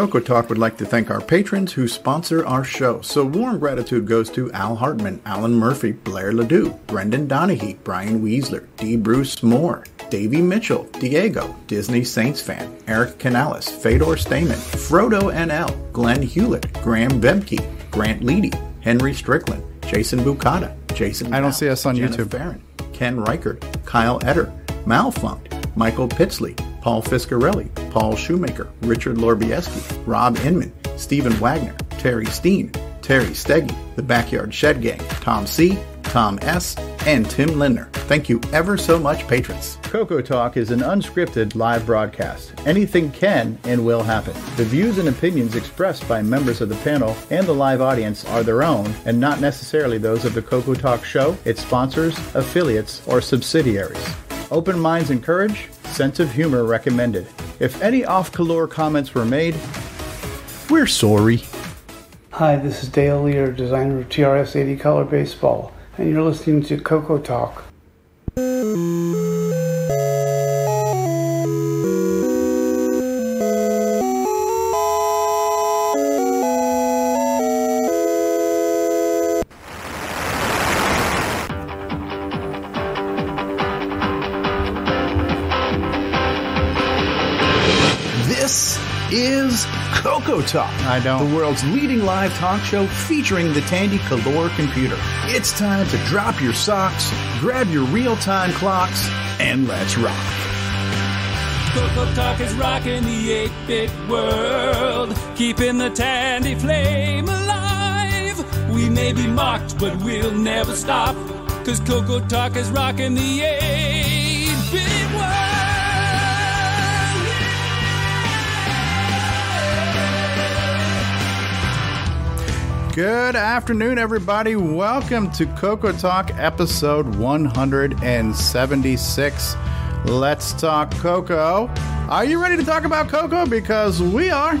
Coco Talk would like to thank our patrons who sponsor our show. So warm gratitude goes to Al Hartman, Alan Murphy, Blair Ledoux, Brendan Donaghy, Brian Weasler, D. Bruce Moore, Davey Mitchell, Diego, Disney Saints fan, Eric Canales, Fedor Stamen, Frodo NL, Glenn Hewlett, Graham Bemke, Grant Leedy, Henry Strickland, Jason Bukata, Jason. I don't see us on Jenna YouTube. Barron, Ken Reichert, Kyle Etter, Malfunct, Michael Pitsley, Paul Fiscarelli, Paul Shoemaker, Richard Lorbieski, Rob Inman, Stephen Wagner, Terry Steen, Terry Steggy, The Backyard Shed Gang, Tom C., Tom S., and Tim Lindner. Thank you ever so much, patrons. Coco Talk is an unscripted live broadcast. Anything can and will happen. The views and opinions expressed by members of the panel and the live audience are their own and not necessarily those of the Coco Talk show, its sponsors, affiliates, or subsidiaries. Open minds encouraged, sense of humor recommended. If any off color comments were made, we're sorry. Hi, this is Dale Lear, designer of TRS 80 Color Baseball, and you're listening to Coco Talk. I don't. The world's leading live talk show featuring the Tandy Color computer. It's time to drop your socks, grab your real time clocks, and let's rock. Coco Talk is rocking the 8-bit world, keeping the Tandy flame alive. We may be mocked, but we'll never stop, cause Coco Talk is rocking the 8-bit Good afternoon, everybody. Welcome to Coco Talk episode 176. Let's talk Coco. Are you ready to talk about Coco? Because we are. Coco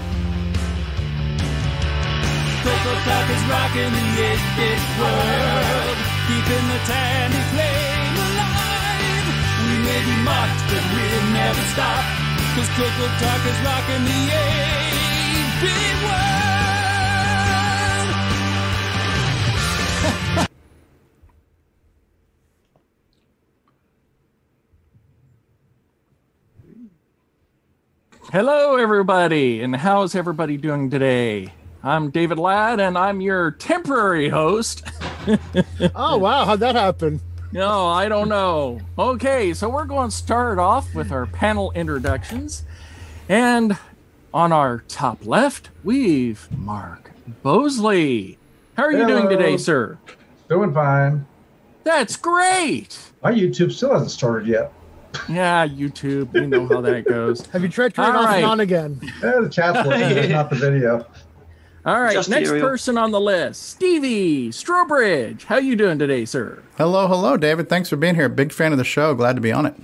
Talk is rocking the 8-bit world, keeping the Tandy flame alive. We may be mocked, but we'll never stop, cause Coco Talk is rocking the 8-bit world. Hello, everybody, and how's everybody doing today? I'm David Ladd, and I'm your temporary host. Oh wow, how'd that happen? No, I don't know. Okay, so we're going to start off with our panel introductions. And on our top left, we've Mark Bosley. How are you doing today, sir? Doing fine. That's great. My YouTube still hasn't started yet. Yeah, YouTube, you know how that goes. Have you tried turning All off right. and on again? Eh, the chat's working, but not the video. All right, Just next Ariel. person on the list, Stevie Strawbridge. How you doing today, sir? Hello, hello, David. Thanks for being here. Big fan of the show. Glad to be on it.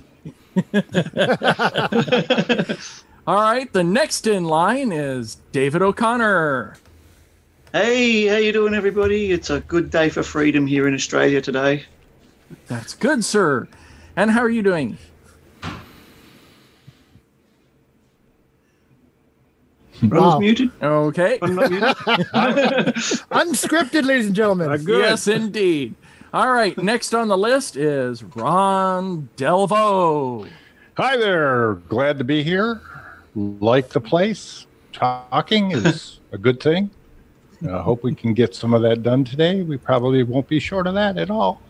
All right, the next in line is David O'Connor. Hey, how you doing, everybody? It's a good day for freedom here in Australia today. That's good, sir. And how are you doing? Brother's Wow. muted. Okay. I'm not muted. Unscripted, ladies and gentlemen. Yes, indeed. All right, next on the list is Ron Delvo. Hi there. Glad to be here. Like the place. Talking is a good thing. I hope we can get some of that done today. We probably won't be short of that at all.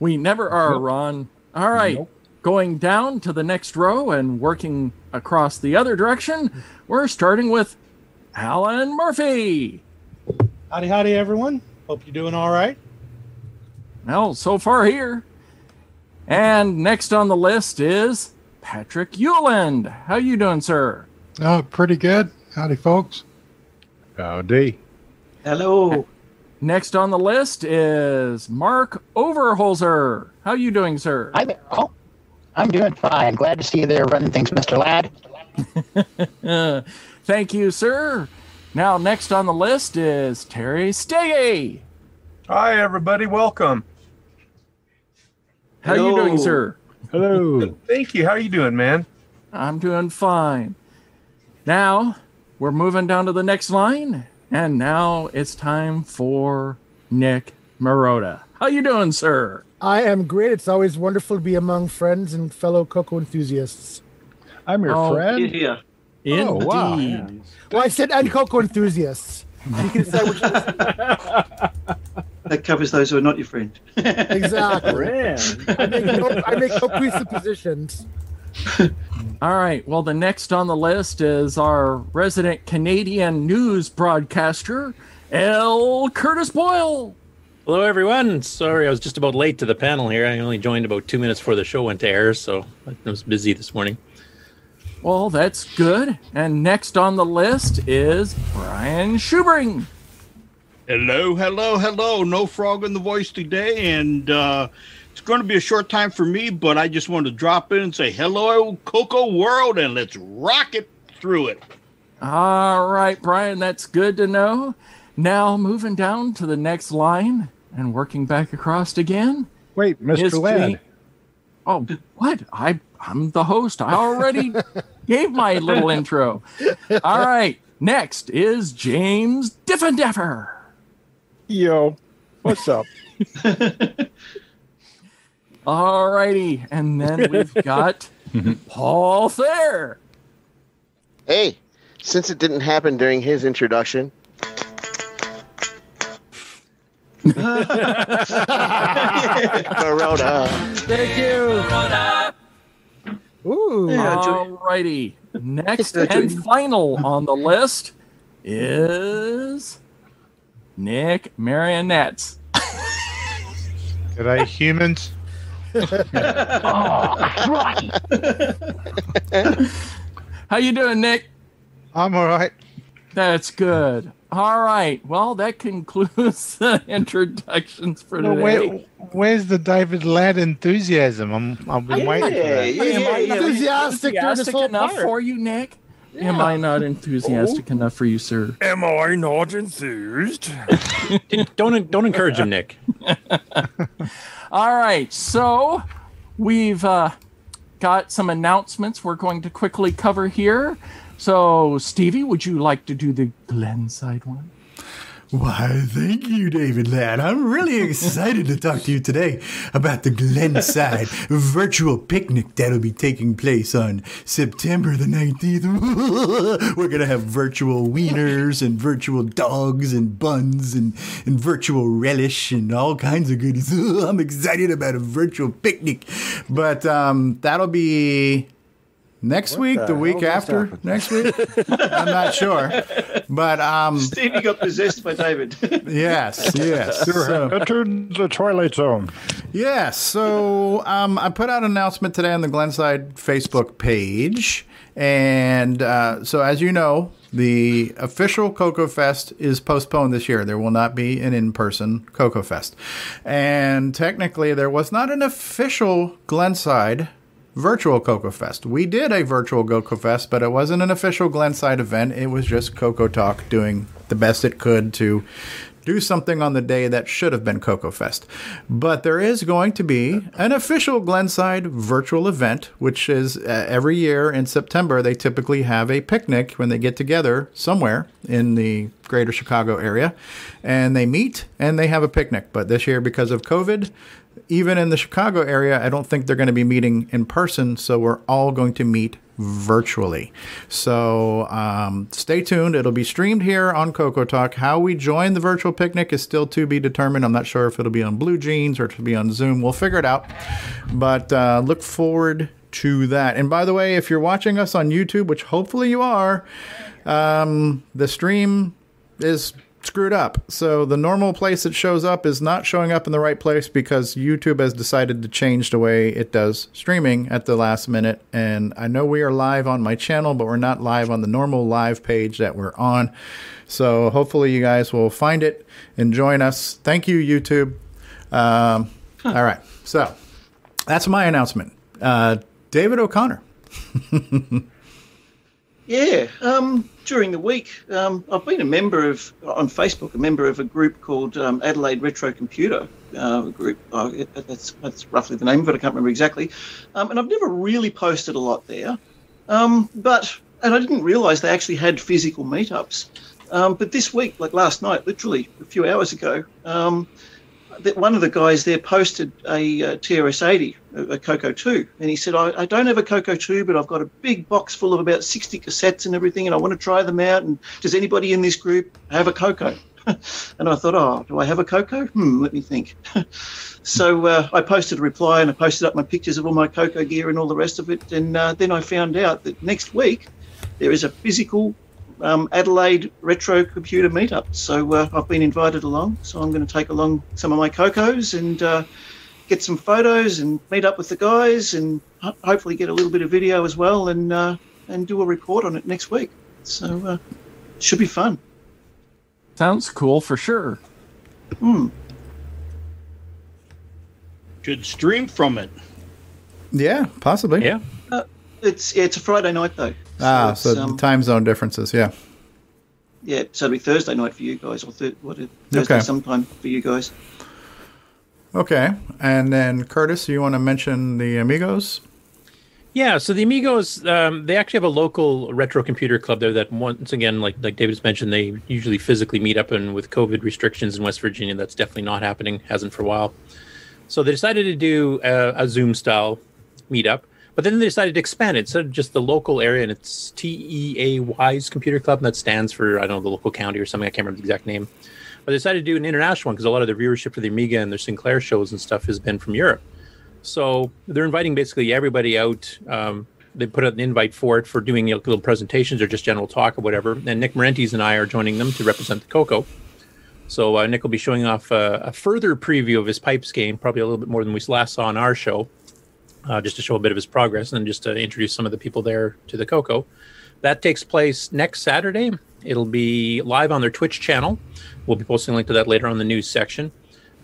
We never are, Nope. Ron. All right, Nope. Going down to the next row and working across the other direction, we're starting with Alan Murphy. Howdy, howdy, everyone. Hope you're doing all right. Well, so far here. And next on the list is Patrick Euland. How you doing, sir? Oh, pretty good. Howdy, folks. Howdy. Hello. Next on the list is Mark Overholzer. How you doing, sir? Hi there. Oh, I'm doing fine. Glad to see you there running things, Mr. Ladd. Thank you, sir. Now, next on the list is Terry Steggy. Hi, everybody. Welcome. How you doing, sir? Hello. Thank you. How are you doing, man? I'm doing fine. Now, we're moving down to the next line, and now it's time for Nick Marotta. How you doing, sir? I am great. It's always wonderful to be among friends and fellow Coco enthusiasts. I'm your Oh, friend. Here, Indeed. Oh, wow. Well, I said and Coco enthusiasts. You can decide which that covers those who are not your friend. exactly. I make no, I make no presuppositions. All right. Well, the next on the list is our resident Canadian news broadcaster, L. Curtis Boyle. Hello, everyone. Sorry, I was just about late to the panel here. I only joined about two minutes before the show went to air, so I was busy this morning. Well, that's good. And next on the list is Brian Schubring. Hello, hello, hello. No frog in the voice today, and uh, it's going to be a short time for me, but I just wanted to drop in and say hello, Coco World, and let's rock it through it. All right, Brian, that's good to know. Now moving down to the next line and working back across again. Wait, Mr. is Ladd. Oh, what? I I'm the host. I already gave my little intro. All right. Next is James Diffendaffer. Yo, what's up? All righty. And then we've got Paul Thayer. Hey, since it didn't happen during his introduction, Corona. Thank you. Ooh. All righty. Next and final on the list is Nick Marionettes. Are they humans? How you doing, Nick? I'm all right. That's good. All right. Well, that concludes the introductions for Well, today. where, where's the David Ladd enthusiasm? I'm, I've been waiting for that. Am I not Enthusiastic during enough part. for you, Nick? Am I not enthusiastic enough for you, sir? Am I not enthused? don't don't encourage him, Nick. All right, so we've uh, got some announcements we're going to quickly cover here. So, Stevie, would you like to do the Glenside one? Why, thank you, David Ladd. I'm really excited to talk to you today about the Glenside virtual picnic that'll be taking place on September the 19th. We're going to have virtual wieners and virtual dogs and buns and, and virtual relish and all kinds of goodies. I'm excited about a virtual picnic. But um, that'll be next week, the, the week after, happened? next week. I'm not sure. But um, Stevie got possessed by David. Yes, yes. Sure, So- entered the Twilight Zone. Yes. So um, I put out an announcement today on the Glenside Facebook page. And uh, so, as you know, the official Coco Fest is postponed this year. There will not be an in person Coco Fest. And technically, there was not an official Glenside virtual Coco Fest. We did a virtual Coco Fest, but it wasn't an official Glenside event. It was just Coco Talk doing the best it could to do something on the day that should have been Coco Fest. But there is going to be an official Glenside virtual event, which is uh, every year in September. They typically have a picnic when they get together somewhere in the greater Chicago area and they meet and they have a picnic. But this year, because of COVID, even in the Chicago area, I don't think they're going to be meeting in person. So we're all going to meet virtually. So um, stay tuned. It'll be streamed here on Coco Talk. How we join the virtual picnic is still to be determined. I'm not sure if it'll be on Blue Jeans or to be on Zoom. We'll figure it out. But uh, look forward to that. And by the way, if you're watching us on YouTube, which hopefully you are, um, the stream is screwed up. So the normal place it shows up is not showing up in the right place because YouTube has decided to change the way it does streaming at the last minute. And I know we are live on my channel, but we're not live on the normal live page that we're on. So hopefully you guys will find it and join us. Thank you, YouTube. Um, All right. So that's my announcement. Uh, David O'Connor. Yeah, um, during the week, um, I've been a member of on Facebook, a member of a group called um, Adelaide Retro Computer uh, group. Uh, it- that's that's roughly the name of it. I can't remember exactly, um, and I've never really posted a lot there. Um, but and I didn't realise they actually had physical meetups. Um, but this week, like last night, literally a few hours ago, one of the guys there posted a uh, TRS-80, a, a Coco 2, and he said, I, I don't have a Coco 2, but I've got a big box full of about 60 cassettes and everything, and I want to try them out. And does anybody in this group have a Coco? and I thought, oh, do I have a Coco? Hmm, let me think. so uh, I posted a reply and I posted up my pictures of all my Coco gear and all the rest of it. And uh, then I found out that next week there is a physical um, Adelaide retro computer meetup. So uh, I've been invited along. So I'm going to take along some of my Cocos and uh, get some photos and meet up with the guys and ho- hopefully get a little bit of video as well and uh, and do a report on it next week. So uh, should be fun. Sounds cool for sure. Hmm. Should stream from it. Yeah, possibly. Yeah. Uh, it's yeah, it's a Friday night though. Ah, it's, so um, time zone differences. Yeah. Yeah, so it'll be Thursday night for you guys, or th- what? Thursday Okay. sometime for you guys. Okay. And then Curtis, you want to mention the Amigos? Yeah, so the Amigos, um, they actually have a local retro computer club there that once again, like like David's mentioned, they usually physically meet up, and with COVID restrictions in West Virginia, that's definitely not happening. Hasn't for a while. So they decided to do a, a Zoom style meetup, but then they decided to expand it instead of just the local area, and it's T E A Y's Computer Club, and that stands for I don't know the local county or something. I can't remember the exact name. But they decided to do an international one because a lot of their viewership for the Amiga and their Sinclair shows and stuff has been from Europe. So they're inviting basically everybody out. Um, they put out an invite for it for doing little presentations or just general talk or whatever. And Nick Marentes and I are joining them to represent the Coco. So uh, Nick will be showing off uh, a further preview of his pipes game, probably a little bit more than we last saw on our show, uh, just to show a bit of his progress and just to introduce some of the people there to the Coco. That takes place next Saturday. It'll be live on their Twitch channel. We'll be posting a link to that later on the news section.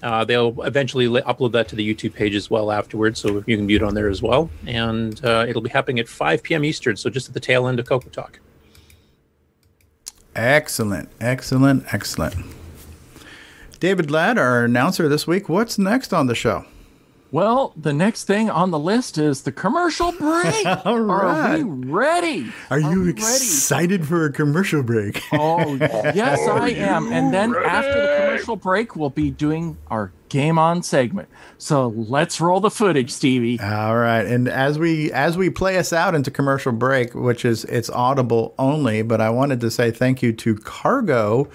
Uh, they'll eventually li- upload that to the YouTube page as well afterwards, so you can view it on there as well. And uh, it'll be happening at 5 p.m. Eastern, so just at the tail end of Coco Talk. Excellent. Excellent. Excellent. David Ladd, our announcer this week. What's next on the show? Well, the next thing on the list is the commercial break. All right. Are we ready? Are you we excited for a commercial break? Oh, yes, I am. And then after the commercial break, we'll be doing our game on segment. So let's roll the footage, Stevie. All right, and as we as we play us out into commercial break, which is it's audible only, but I wanted to say thank you to Cargo,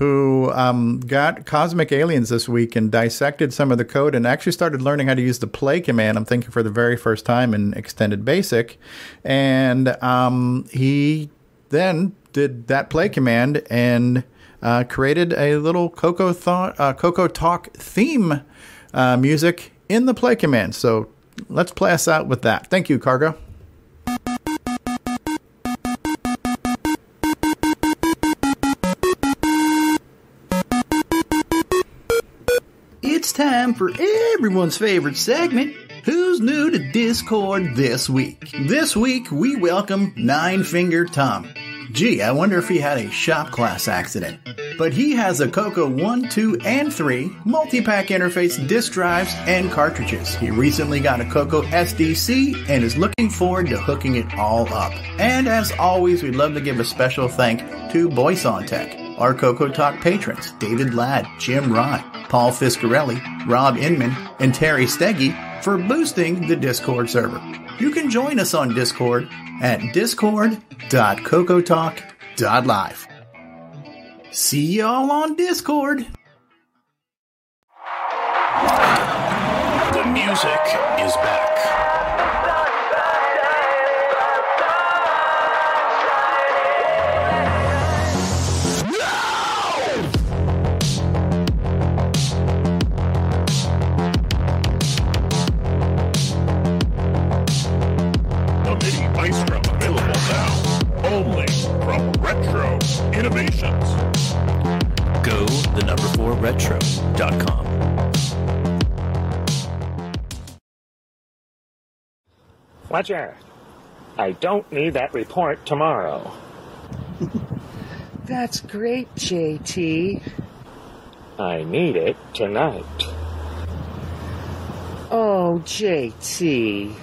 who um, got Cosmic Aliens this week and dissected some of the code and actually started learning how to use the play command. I'm thinking for the very first time in Extended Basic, and um, he then did that play command and uh, created a little Coco thought uh, Coco Talk theme uh, music in the play command. So let's play us out with that. Thank you, Cargo. Time for everyone's favorite segment. Who's new to Discord this week? This week we welcome Nine Finger Tom. Gee, I wonder if he had a shop class accident. But he has a Coco 1, 2, and 3 multi-pack interface disk drives and cartridges. He recently got a Coco SDC and is looking forward to hooking it all up. And as always, we'd love to give a special thank to Voice on Tech, our Coco Talk patrons, David Ladd, Jim Rye, Paul Fiscarelli, Rob Inman, and Terry Steggy for boosting the Discord server. You can join us on Discord at discord.cocotalk.live. See y'all on Discord. The music is back. 4retro.com. Fletcher, I don't need that report tomorrow. That's great, JT. I need it tonight. Oh, JT.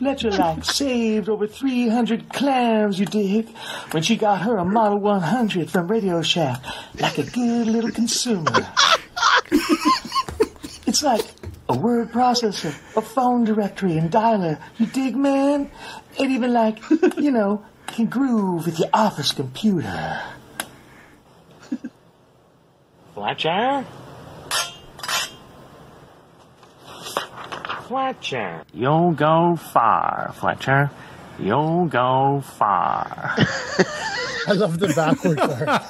Fletcher like saved over 300 clams, you dig, when she got her a Model 100 from Radio Shack, like a good little consumer. it's like a word processor, a phone directory, and dialer. You dig, man? It even like, you know, can groove with your office computer. Fletcher? Fletcher. You'll go far, Fletcher. You'll go far. I love the backwards art.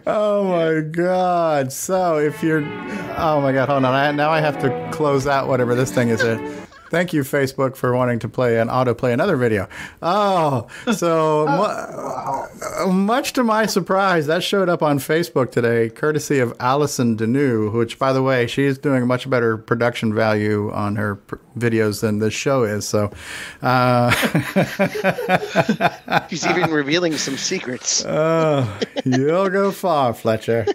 Oh my god! So if you're, oh my god, hold on. I, now I have to close out whatever this thing is. Here. Thank you, Facebook, for wanting to play and autoplay another video. Oh, so mu- much to my surprise, that showed up on Facebook today, courtesy of Allison Deneau, which, by the way, she's doing a much better production value on her pr- videos than this show is. So, uh, He's even revealing some secrets. Oh, you'll go far, Fletcher.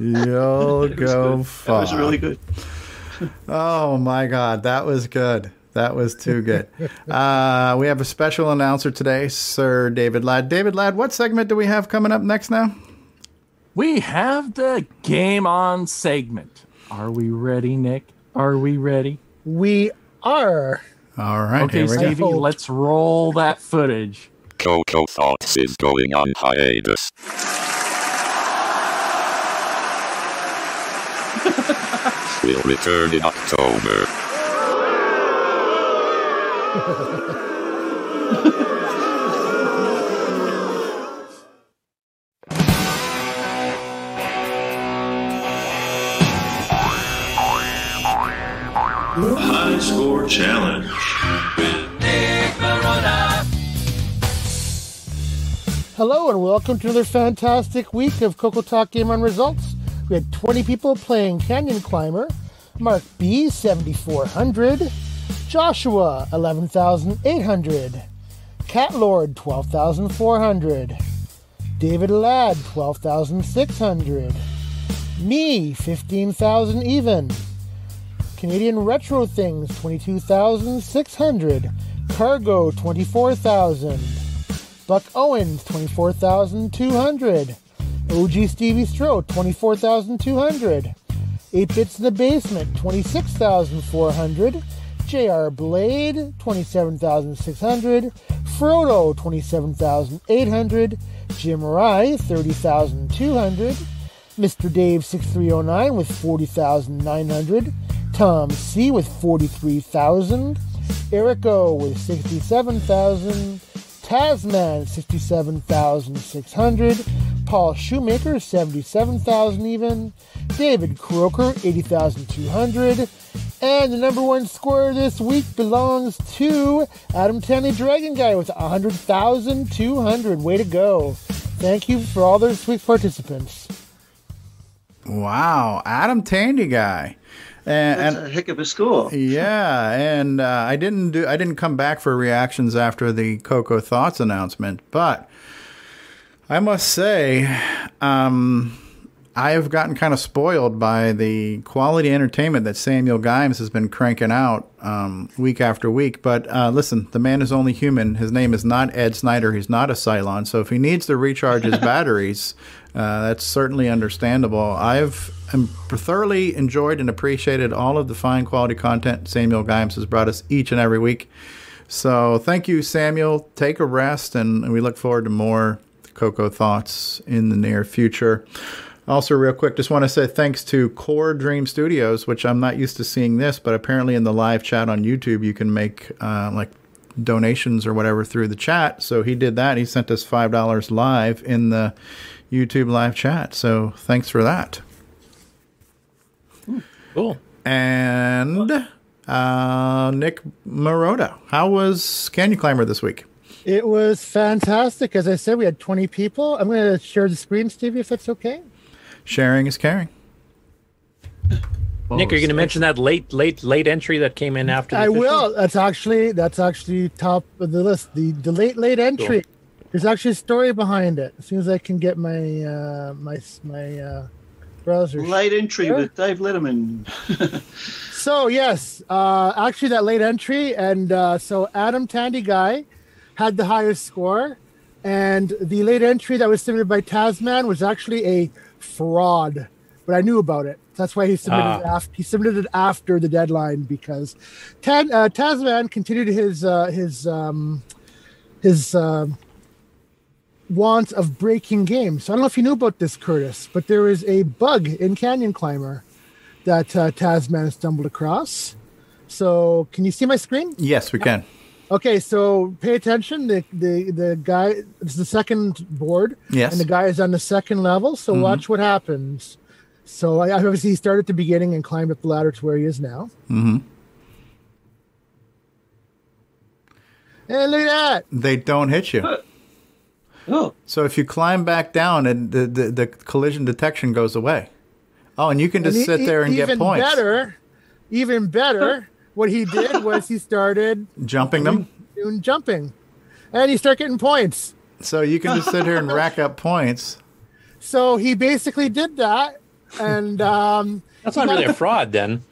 You'll go far. That was really good. Oh my God, that was good. That was too good. Uh, we have a special announcer today, Sir David Ladd. David Ladd, what segment do we have coming up next now? We have the game on segment. Are we ready, Nick? Are we ready? We are. All right. okay, here go. Stevie, let's roll that footage. Coco Thoughts is going on hiatus. we'll return in October. High Score Challenge. Hello and welcome to another fantastic week of Coco Talk Game on Results. We had 20 people playing Canyon Climber, Mark B 7400, Joshua 11800, Cat Lord 12400, David Ladd 12600, me 15000 even, Canadian Retro Things 22,600. Cargo 24,000. Buck Owens 24,200. OG Stevie Stroh 24,200. 8 Bits in the Basement 26,400. JR Blade 27,600. Frodo 27,800. Jim Rye 30,200. Mr. Dave 6309 with 40,900. Tom C with 43,000. Eric O with 67,000. Tasman 67,600. Paul Shoemaker 77,000 even. David Croker 80,200. And the number one scorer this week belongs to Adam Tanley Dragon Guy with 100,200. Way to go. Thank you for all those sweet participants. Wow, Adam Tandy guy. And, That's and a heck of a score. yeah, and uh, I didn't do I didn't come back for reactions after the Coco Thoughts announcement, but I must say, um, I have gotten kind of spoiled by the quality entertainment that Samuel Gimes has been cranking out um, week after week. But uh, listen, the man is only human. His name is not Ed Snyder. He's not a Cylon. So if he needs to recharge his batteries, uh, that's certainly understandable. I've um, thoroughly enjoyed and appreciated all of the fine quality content Samuel Gimes has brought us each and every week. So thank you, Samuel. Take a rest, and we look forward to more Coco Thoughts in the near future. Also, real quick, just want to say thanks to Core Dream Studios, which I'm not used to seeing this, but apparently in the live chat on YouTube, you can make uh, like donations or whatever through the chat. So he did that. He sent us $5 live in the YouTube live chat. So thanks for that. Cool. And uh, Nick Marotta, how was Canyon Climber this week? It was fantastic. As I said, we had 20 people. I'm going to share the screen, Stevie, if that's okay. Sharing is caring. Nick, are you going to mention that late, late, late entry that came in after? The I official? will. That's actually that's actually top of the list. The the late late entry. There's actually a story behind it. As soon as I can get my uh, my my uh, Browser. Late entry share. with Dave Letterman. So yes, uh, actually that late entry, and uh, so Adam Tandy guy had the highest score, and the late entry that was submitted by Tasman was actually a fraud, but I knew about it. That's why he submitted it Ah. after he submitted it after the deadline because Tan, uh, Tasman continued his uh, his um, his um want of breaking games. So I don't know if you knew about this, Curtis, but there is a bug in Canyon Climber that uh, Tasman stumbled across. So, can you see my screen? Yes, we can. Okay, so pay attention. The the the guy it's the second board. Yes. And the guy is on the second level. So Mhm. watch what happens. So I obviously he started at the beginning and climbed up the ladder to where he is now. hmm And look at that. They don't hit you. Oh. So if you climb back down, and the, the, the collision detection goes away. Oh, and you can just And e- sit there and even get points. better, even better, what he did was he started Jumping them. doing jumping. And you start getting points. So you can just sit here and rack up points. So he basically did that, and um, That's not really a fraud then.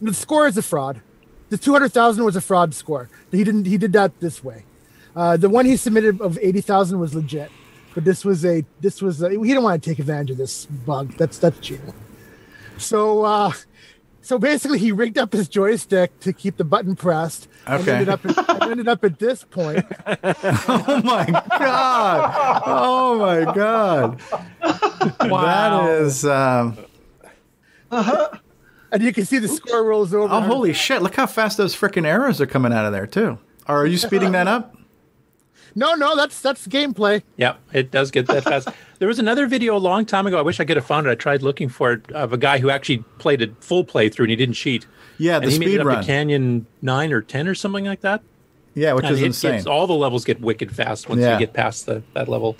The score is a fraud. The two hundred thousand was a fraud score. He didn't. He did that this way. Uh, the one he submitted of eighty thousand was legit, but this was a. This was. A, he didn't want to take advantage of this bug. That's that's cheating. So, uh, so basically, he rigged up his joystick to keep the button pressed. And Okay. ended up. At, ended up at this point. oh my god! Oh my god! wow. That is. Um, Uh-huh. And you can see the score rolls over. oh holy shit! Look how fast those freaking arrows are coming out of there too. Are you speeding that up? No, no, that's that's gameplay. Yeah, it does get that fast. there was another video a long time ago. I wish I could have found it. I tried looking for it of a guy who actually played a full playthrough and he didn't cheat. Yeah, the and he made speed it up run. to Canyon nine or ten or something like that. Yeah, which And is it insane. Gets, all the levels get wicked fast once Yeah. you get past the, that level.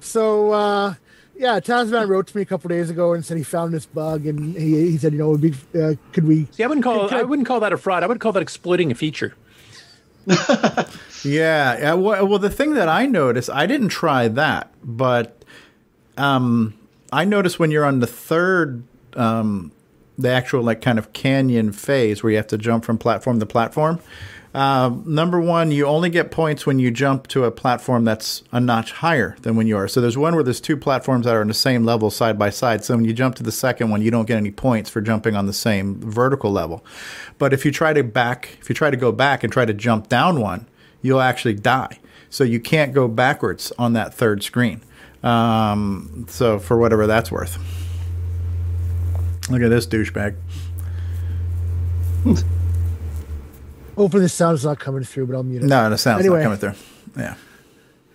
So uh, yeah, Tasman wrote to me a couple days ago and said he found this bug and he, he said, you know, would be uh, could we? See, I wouldn't call could- I wouldn't call that a fraud. I would call that exploiting a feature. Yeah, well, the thing that I noticed, I didn't try that, but um, I noticed when you're on the third, um, the actual like kind of canyon phase where you have to jump from platform to platform. Um, number one, you only get points when you jump to a platform that's a notch higher than when you are. So there's one where there's two platforms that are on the same level side by side. So when you jump to the second one, you don't get any points for jumping on the same vertical level. But if you try to back, if you try to go back and try to jump down one, you'll actually die. So you can't go backwards on that third screen. Um, so for whatever that's worth. Look at this douchebag. Hopefully, the sound's not coming through, but I'll mute it. No, the sound's Anyway. not coming through. Yeah.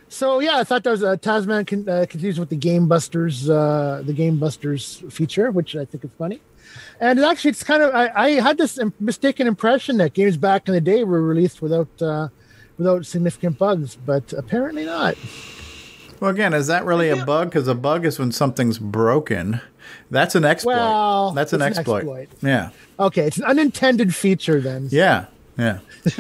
So yeah, I thought that was uh, Tasman con- uh, continues with the Game Busters, uh, the Game Busters feature, which I think is funny. And it actually, it's kind of I, I had this im- mistaken impression that games back in the day were released without uh, without significant bugs, but apparently not. Well, again, is that really a bug? Because a bug is when something's broken. That's an exploit. Well, That's an it's an exploit. exploit. Yeah. Okay, it's an unintended feature then. Yeah. Yeah.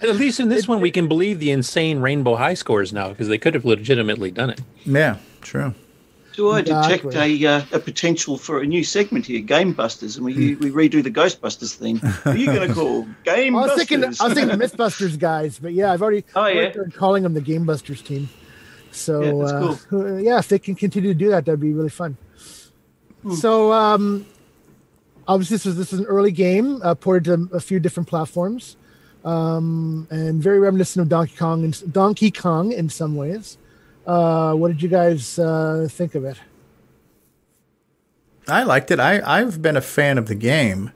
At least in this one, we can believe the insane Rainbow High scores now because they could have legitimately done it. Yeah. True. Do I detect Exactly. a, uh, a potential for a new segment here, Game Busters, and we we redo the Ghostbusters theme? Who are you going to call Game I was Busters? thinking, I was thinking the MythBusters guys, but yeah, I've already, Oh, yeah? started calling them the Game Busters team. So Yeah, that's uh, cool. uh, yeah, if they can continue to do that, that'd be really fun. Hmm. So um, obviously, this was this was an early game, uh, ported to a few different platforms, um, and very reminiscent of Donkey Kong and Donkey Kong in some ways. Uh, what did you guys uh, think of it? I liked it. I I've been a fan of the game,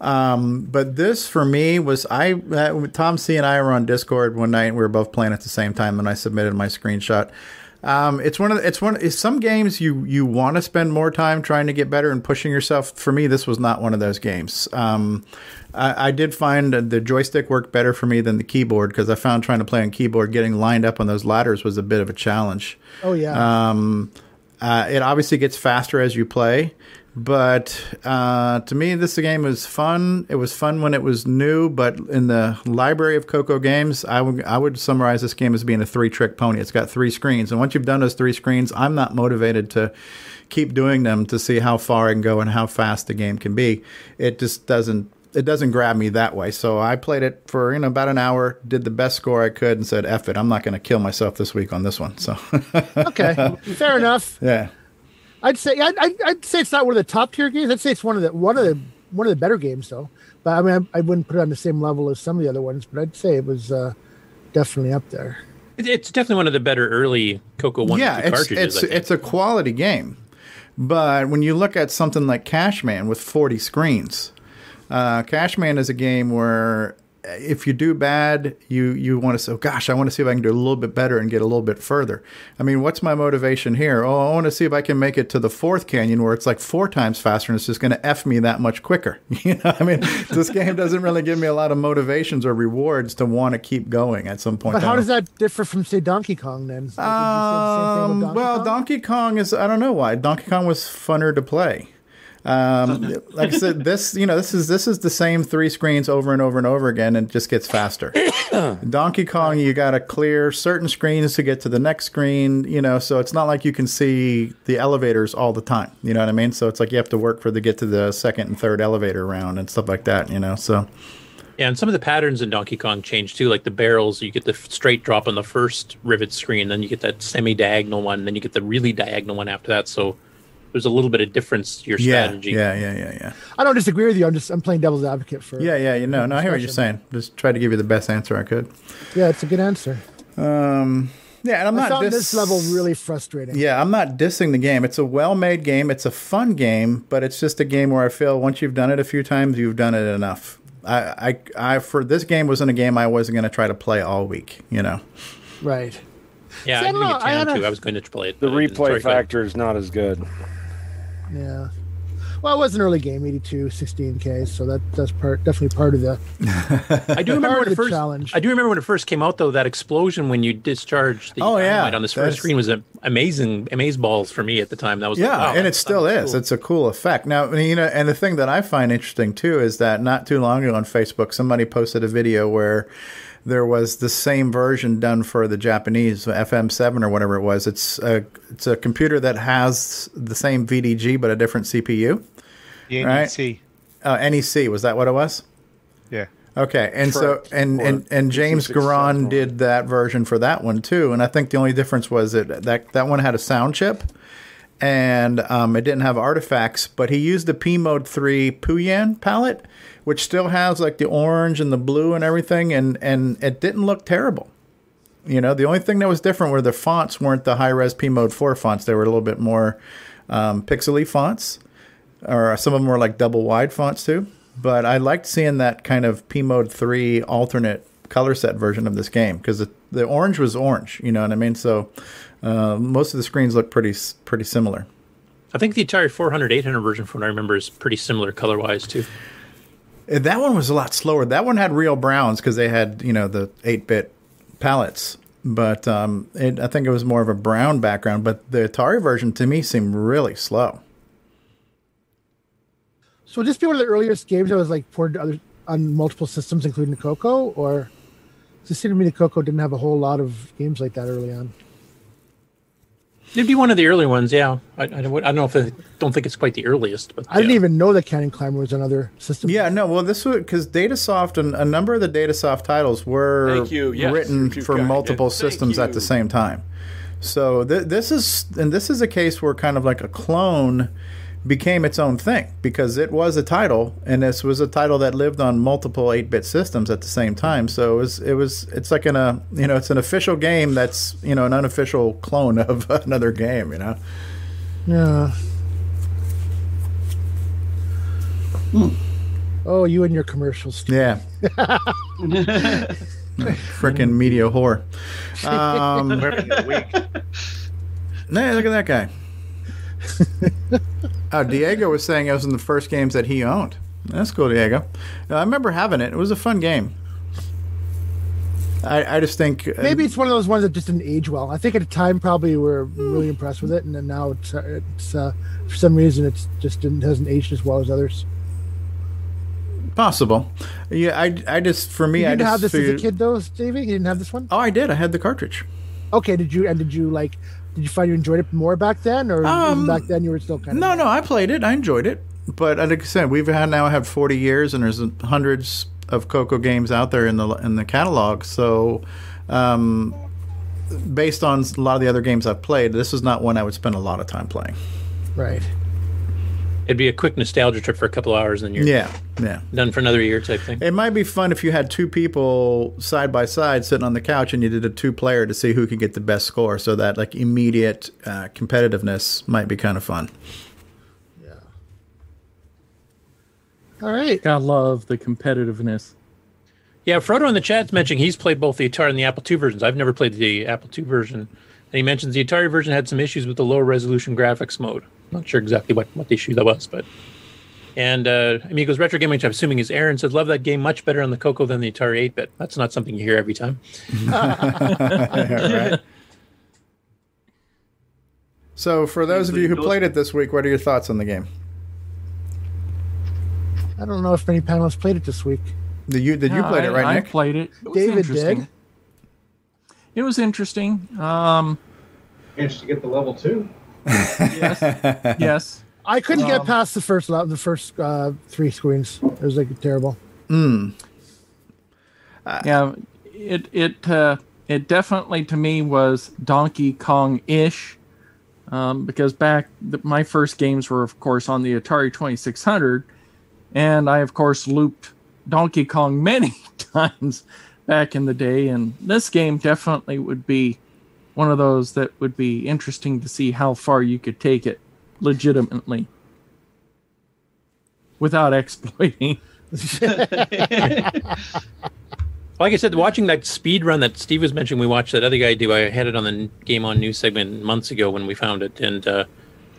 um, but this for me was I uh, Tom C and I were on Discord one night. and We were both playing at the same time, and I submitted my screenshot. Um, it's one of the, it's one it's some games you you want to spend more time trying to get better and pushing yourself. For me, this was not one of those games. Um, I, I did find the joystick worked better for me than the keyboard because I found trying to play on keyboard, getting lined up on those ladders was a bit of a challenge. Oh yeah. Um, uh, it obviously gets faster as you play. But uh, to me, this game was fun. It was fun when it was new, but in the library of Coco games, I would would summarize this game as being a three trick pony. It's got three screens, and once you've done those three screens, I'm not motivated to keep doing them to see how far I can go and how fast the game can be. It just doesn't it doesn't grab me that way. So I played it for you know about an hour, did the best score I could, and said, "F it, I'm not going to kill myself this week on this one." So Okay, fair enough. yeah. I'd say I'd, I'd, I'd say it's not one of the top tier games. I'd say it's one of the one of the one of the better games though. But I mean, I, I wouldn't put it on the same level as some of the other ones. But I'd say it was uh, definitely up there. It's definitely one of the better early Coco One yeah, it's cartridges. it's it's a quality game, but when you look at something like Cashman with 40 screens, uh, Cashman is a game where if you do bad, you you want to say, oh, "Gosh, I want to see if I can do a little bit better and get a little bit further." I mean, what's my motivation here? Oh, I want to see if I can make it to the fourth canyon where it's like four times faster and it's just going to f me that much quicker. You know, I mean, this game doesn't really give me a lot of motivations or rewards to want to keep going at some point. But how does that differ from say Donkey Kong then? Like, would you say the same thing with um, Donkey well, Kong? Donkey Kong is I don't know why. Donkey Kong was funner to play. Um, like I said, this you know this is this is the same three screens over and over and over again, and it just gets faster. Donkey Kong, you got to clear certain screens to get to the next screen. You know, so it's not like you can see the elevators all the time. You know what I mean? So it's like you have to work for to get to the second and third elevator round and stuff like that. You know, so Yeah, and some of the patterns in Donkey Kong change too. Like the barrels, you get the straight drop on the first rivet screen, then you get that semi-diagonal one, then you get the really diagonal one after that. So there's a little bit of difference to your strategy. yeah, yeah, yeah, yeah. I don't disagree with you. I'm just I'm playing devil's advocate for. Yeah, yeah, you know, no, I hear what you're saying. Just try to give you the best answer I could. Yeah, it's a good answer. Um, yeah, and I'm I not found dis- this level really frustrating. Yeah, I'm not dissing the game. It's a well-made game. It's a fun game, but it's just a game where I feel once you've done it a few times, you've done it enough. I, I, I for this game wasn't a game I wasn't going to try to play all week. You know. Right. Yeah, See, I I don't didn't know, get I down had to. a- I was going to play it. The but I didn't. Sorry, replay factor is not as good. Yeah. Well, it was an early game, 82, 16K, so that that's part definitely part of the I do remember when it first. challenge. I do remember when it first came out, though. That explosion when you discharged the Oh, yeah. on this first screen was a, amazing, amaze balls for me at the time. That was Yeah, like, wow, and it still is. cool. It's a cool effect. Now, you know, and the thing that I find interesting too is that not too long ago on Facebook, somebody posted a video where there was the same version done for the Japanese FM7 or whatever it was. It's a it's a computer that has the same VDG but a different CPU. The Right. NEC. Uh, NEC was that what it was? Yeah. Okay, and Correct. so and and, and James PC6 Garon did that version for that one too, and I think the only difference was that that that one had a sound chip, and um, it didn't have artifacts, but he used the P Mode Three Puyan palette, which still has like the orange and the blue and everything, and and it didn't look terrible. You know, the only thing that was different were the fonts weren't the high res P Mode Four fonts; they were a little bit more um, pixely fonts or some of them were like double wide fonts too. But I liked seeing that kind of P Mode 3 alternate color set version of this game because the, the orange was orange, you know what I mean? So uh, most of the screens look pretty pretty similar. I think the Atari 400, 800 version, from what I remember, is pretty similar color wise too. Uh, That one was a lot slower. That one had real browns because they had, you know, the 8 bit palettes. But um, it, I think it was more of a brown background. But the Atari version to me seemed really slow. So would this be one of the earliest games that was like ported other on multiple systems, including the Coco, or it seem to me the Coco didn't have a whole lot of games like that early on? It'd be one of the early ones, yeah. I, I, don't- I don't know if I don't think it's quite the earliest, but I didn't even know that Canyon Climber was another system. Yeah, no, well, this was because Datasoft and a number of the Datasoft titles were you. Yes, written for multiple did. Systems at the same time. So th- this is and this is a case where kind of like a clone became its own thing because it was a title and this was a title that lived on multiple 8-bit systems at the same time so it was it was it's like in a you know it's an official game that's you know an unofficial clone of another game you know Yeah. Oh, you and your commercials. Yeah. Freaking media whore. Um, Hey, look at that guy. uh, Diego was saying it was in the first games that he owned. That's cool, Diego. Uh, I remember having it. It was a fun game. I, I just think uh, Maybe it's one of those ones that just didn't age well. I think at the time probably we were really impressed with it, and then now it's uh, it's uh, for some reason it's just didn't, hasn't aged as well as others. possible. Yeah, I, I just for me, you I didn't just have this as a kid though, Stevie. You didn't have this one. Oh, I did. I had the cartridge. Okay, did you and did you like? Did you find you enjoyed it more back then, or even back then you were still kind of? Um, No, no, I played it. I enjoyed it. But uh, like I said, we've had now had 40 years, and there's hundreds of Coco games out there in the in the catalog. So, um, based on a lot of the other games I've played, this is not one I would spend a lot of time playing. Right. It'd be a quick nostalgia trip for a couple hours, and you're Yeah, yeah. done for another year type thing. It might be fun if you had two people side by side sitting on the couch and you did a two player to see who could get the best score. So that like immediate uh, competitiveness might be kind of fun. Yeah. All right. I love the competitiveness. Yeah, Frodo in the chat's mentioning he's played both the Atari and the Apple II versions. I've never played the Apple II version. And he mentions the Atari version had some issues with the low resolution graphics mode. Not sure exactly what, what the issue that was, but. And uh, Amigos Retro Gaming, which I'm assuming is Aaron, said, Love that game much better on the Coco than the Atari 8 bit. That's not something you hear every time. right. So, for those of you who played it this week, what are your thoughts on the game? I don't know if many panelists played it this week. Did you did you Yeah, play it I- right, I Nick? played it. It David did. It was interesting. Um, Managed to get the level two. Yes. yes. I couldn't get Um, past the first le- the first uh, three screens. It was like terrible. Mm. yeah, it it uh, it definitely to me was Donkey Kong ish, um, because back the, my first games were of course on the Atari Twenty Six Hundred, and I of course looped Donkey Kong many times back in the day, and this game definitely would be one of those that would be interesting to see how far you could take it legitimately without exploiting. Like I said, watching that speed run that Steve was mentioning, we watched that other guy do. I had it on the Game On News segment months ago when we found it, and uh,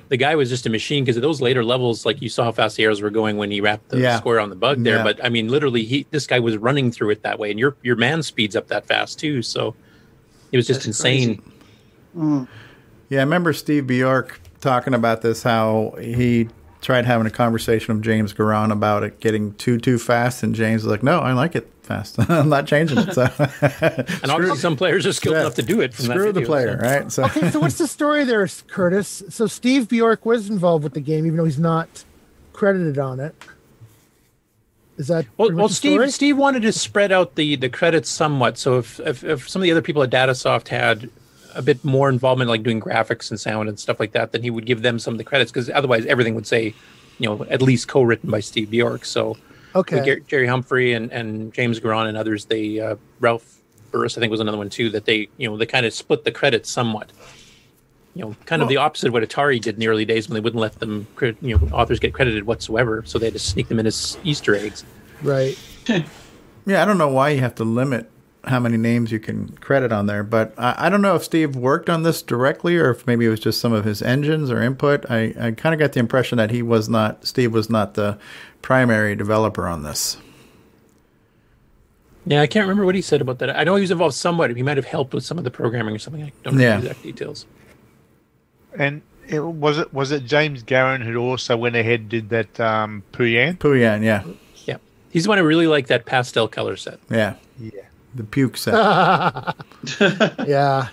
the guy was just a machine because those later levels, like you saw how fast the arrows were going when he wrapped the Yeah. square on the bug there. Yeah. But I mean, literally, he this guy was running through it that way, and your your man speeds up that fast too. So it was just insane. Mm. Yeah, I remember Steve Bjork talking about this. How he tried having a conversation with James Garan about it getting too too fast, and James was like, "No, I like it fast. I'm not changing it." So, And obviously, some players are skilled Yeah. enough to do it. From Screw that the video, player, so. right? So, Okay, so what's the story there, Curtis? So Steve Bjork was involved with the game, even though he's not credited on it. Is that Well, well Steve story? Steve wanted to spread out the the credits somewhat. So if, if if some of the other people at DataSoft had a bit more involvement, like doing graphics and sound and stuff like that, then he would give them some of the credits because otherwise everything would say, you know, at least co-written by Steve Bjork. So Okay. Jerry Humphrey and, and James Garan and others, they uh, Ralph Burris I think was another one too. That they you know they kind of split the credits somewhat. You know, kind of the opposite of what Atari did in the early days when they wouldn't let them, cre- you know, authors get credited whatsoever. So they had to sneak them in as Easter eggs. Right. yeah, I don't know why you have to limit how many names you can credit on there, but I, I don't know if Steve worked on this directly or if maybe it was just some of his engines or input. I, I kind of got the impression that he was not Steve was not the primary developer on this. Yeah, I can't remember what he said about that. I know he was involved somewhat. He might have helped with some of the programming or something. I don't know Yeah. the exact details. And it, was it was it James Garron who also went ahead and did that um, Pooyan? Pooyan, yeah, Yeah, he's the one who really liked that pastel color set. yeah, yeah. The puke set. yeah.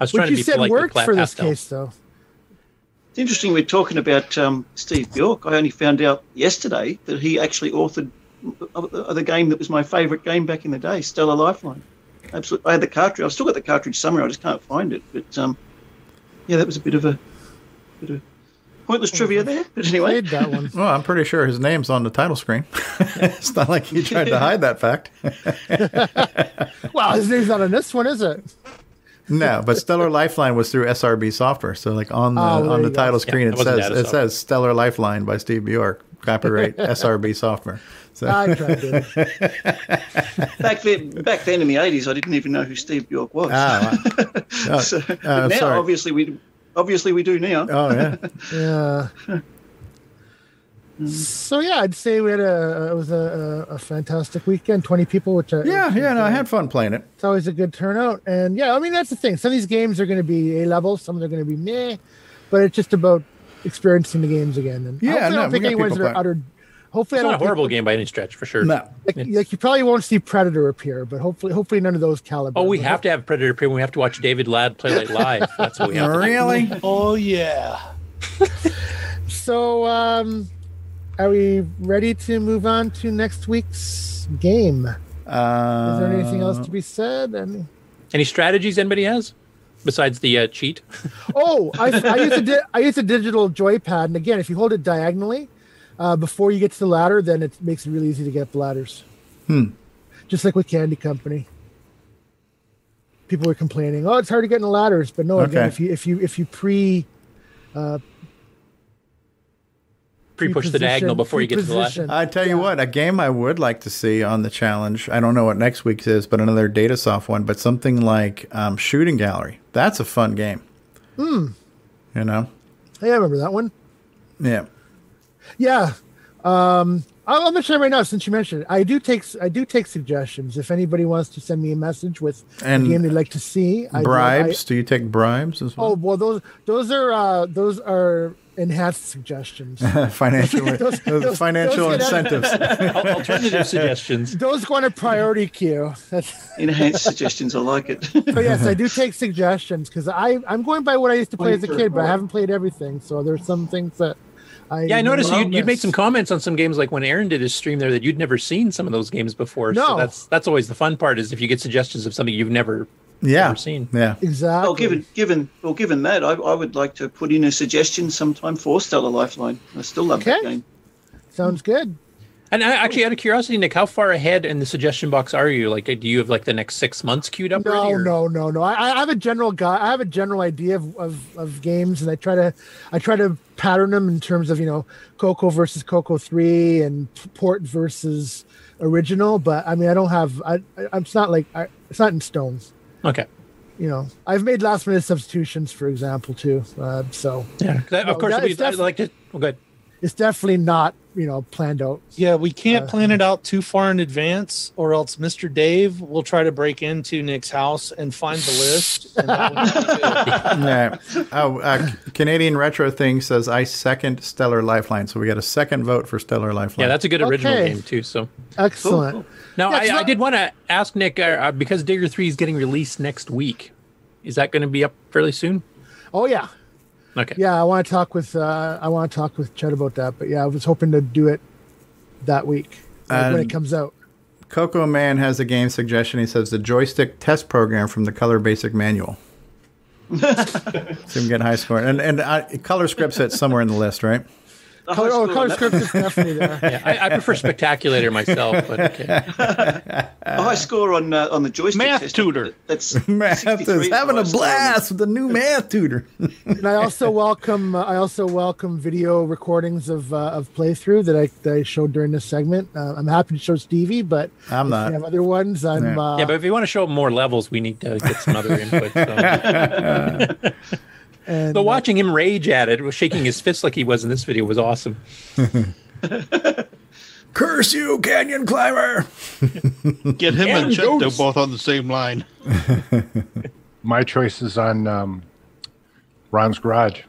I was Which trying to you be said polite worked with for this pastel. case, though. It's interesting we're talking about um, Steve Bjork. I only found out yesterday that he actually authored uh, the game that was my favourite game back in the day, Stellar Lifeline. Absolutely, I had the cartridge. I've still got the cartridge somewhere. I just can't find it. But um, yeah, that was a bit of a bit of pointless mm-hmm. trivia there. But anyway, Played that one. Well, I'm pretty sure his name's on the title screen. it's not like he tried to hide that fact. Well, his name's not on this one, is it? No, but Stellar Lifeline was through SRB software. So like on the Oh, on the you go. title Yeah, screen it it says it software. says Stellar Lifeline by Steve Bjork, copyright SRB software. So I tried to. back then, back then in the eighties, I didn't even know who Steve Bjork was. Ah, wow. Oh, so, uh, now, sorry. obviously, we obviously we do now. Oh yeah. Yeah. So yeah, I'd say we had a it was a, a, a fantastic weekend. Twenty people, which I, Yeah, which yeah, is, no, I uh, had fun playing it. It's always a good turnout, and yeah, I mean that's the thing. Some of these games are going to be A level, some of them are going to be meh, but it's just about experiencing the games again. And Yeah, hopefully I no, don't we pick got any ones people that are utter. Hopefully, It's I not don't a horrible game by any stretch, for sure. No. Like, like you probably won't see Predator appear, but hopefully, hopefully none of those caliber. Oh, we have to have Predator appear. when We have to watch David Ladd play like live. That's what we have. to. Really? Oh yeah. So, um, are we ready to move on to next week's game? Uh, Is there anything else to be said? Any... Any strategies anybody has besides the uh, cheat? Oh, I, I use a di- I use a digital joypad, and again, if you hold it diagonally uh, before you get to the ladder, then it makes it really easy to get up the ladders. Hmm. Just like with Candy Company. People were complaining, "Oh, it's hard to get in the ladders," but no, again, if you if you if you pre uh, Pre-push the diagonal before you get to the ladder. I tell you what, a game I would like to see on the challenge. I don't know what next week's is, but another Datasoft one. But something like um, Shooting Gallery. That's a fun game. Hmm. You know. Hey, I remember that one. Yeah. Yeah. Um, I'll, I'll mention it right now since you mentioned it. I do take I do take suggestions. If anybody wants to send me a message with And a game they'd like to see, I- Bribes? Do you take bribes as I, oh well? well, those those are uh, those are enhanced suggestions. financial Those- those those- financial those incentives. Alternative suggestions. Those go on a priority queue. That's, Enhanced suggestions. I like it. but yes, I do take suggestions because I I'm going by what I used to play as a kid, but I haven't played everything. So there's some things that I Yeah, I noticed will you you made miss. some comments on some games like when Aaron did his stream there that you'd never seen some of those games before. So No. that's that's always the fun part is if you get suggestions of something you've never Yeah. never seen. Yeah. Exactly. Well, given given well, given that, I, I would like to put in a suggestion sometime for Stellar Lifeline. I still love that game. Sounds good. And I, actually, out of curiosity, Nick, how far ahead in the suggestion box are you? Like, do you have like the next six months queued up? No, already, no, no, no. I, I have a general guy. I have a general idea of, of, of games, and I try to I try to pattern them in terms of you know Coco versus Coco three and Port versus original. But I mean, I don't have. I, I I'm it's not like I, it's not in stones. Okay. You know, I've made last minute substitutions, for example, too. Uh, so Yeah, 'cause I- No, of course, that- we, def- like to. Well, good. It's definitely not you know planned out. Yeah, we can't Uh, plan it out too far in advance, or else Mr. Dave will try to break into Nick's house and find the list. And that would be good. yeah. Oh, uh, Canadian Retro Thing says I second Stellar Lifeline. So we got a second vote for Stellar Lifeline. Yeah, that's a good original Okay. game too. So Excellent. now Yeah, it's I, I did want to ask Nick uh, uh, because Digger Three is getting released next week. Is that going to be up fairly soon? Oh yeah, Okay. yeah. I want to talk with uh, I want to talk with Chet about that. But yeah, I was hoping to do it that week like when it comes out. Coco Man has a game suggestion. He says the joystick test program from the Color Basic Manual. so you can get high score. And and uh, color scripts it somewhere in the list, right? A Color, high oh, color that- script is definitely there. Yeah, I, I prefer Spectaculator myself, but okay. a high score on uh, on the joystick. Math test. tutor. That's Math is is having a high on blast with the new math tutor. and I also welcome uh, I also welcome video recordings of uh, of playthrough that I that I showed during this segment. Uh, I'm happy to show Stevie, but I'm if not. you have other ones. I'm Yeah. uh, yeah, but if you want to show more levels, we need to get some other input. So. And So watching him rage at it, shaking his fist like he was in this video, was awesome. Curse you, canyon climber! Get him and And Chet, they're both on the same line. My choice is on um, Ron's Garage.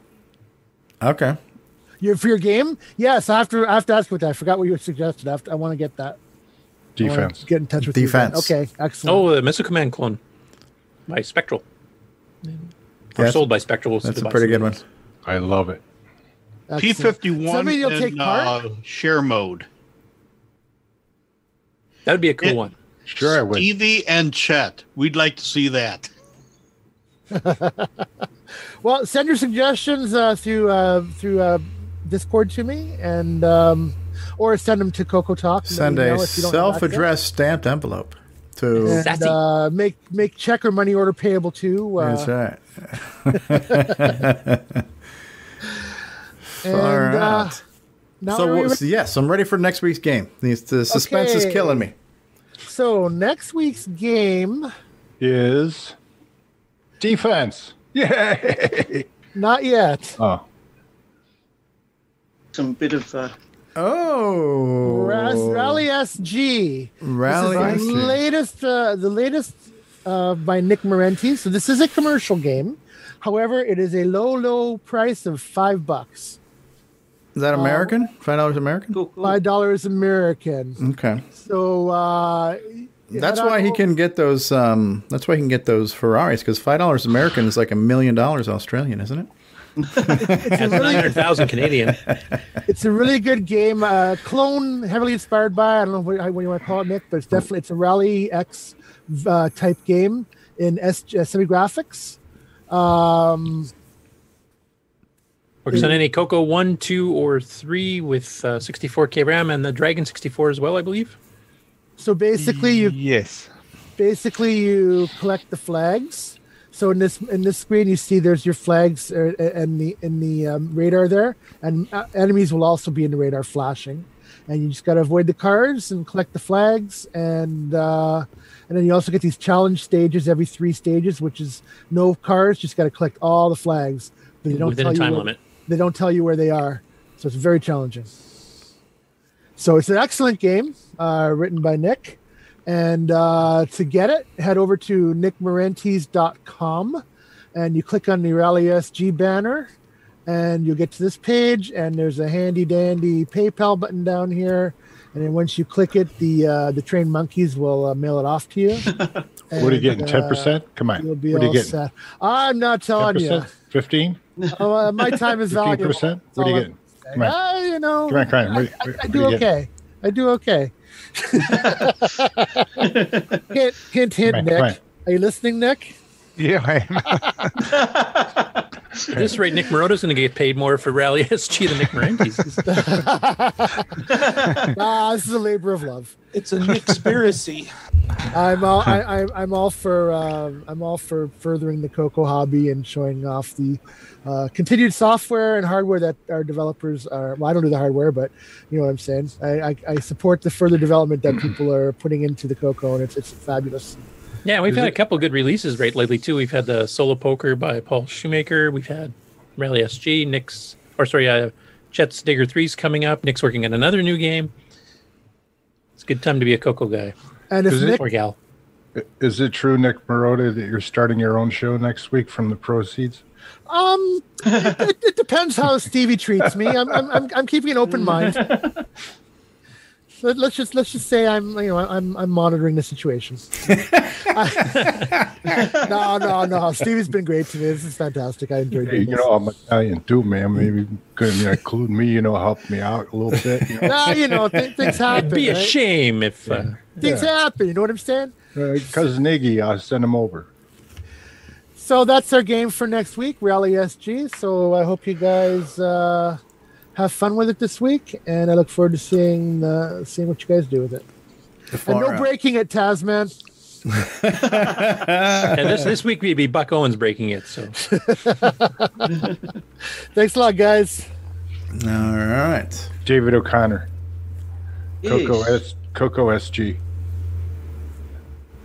Okay. you for your game. Yes, I have to I have to ask you what that. I forgot what you suggested. I, have to, I want to get that. Defense. Get in touch with you. Defense. Okay, excellent. Oh, the Missile Command clone My Spectral. Or Yes. sold by Spectral. That's a pretty good one. I love it. P fifty one Somebody in uh, share mode. That would be a cool It- one. Sure, I would. Stevie and Chet. We'd like to see that. Well, send your suggestions uh, through uh, through uh, Discord to me, and um, or send them to Coco Talk. Send a if you don't have access. self-addressed stamped envelope to. and uh, make make check or money order payable too. Uh, That's right. and, Far uh, out. now so, we what- ready- yes, I'm ready for next week's game. The, the suspense is killing me. so next week's game, Is defense. Yay! not yet. Oh, some bit of uh, Oh, Ras- Rally SG. Rally this is the SG. latest, uh, the latest uh, by Nick Marentes. So this is a commercial game. However, it is a low, low price of five bucks. Is that American? Five dollars American? Five dollars American. Okay. So uh, That's why he can get those. Um, that's why he can get those Ferraris because five dollars American is like a million dollars Australian, isn't it? That's nine hundred thousand Canadian. It's a really good game. Uh, clone, heavily inspired by. I don't know what, what you want to call it, Nick, but it's definitely it's a Rally X uh, type game in S- uh, semi graphics. Um, Works on any Coco one, two, or three with uh, 64k RAM and the Dragon 64 as well, I believe. so basically, you yes, basically you collect the flags. So in this in this screen, you see there's your flags uh, and the in the um, radar there, and uh, enemies will also be in the radar flashing, and you just got to avoid the cars and collect the flags, and uh, and then you also get these challenge stages every three stages, which is no cars, just got to collect all the flags, but they don't Within a tell you where- limit. They don't tell you where they are, so it's very challenging. So it's an excellent game, uh, written by Nick. And uh, to get it, head over to nickmarentes.com and you click on the Rally SG banner and you'll get to this page. And there's a handy dandy PayPal button down here. And then once you click it, the uh, the trained monkeys will uh, mail it off to you. What are you getting? And, Ten uh, percent? Come on. You'll be What are you getting? set. I'm not telling you. 10%? Fifteen? Oh, uh, my time is Fifteen valuable. percent? That's What are you getting? Come on. Uh, you know, Come on, come on. I, I- I do you okay. I do okay. Hint, hint, hint, Come on, Nick. come on. Are you listening, Nick? Yeah, I am. At this rate, Nick Marotta's going to get paid more for Rally SG than Nick Marentes. ah, this is a labor of love. It's a conspiracy. I'm all I, I, I'm all for um, I'm all for furthering the Coco hobby and showing off the uh, continued software and hardware that our developers are. Well, I don't do the hardware, but you know what I'm saying. I, I, I support the further development that people are putting into the Coco, and it's it's fabulous. Yeah, we've Is had it- a couple good releases right lately too. We've had the Solo Poker by Paul Shoemaker. We've had Rally SG. Nick's, or sorry, uh, Chet's Digger Three's coming up. Nick's working on another new game. It's a good time to be a Coco guy. And if Is it- Nick, or gal. Is it true, Nick Marotta, that you're starting your own show next week from the proceeds? um, it, it, it depends how Stevie treats me. I'm I'm I'm, I'm keeping an open mind. Let, let's just let's just say I'm you know I'm I'm monitoring the situation. no, no, no. Stevie's been great to me. This is fantastic. I enjoyed it. You know, I'm Italian too, man. Maybe could you know, include me, you know, help me out a little bit. You know? Nah, you know, th- things happen. It'd be a right? shame if uh, Things Yeah. happen. You know what I'm saying? Uh, Cousin Iggy, I'll send him over. So that's our game for next week, Rally SG. So I hope you guys uh, have fun with it this week, and I look forward to seeing uh, seeing what you guys do with it. And no out. breaking it, Tasman. and this this week we'd be Buck Owens breaking it. So Thanks a lot, guys. All right. David O'Connor, Coco S, Coco SG.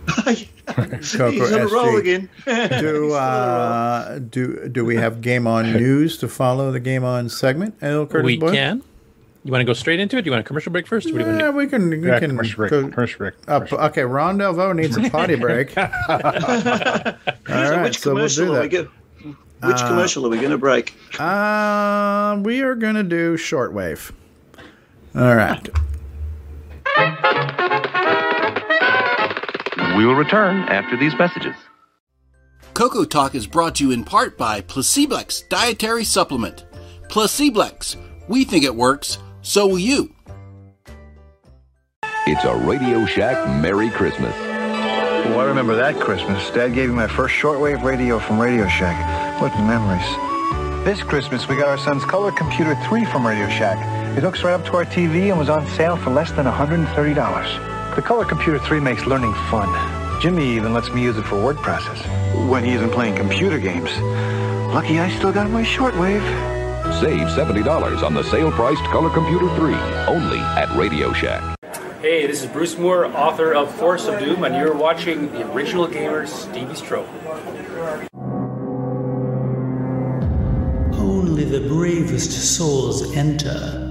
Coco He's on a roll again. do uh, do do we have game on news to follow the game on segment? Hello, Curtis we Boy? can. You want to go straight into it? Do you want a commercial break first? Or what do you Yeah, want we can. We Yeah, can commercial break, go- commercial break, Uh, okay, Ron Delvaux needs a potty break. All So right, which so we'll commercial do are we that. Which Uh, commercial are we going to break? Uh, we are going to do shortwave. All right. We will return after these messages. Coco Talk is brought to you in part by Placeblex Dietary Supplement. Placeblex. We think it works, so will you. It's a Radio Shack Merry Christmas. Oh, I remember that Christmas. Dad gave me my first shortwave radio from Radio Shack. What memories. This Christmas, we got our son's Color Computer 3 from Radio Shack. It hooks right up to our TV and was on sale for less than $130. The Color Computer 3 makes learning fun. Jimmy even lets me use it for word process when he isn't playing computer games. Lucky I still got my shortwave. Save $70 on the sale-priced Color Computer 3, only at Radio Shack. Hey, this is Bruce Moore, author of Forest of Doom, and you're watching the original gamer Stevie Strow. Only the bravest souls enter.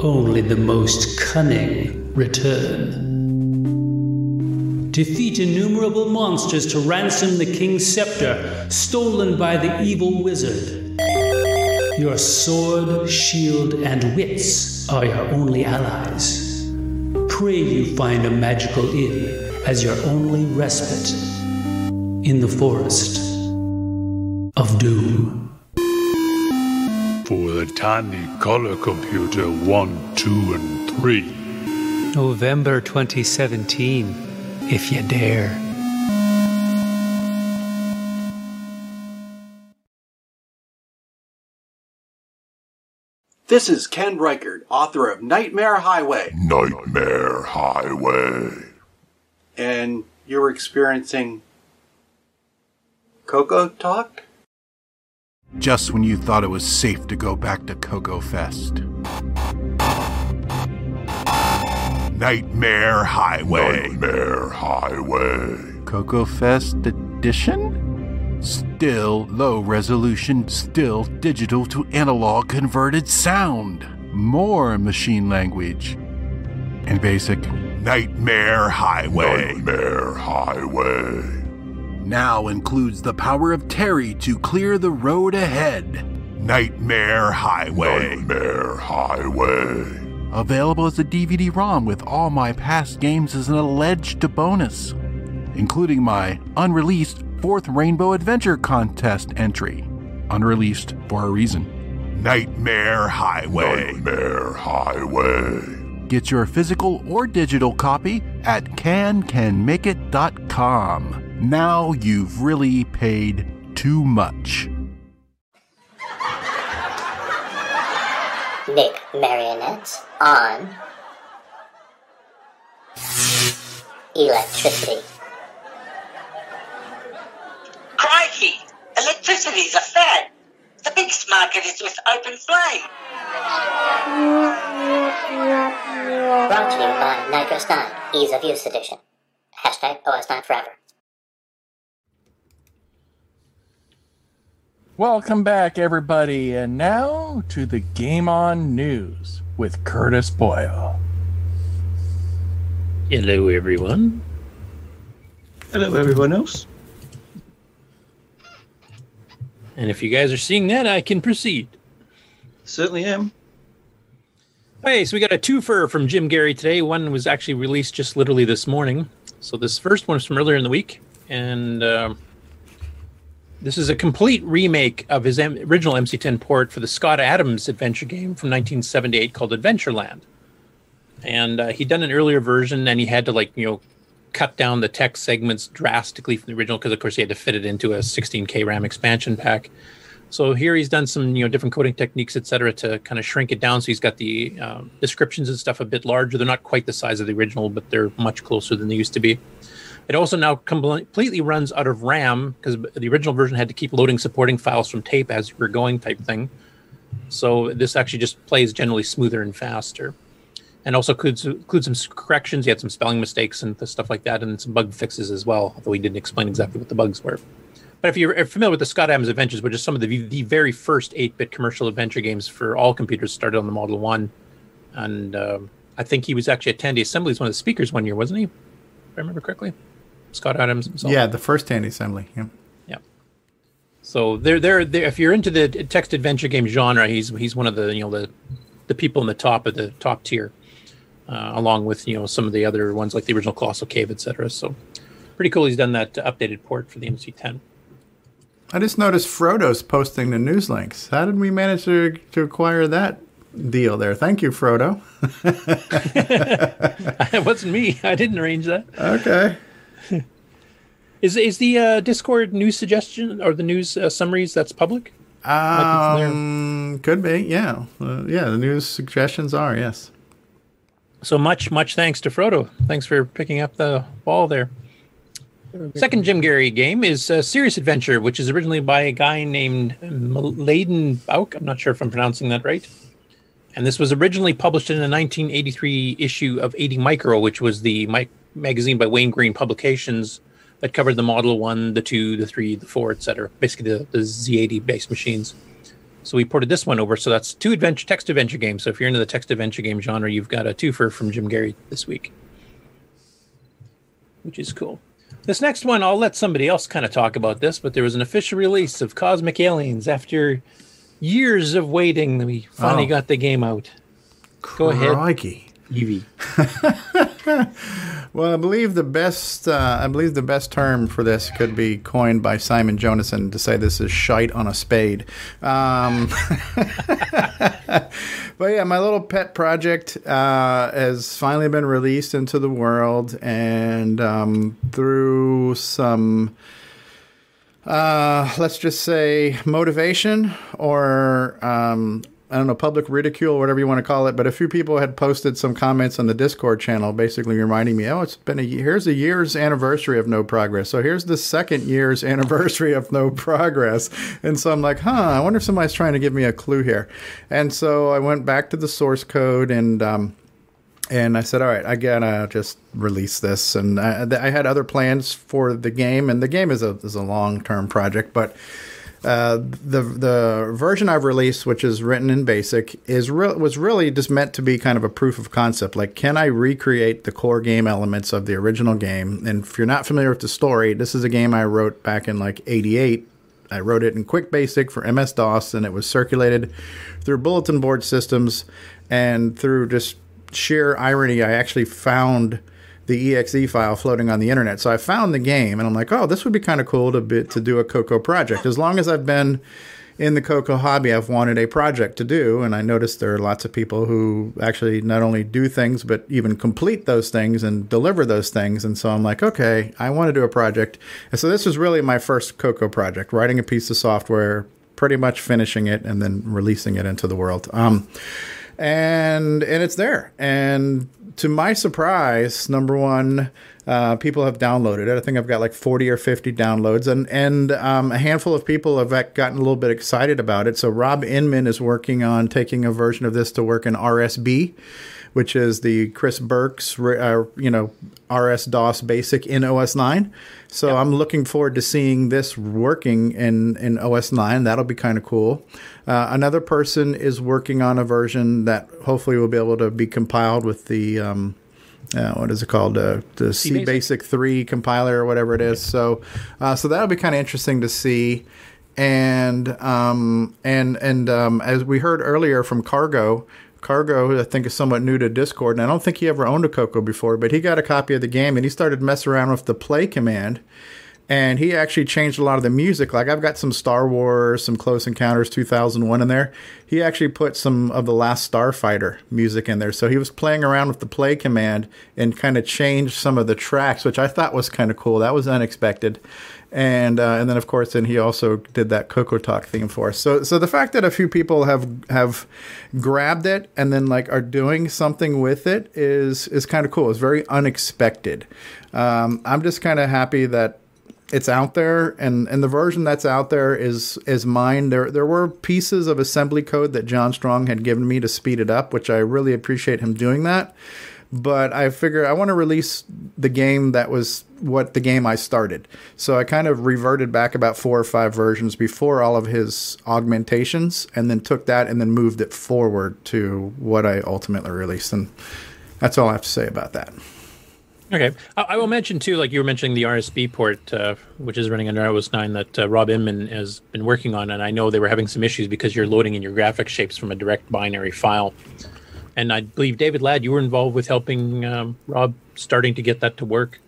only the most cunning return. Defeat innumerable monsters to ransom the king's scepter stolen by the evil wizard. Your sword, shield, and wits are your only allies. Pray you find a magical inn as your only respite in the forest of doom. For the tiny color computer 1, 2, and 3. November 2017, if you dare. This is Ken Reichert, author of Nightmare Highway, Nightmare Highway. and you're experiencing Coco Talk? Just when you thought it was safe to go back to Coco Fest. Nightmare Highway. Nightmare Highway. Coco Fest Edition? Still low resolution, still digital to analog converted sound. More machine language. And basic Nightmare Highway. Nightmare Highway. Now includes the power of Terry to clear the road ahead. Nightmare Highway. Nightmare Highway. Available as a DVD ROM with all my past games as an alleged bonus, including my unreleased fourth Rainbow Adventure Contest entry. Unreleased for a reason. Nightmare Highway. Nightmare Highway. Get your physical or digital copy at cancanmakeit.com. Now you've really paid too much. Nick Marentes on electricity. Crikey! Electricity's a fad. The biggest market is with open flame. Brought to you by NitrOS 9, Ease of Use Edition. Hashtag OS9 Forever. Welcome back, everybody, and now to the Game On News with Curtis Boyle. Hello, everyone. Hello, everyone else. And if you guys are seeing that, I can proceed. Certainly am. Hey, so we got a twofer from Jim Gerrie today. One was actually released just literally this morning. So this first one is from earlier in the week, and um, this is a complete remake of his M- original MC10 port for the Scott Adams adventure game from 1978 called Adventureland. And uh, he'd done an earlier version, and he had to like you know cut down the text segments drastically from the original because of course he had to fit it into a 16k RAM expansion pack. So here he's done some you know different coding techniques, et cetera, to kind of shrink it down. So he's got the um, descriptions and stuff a bit larger. They're not quite the size of the original, but they're much closer than they used to be. It also now completely runs out of RAM because the original version had to keep loading supporting files from tape as you were going, type thing. So this actually just plays generally smoother and faster, and also includes includes some corrections. He had some spelling mistakes and stuff like that, and some bug fixes as well. Although he didn't explain exactly what the bugs were. But if you're familiar with the Scott Adams Adventures, which is some of the the very first 8-bit commercial adventure games for all computers, started on the Model One, and um, I think he was actually at Tandy Assembly as one of the speakers one year, wasn't he? If I remember correctly. Scott Adams himself. Yeah, the first Tandy Assembly. Yeah. Yeah. So they're, they're they're if you're into the text adventure game genre, he's he's one of the you know the the people in the top of the top tier, uh, along with you know some of the other ones like the original Colossal Cave, etc. So pretty cool. He's done that updated port for the MC10. I just noticed Frodo's posting the news links. How did we manage to, to acquire that deal there? Thank you, Frodo. it wasn't me. I didn't arrange that. Okay. Is is the uh, Discord news suggestion or the news uh, summaries that's public? Um, could be. Yeah. Uh, yeah. The news suggestions are yes. So much, much thanks to Frodo. Thanks for picking up the ball there. Second Jim Gerrie game is uh, Serious Adventure, which is originally by a guy named Laden Bauk. I'm not sure if I'm pronouncing that right. And this was originally published in a 1983 issue of 80 Micro, which was the mi- magazine by Wayne Green Publications that covered the Model 1, the 2, the 3, the 4, etc. Basically the, the Z80 based machines. So we ported this one over. So that's two adventure text adventure games. So if you're into the text adventure game genre, you've got a twofer from Jim Gerrie this week, which is cool. This next one, I'll let somebody else kind of talk about this, but there was an official release of Cosmic Aliens after years of waiting. We finally Oh. got the game out. Go ahead, Crikey. Well, I believe the best uh, I believe the best term for this could be coined by Simon Jonassen to say this is shite on a spade. Um, but yeah, my little pet project uh, has finally been released into the world, and um, through some uh, let's just say motivation or um, I don't know public ridicule, whatever you want to call it. But a few people had posted some comments on the Discord channel, basically reminding me, oh, it's been a here's a year's anniversary of no progress. So here's the second year's anniversary of no progress. And so I'm like, huh, I wonder if somebody's trying to give me a clue here. And so I went back to the source code and. Um, and I said, "All right, I gotta just release this." And I, I had other plans for the game, and the game is a is a long term project. But uh, the the version I've released, which is written in BASIC, is re- was really just meant to be kind of a proof of concept. Like, can I recreate the core game elements of the original game? And if you're not familiar with the story, this is a game I wrote back in like '88. I wrote it in Quick Basic for MS DOS, and it was circulated through bulletin board systems and through just sheer irony. I actually found the exe file floating on the internet, so I found the game, and I'm like, oh, this would be kind of cool to be, to do a Coco project. As long as I've been in the Coco hobby, I've wanted a project to do, and I noticed there are lots of people who actually not only do things but even complete those things and deliver those things. And so I'm like, okay, I want to do a project. And so this was really my first Coco project, writing a piece of software, pretty much finishing it, and then releasing it into the world. Um, and and it's there. And to my surprise, number one, uh, people have downloaded it. I think I've got like forty or fifty downloads, and and um, a handful of people have gotten a little bit excited about it. So Rob Inman is working on taking a version of this to work in RSB, which is the Chris Burke's uh, you know RS DOS Basic in OS nine. So I'm looking forward to seeing this working in in OS nine. That'll be kind of cool. Uh, another person is working on a version that hopefully will be able to be compiled with the um, uh, what is it called? Uh, the C? Basic three compiler or whatever it is. So, uh, so that'll be kind of interesting to see. And um, and and um, as we heard earlier from Cargo, Cargo, I think is somewhat new to Discord, and I don't think he ever owned a Coco before, but he got a copy of the game and he started messing around with the play command and he actually changed a lot of the music. Like I've got some Star Wars, some Close Encounters 2001 in there. He actually put some of the Last Starfighter music in there. So he was playing around with the play command and kind of changed some of the tracks, which I thought was kind of cool. That was unexpected. And uh, and then of course and he also did that Coco Talk theme for us. So so the fact that a few people have have grabbed it and then like are doing something with it is is kind of cool. It's very unexpected. Um, I'm just kind of happy that it's out there and and the version that's out there is is mine there there were pieces of assembly code that John Strong had given me to speed it up which I really appreciate him doing that but I figure I want to release the game that was what the game I started. So I kind of reverted back about four or five versions before all of his augmentations and then took that and then moved it forward to what I ultimately released and that's all I have to say about that. Okay, I, I will mention too, like you were mentioning the RSB port, uh, which is running under iOS 9 that uh, Rob Inman has been working on, and I know they were having some issues because you're loading in your graphic shapes from a direct binary file. And I believe David Ladd, you were involved with helping um, Rob starting to get that to work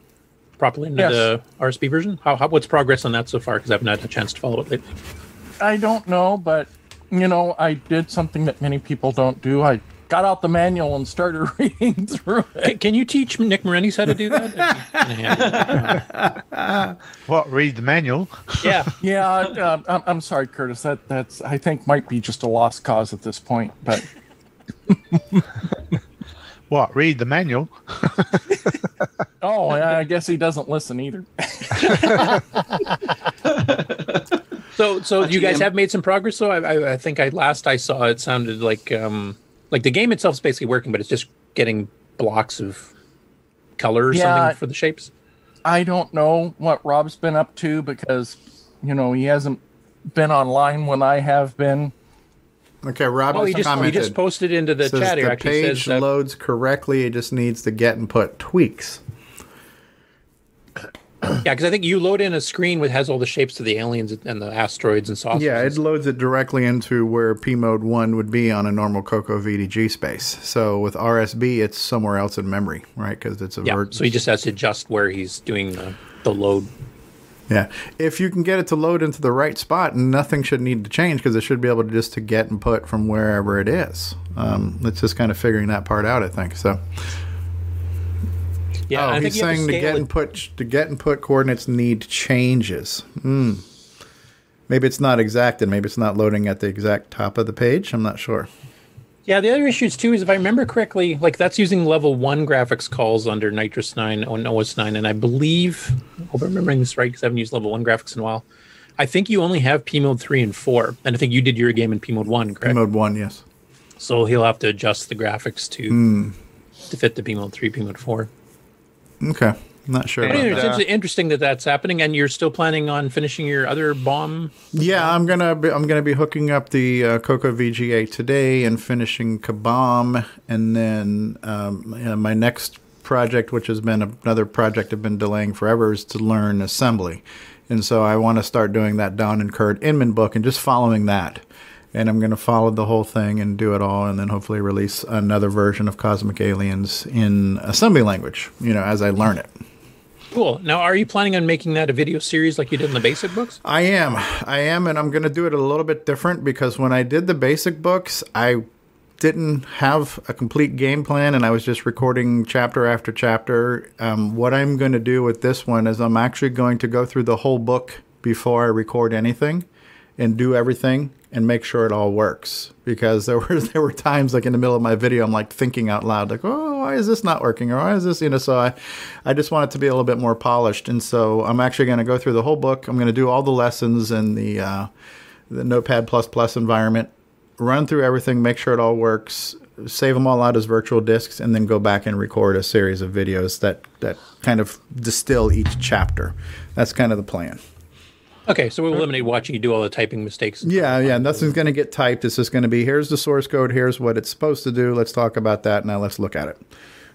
properly into Yes. the RSB version. How, how what's progress on that so far? Because I haven't had a chance to follow it lately. I don't know, but you know, I did something that many people don't do. I got out the manual and started reading through it. Can, can you teach Nick Marentes how to do that? What? Read the manual? Yeah, yeah. Uh, I'm, I'm sorry, Curtis. That that's I think might be just a lost cause at this point. But What? Read the manual? oh, I guess he doesn't listen either. So, so you guys GM. have made some progress. though. I, I, I think I last I saw it sounded like um, like the game itself is basically working, but it's just getting blocks of color or Yeah. something for the shapes. I don't know what Rob's been up to because, you know, he hasn't been online when I have been. Okay, Rob Oh, he just- he just posted into the Says chat here, The actually page says that- loads correctly. It just needs the get and put tweaks. Yeah, because I think you load in a screen with has all the shapes of the aliens and the asteroids and saucers. Yeah, it loads it directly into where P mode one would be on a normal Coco VDG space. So with RSB, it's somewhere else in memory, right? Because it's a yeah. vert- So he just has to adjust where he's doing the, the load. Yeah, if you can get it to load into the right spot, nothing should need to change because it should be able to just to get and put from wherever it is. Um, it's just kind of figuring that part out, I think. So. Yeah, oh, I he's to saying the get it- and put the get and put coordinates need changes. Hmm. Maybe it's not exact, and maybe it's not loading at the exact top of the page. I'm not sure. Yeah, the other issues too is if I remember correctly, like that's using level one graphics calls under NitrOS 9 on OS 9, and I believe, I hope I'm remembering this right because I haven't used level one graphics in a while. I think you only have P mode 3 and 4, and I think you did your game in P mode 1, correct? P mode one, yes. So he'll have to adjust the graphics to Hmm. to fit the P mode 3, P mode 4. Okay, not sure. That. it's interesting that that's happening, and you're still planning on finishing your other bomb. Yeah, I'm gonna be, I'm gonna be hooking up the uh, Coco VGA today and finishing Kabam, and then um, you know, my next project, which has been another project I've been delaying forever, is to learn assembly, and so I want to start doing that Don and Kurt Inman book and just following that. And I'm going to follow the whole thing and do it all, and then hopefully release another version of Cosmic Aliens in assembly language, you know, as I learn it. Cool. Now, are you planning on making that a video series like you did in the basic books? I am. I am, and I'm going to do it a little bit different because when I did the basic books, I didn't have a complete game plan and I was just recording chapter after chapter. Um, what I'm going to do with this one is I'm actually going to go through the whole book before I record anything and do everything and make sure it all works. Because there were there were times like in the middle of my video I'm like thinking out loud like oh why is this not working? Or why is this you know so I I just want it to be a little bit more polished. And so I'm actually going to go through the whole book. I'm going to do all the lessons in the uh, the Notepad plus plus environment run through everything make sure it all works save them all out as virtual discs and then go back and record a series of videos that that kind of distill each chapter. That's kind of the plan Okay, so we'll eliminate watching you do all the typing mistakes. yeah, yeah. Nothing's going to get typed. It's just going to be here's the source code. Here's what it's supposed to do. Let's talk about that. Now let's look at it.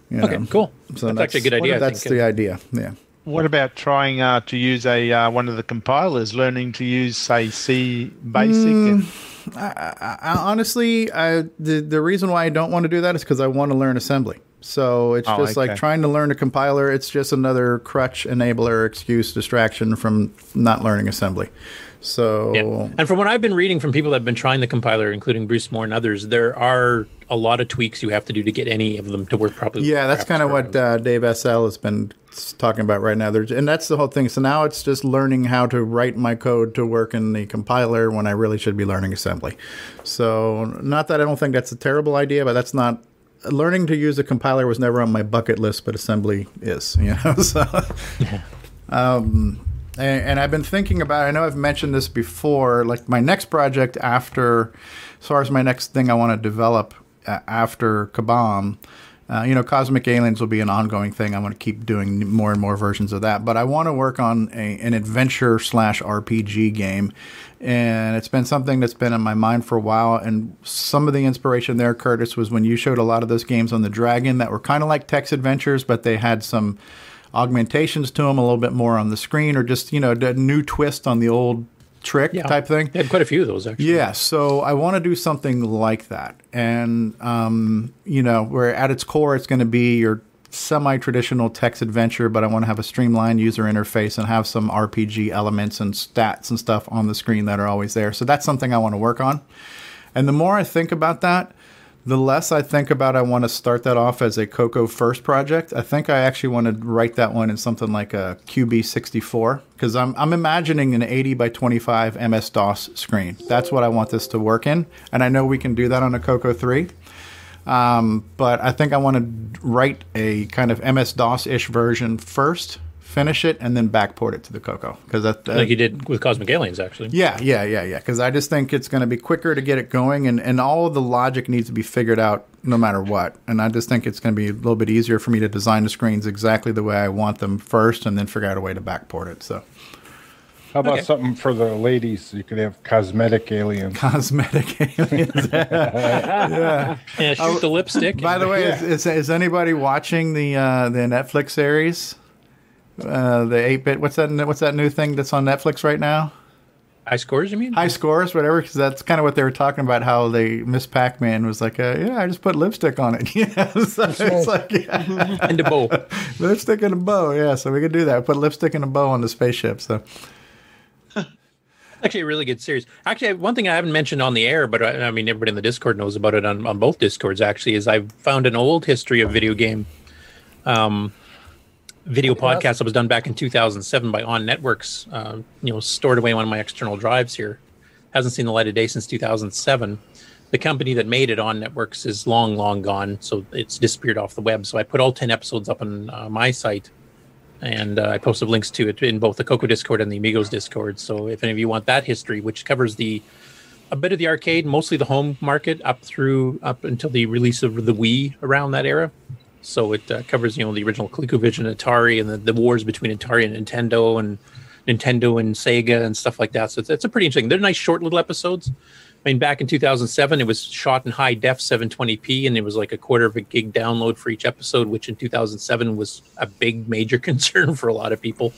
You Okay, cool. So That's actually a good idea, That's the idea. Yeah. What about trying uh, to use a uh, one of the compilers, learning to use say C Basic? and, Mm, I, I, honestly, I, the the reason why I don't want to do that is because I want to learn assembly. So it's Oh, just like trying to learn a compiler. It's just another crutch, enabler, excuse, distraction from not learning assembly. So And from what I've been reading from people that have been trying the compiler, including Bruce Moore and others, there are a lot of tweaks you have to do to get any of them to work properly. Yeah, that's kind of what uh, Dave SL has been talking about right now. There's, and that's the whole thing. So now it's just learning how to write my code to work in the compiler when I really should be learning assembly. So, not that I don't think that's a terrible idea, but that's not. Learning to use a compiler was never on my bucket list, but assembly is. You know, so. yeah. Um, and, and I've been thinking about. I know I've mentioned this before. Like my next project after, as far as my next thing I want to develop uh, after Kabam, uh, you know, Cosmic Aliens will be an ongoing thing. I want to keep doing more and more versions of that. But I want to work on a, an adventure slash RPG game, and it's been something that's been in my mind for a while. And some of the inspiration there, Curtis, was when you showed a lot of those games on the Dragon that were kind of like text adventures, but they had some augmentations to them a little bit more on the screen, or just you know, a new twist on the old trick type thing. They had quite a few of those actually. Yeah, so I want to do something like that, and um, you know, where at its core it's going to be your semi-traditional text adventure, but I want to have a streamlined user interface and have some RPG elements and stats and stuff on the screen that are always there. So that's something I want to work on. And the more I think about that, the less I think about I want to start that off as a Coco first project. I think I actually want to write that one in something like a QB64 because I'm, I'm imagining an 80 by 25 MS DOS screen. That's what I want this to work in. And I know we can do that on a Coco 3. Um, but I think I want to write a kind of MS DOS ish version first, finish it, and then backport it to the Coco because that like you did with Cosmic Aliens, actually. yeah, yeah, yeah, yeah. Because I just think it's going to be quicker to get it going, and, and all of the logic needs to be figured out no matter what. And I just think it's going to be a little bit easier for me to design the screens exactly the way I want them first, and then figure out a way to backport it. So How about Okay. something for the ladies? You could have cosmetic aliens. Cosmetic aliens. yeah. Yeah, shoot the lipstick. By the way, is, is, is anybody watching the uh, the Netflix series? Uh, the eight bit. What's that? What's that new thing that's on Netflix right now? High scores, you mean? High scores, whatever. Because that's kind of what they were talking about. How they Miss Pac Man was like, uh, yeah, I just put lipstick on it. yeah, so it's like yeah. and a bow. lipstick and a bow. Yeah, so we could do that. Put lipstick and a bow on the spaceship. So Actually, a really good series. Actually, one thing I haven't mentioned on the air, but I, I mean, everybody in the Discord knows about it on, on both Discords. Actually, is I've found an old history of video game, um, video podcast that was done back in 2007 by On Networks. Uh, you know, stored away on one of my external drives here. Hasn't seen the light of day since 2007. The company that made it, On Networks, is long, long gone, so it's disappeared off the web. So I put all 10 episodes up on uh, my site and uh, I posted links to it in both the Coco Discord and the Amigos Discord. So if any of you want that history, which covers the a bit of the arcade, mostly the home market, up through up until the release of the Wii around that era. So it uh, covers you know the original ColecoVision, Atari, and the, the wars between Atari and Nintendo, and Nintendo and Sega and stuff like that. So it's, it's a pretty interesting. They're nice short little episodes. I mean, back in 2007, it was shot in high def 720p, and it was like a quarter of a gig download for each episode, which in 2007 was a big major concern for a lot of people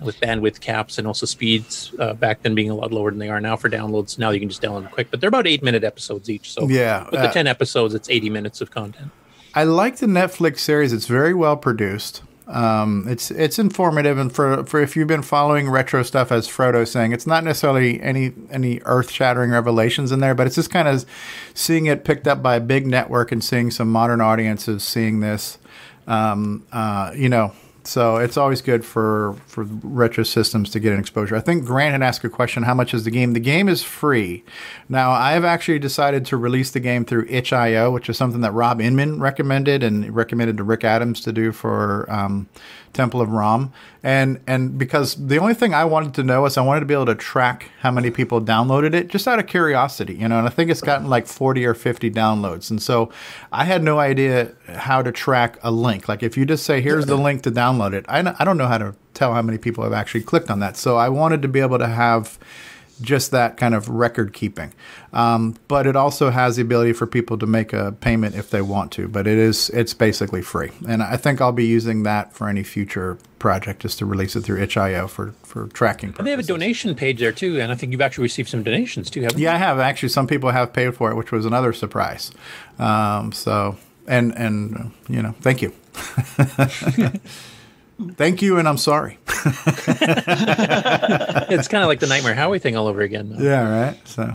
with bandwidth caps and also speeds uh, back then being a lot lower than they are now for downloads. Now you can just download them quick, but they're about eight minute episodes each. So Yeah, with the uh, 10 episodes, it's 80 minutes of content. I like the Netflix series. It's very well produced. Um, it's it's informative, and for for if you've been following retro stuff, as Frodo's saying, it's not necessarily any any earth shattering revelations in there, but it's just kind of seeing it picked up by a big network and seeing some modern audiences seeing this. Um, uh, you know, so it's always good for for retro systems to get an exposure. I think Grant had asked a question: How much is the game? The game is free. Now, I have actually decided to release the game through itch.io, which is something that Rob Inman recommended and recommended to Rick Adams to do for um, Temple of Rom. And and because the only thing I wanted to know is I wanted to be able to track how many people downloaded it, just out of curiosity, you know. And I think it's gotten like forty or fifty downloads, and so I had no idea how to track a link. Like if you just say, "Here's the link to download it," I, I don't know how to tell how many people have actually clicked on that. So I wanted to be able to have just that kind of record keeping. Um, but it also has the ability for people to make a payment if they want to. But it is it's basically free, and I think I'll be using that for any future project, just to release it through itch.io for for tracking. And they have a donation page there too, and I think you've actually received some donations too, haven't you? Yeah, I have actually. Some people have paid for it, which was another surprise. Um, so and and you know, thank you. Thank you, and I'm sorry. it's kind of like the Nightmare Howie thing all over again. yeah, right. So,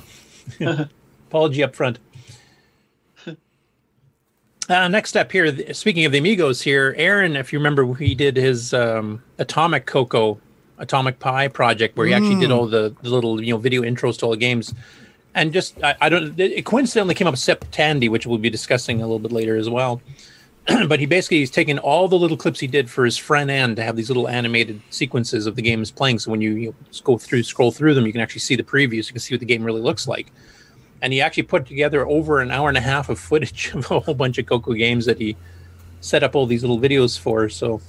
Apology up front. Uh, next up here, speaking of the Amigos here, Aaron, if you remember, he did his um, Atomic Cocoa, Atomic Pie project, where he actually did Mm. all the, the little you know video intros to all the games, and just I, I don't. It coincidentally came up Septandy, which we'll be discussing a little bit later as well. but he basically he's taken all the little clips he did for his friend end to have these little animated sequences of the games playing. So when you, you go through, scroll through them, you can actually see the previews. You can see what the game really looks like. And he actually put together over an hour and a half of footage of a whole bunch of Coco games that he set up all these little videos for. So,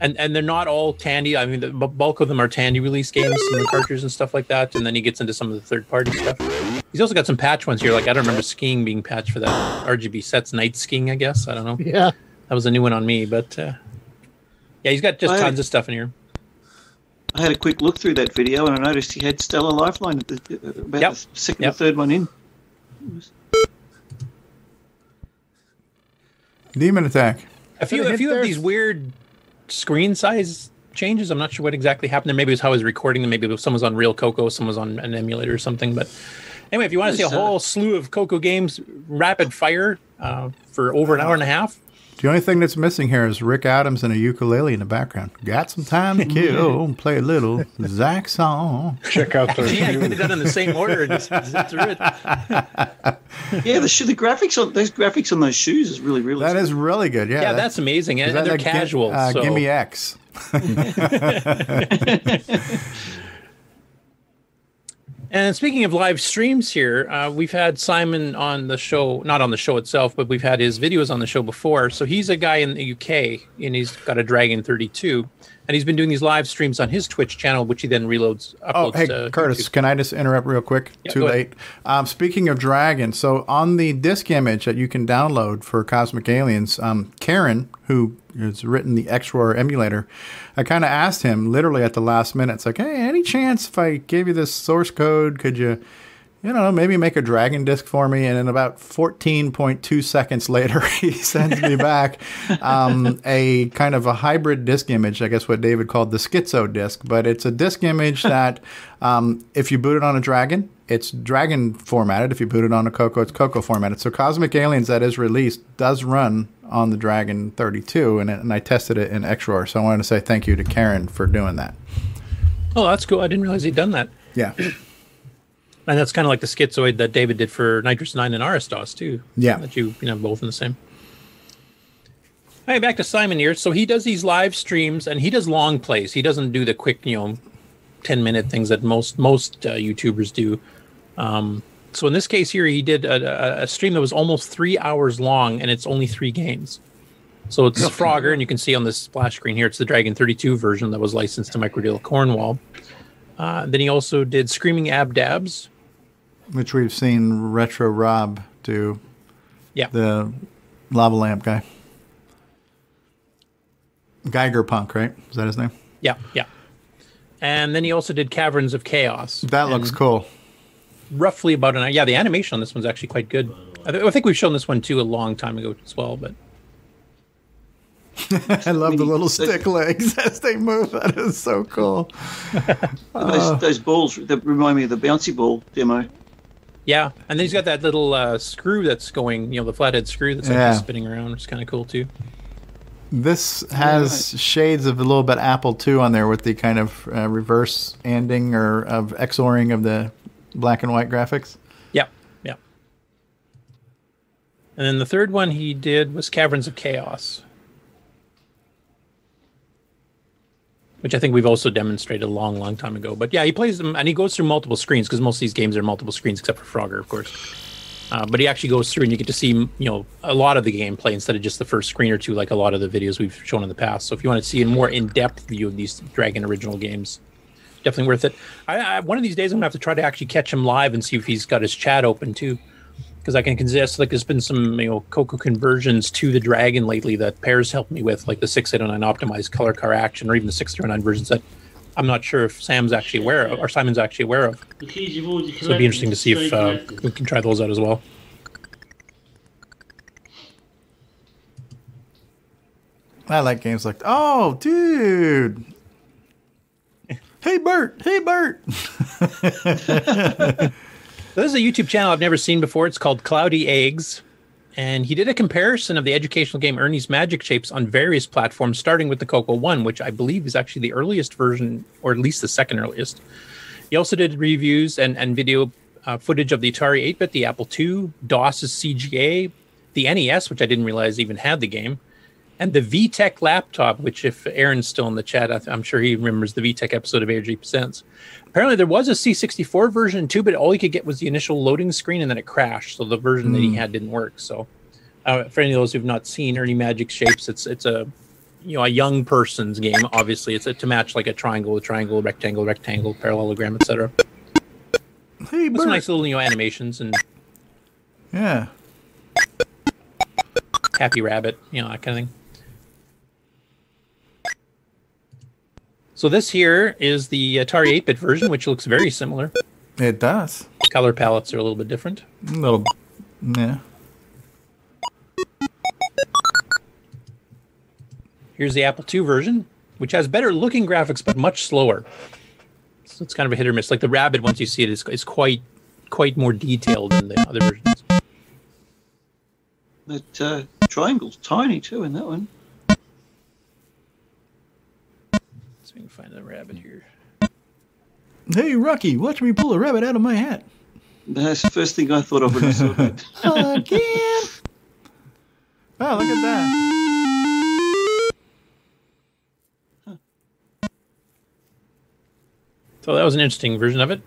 and and they're not all Tandy. I mean, the bulk of them are Tandy release games and cartridges and stuff like that. And then he gets into some of the third party stuff. He's also got some patch ones here. Like I don't remember skiing being patched for that RGB sets night skiing. I guess I don't know. Yeah. That was a new one on me, but uh, yeah, he's got just I- tons of stuff in here. I had a quick look through that video and I noticed he had Stellar Lifeline at the, uh, about Yep. the second Yep. or third one in. Demon Attack. A few, a few of these weird screen size changes. I'm not sure what exactly happened there. Maybe it was how I was recording them. Maybe it was someone was on Real Coco, someone was on an emulator or something. But anyway, if you want to see a Yes, uh, whole slew of Coco games, rapid fire uh, for over an hour and a half. The only thing that's missing here is Rick Adams and a ukulele in the background. Got some time to kill. Play a little Zach song. Check out yeah, you could have done it in the same order and just zip through it. Yeah, the, sh- the graphics on those graphics on those shoes is really really. That is really good. Yeah, Yeah, that- that's amazing, and, that and they're like Gi- casual. uh, so. Gimme X. And speaking of live streams here, uh, we've had Simon on the show, not on the show itself, but we've had his videos on the show before. So he's a guy in the UK and he's got a Dragon 32. And he's been doing these live streams on his Twitch channel, which he then reloads. Oh, Uploads hey, to Curtis, can I just interrupt real quick? Yeah, Too late. Um, speaking of Dragon, so on the disk image that you can download for Cosmic Aliens, um, Ciaran, who has written the XROAR emulator, I kind of asked him literally at the last minute, it's like, hey, any chance if I gave you this source code, could you, you know, maybe make a Dragon disk for me? And in about 14.2 seconds later, he sends me back um, a kind of a hybrid disk image, I guess what David called the schizo disk, but it's a disk image that um, if you boot it on a Dragon, it's Dragon formatted. If you boot it on a Coco, it's Coco formatted. So Cosmic Aliens that is released does run on the Dragon 32, and, it, and I tested it in XROAR. So I wanted to say thank you to Ciaran for doing that. Oh, that's cool. I didn't realize he'd done that. Yeah. And that's kind of like the schizoid that David did for NitrOS 9 and Aristos, too. Yeah. That you, you know, both in the same. All right, back to Simon here. So he does these live streams and he does long plays. He doesn't do the quick, you know, 10 minute things that most most uh, YouTubers do. Um, so in this case here, he did a, a, a stream that was almost three hours long and it's only three games. So it's Frogger, and you can see on this splash screen here, it's the Dragon 32 version that was licensed to Microdeal Cornwall. Uh, then he also did Screaming Abdabs, Which we've seen Retro Rob do. Yeah. The lava lamp guy. Geiger Punk, right? Is that his name? Yeah, yeah. And then he also did Caverns of Chaos. That looks cool. Roughly about an hour. Yeah, the animation on this one's actually quite good. I, th- I think we've shown this one too a long time ago as well, but I love the little stick legs as they move. That is so cool. Uh, those, those balls that remind me of the bouncy ball demo. Yeah. And then he's got that little uh, screw that's going, you know, the flathead screw that's Yeah. spinning around, which is kind of cool too. This has shades of a little bit Apple II on there with the kind of uh, reverse anding or of XORing of the black and white graphics. Yeah, yeah. And then the third one he did was Caverns of Chaos, which I think we've also demonstrated a long, long time ago. But yeah, he plays them and he goes through multiple screens because most of these games are multiple screens, except for Frogger, of course. Uh, but he actually goes through and you get to see, you know, a lot of the gameplay instead of just the first screen or two, like a lot of the videos we've shown in the past. So if you want to see a more in-depth view of these Dragon original games, definitely worth it. I, I one of these days I'm gonna have to try to actually catch him live and see if he's got his chat open too, because I can suggest like there's been some you know Coco conversions to the Dragon lately that Pairs helped me with, like the 609 optimized color car action, or even the 609 versions that I'm not sure if Sam's actually aware of, or Simon's actually aware of. So it'd be interesting to see if uh, we can try those out as well. I like games like, oh, dude. Hey, Bert. Hey, Bert. So this is a YouTube channel I've never seen before. It's called Cloudy Eggs. And he did a comparison of the educational game Ernie's Magic Shapes on various platforms, starting with the Coco 1, which I believe is actually the earliest version, or at least the second earliest. He also did reviews and, and video uh, footage of the Atari 8 bit, the Apple II, DOS's CGA, the NES, which I didn't realize even had the game, and the VTech laptop, which, if Aaron's still in the chat, I th- I'm sure he remembers the VTech episode of ARG Presents. Apparently, there was a C64 version too, but all he could get was the initial loading screen and then it crashed. So the version that he Hmm. had didn't work. So, uh, for any of those who've not seen Ernie Magic Shapes, it's it's a you know a young person's game. Obviously, it's a, to match like a triangle, a triangle, rectangle, rectangle, parallelogram, etc. Hey, With some nice little you know animations and Yeah. Happy Rabbit, you know that kind of thing. So this here is the Atari 8-bit version, which looks very similar. It does. Color palettes are a little bit different. A little, yeah. Here's the Apple II version, which has better looking graphics but much slower. So it's kind of a hit or miss. Like the Rabbit, once you see it, is, is quite quite more detailed than the other versions. That uh, triangle's tiny too in that one. So we can find the Rabbit here. Hey, Rocky, watch me pull a rabbit out of my hat. That's the first thing I thought of when I saw that. Again. Oh, look at that. So that was an interesting version of it.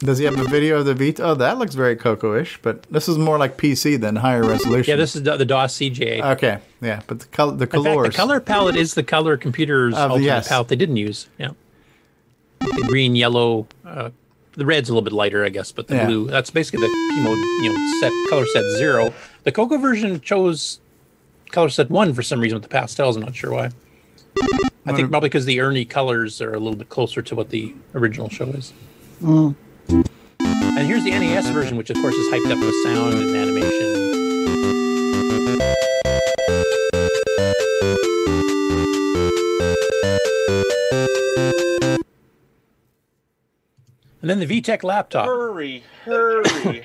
Does he have a video of the Vita? Oh, that looks very Coco-ish, but this is more like PC than higher resolution. Yeah, this is the, the DOS CGA. Okay, yeah, but the color, the In fact, the color palette is the color computer's Of the- ultimate yes. palette they didn't use. Yeah, the green, yellow, uh, the red's a little bit lighter, I guess, but the Yeah. blue. That's basically the P mode, you know, set color set zero. The Coco version chose color set one for some reason with the pastels. I'm not sure why. I think probably because the Ernie colors are a little bit closer to what the original show is. Mm. And here's the NES version, which of course is hyped up with sound and animation. And then the VTech laptop. Hurry, hurry.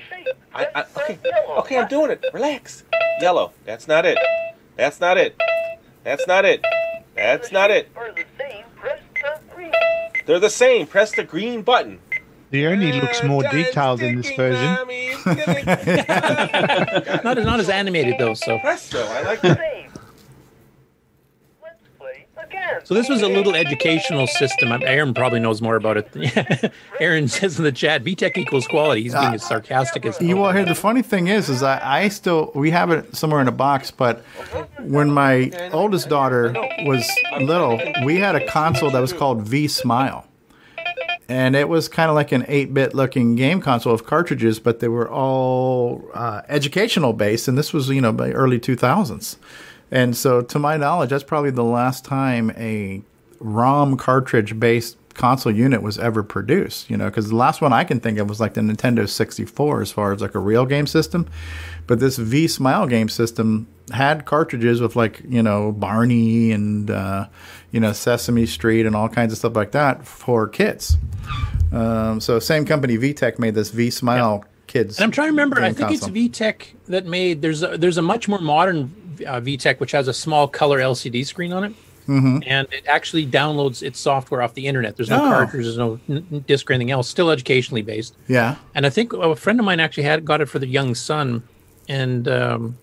I, I, okay, okay, I'm doing it. Relax. Yellow. That's not it. That's not it. That's not it. That's not it. They're the same. Press the green button. The Ernie looks more detailed in this version. not, as- not as animated though, so. Presto. I like that. So this was a little educational system. Aaron probably knows more about it. Aaron says in the chat, VTech equals quality. He's being as ah. sarcastic as You well, here the funny thing is, is I, I still we have it somewhere in a box, but when my oldest daughter was little, we had a console that was called V Smile, and it was kind of like an eight-bit looking game console of cartridges, but they were all uh, educational based, and this was you know by early two thousands, and so to my knowledge, that's probably the last time a ROM cartridge based console unit was ever produced. You know, because the last one I can think of was like the Nintendo 64 as far as like a real game system. But this V Smile game system had cartridges with like you know Barney and uh, you know Sesame Street and all kinds of stuff like that for kids. Um, so same company VTech made this V Smile kids. And I'm trying to remember. I think console. it's VTech that made. There's a, there's a much more modern uh, VTech which has a small color LCD screen on it, Mhm. and it actually downloads its software off the internet. There's no Oh. cartridge, there's no n- disc or anything else. Still educationally based. Yeah. And I think a friend of mine actually had got it for the young son, and um,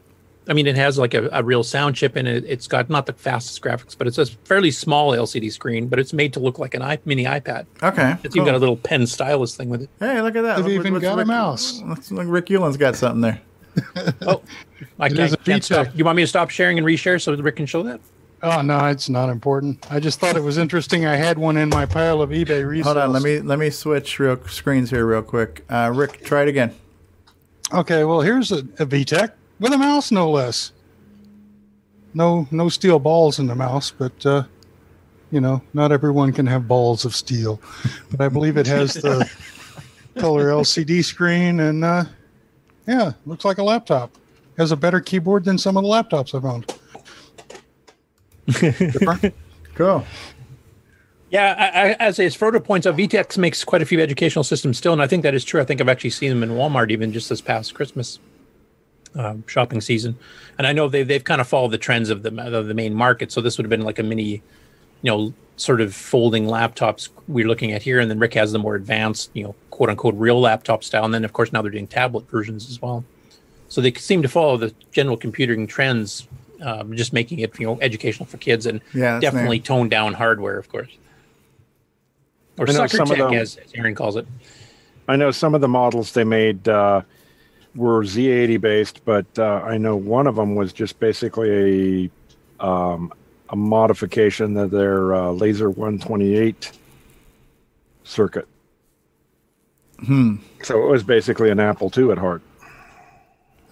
I mean it has like a, a real sound chip in it. It's got not the fastest graphics, but it's a fairly small LCD screen, but it's made to look like an i mini iPad. Okay, It's even got a little pen stylus thing with it. Hey, look at that! They've even what's got a mouse. Looks like Rick Uland's got something there. I It can't, a can't stop. You want me to stop sharing and reshare so Rick can show that? Oh no, it's not important. I just thought it was interesting. I had one in my pile of eBay resales. Hold on, let me let me switch real screens here real quick. Uh, Rick, try it again. Okay, well here's a, a VTech with a mouse, no less. No, no steel balls in the mouse, but uh, you know, not everyone can have balls of steel. But I believe it has the color LCD screen, and uh, yeah, looks like a laptop. Has a better keyboard than some of the laptops I found. cool. Yeah, I, I, as as Frodo points out, VTech makes quite a few educational systems still, and I think that is true. I think I've actually seen them in Walmart even just this past Christmas um, shopping season, and I know they've they've kind of followed the trends of the of the main market. So this would have been like a mini, you know, sort of folding laptops we're looking at here, and then Rick has the more advanced, you know, quote unquote real laptop style, and then of course now they're doing tablet versions as well. So they seem to follow the general computing trends, um, just making it you know educational for kids and Yeah, definitely neat. toned down hardware, of course. Or sucker some of tech, them- as, as Aaron calls it. I know some of the models they made uh, were Z80 based, but uh, I know one of them was just basically a um, a modification of their uh, Laser 128 circuit. Hmm. So it was basically an Apple II at heart.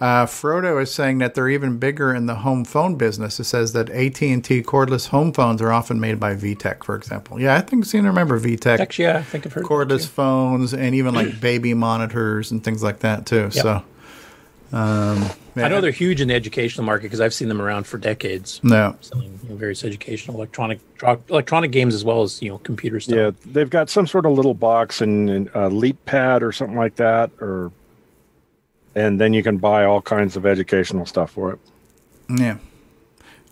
Uh, Frodo is saying that they're even bigger in the home phone business. It says that AT and T cordless home phones are often made by VTech, for example. Yeah, I think seem to remember VTech. Actually, yeah, I think I've heard. cordless phones and even like baby monitors and things like that too. Yep. So, um, I know they're huge in the educational market because I've seen them around for decades. Yeah. selling you know, various educational electronic electronic games as well as you know computer stuff. Yeah, they've got some sort of little box and, and a leap pad or something like that, or and then you can buy all kinds of educational stuff for it. Yeah.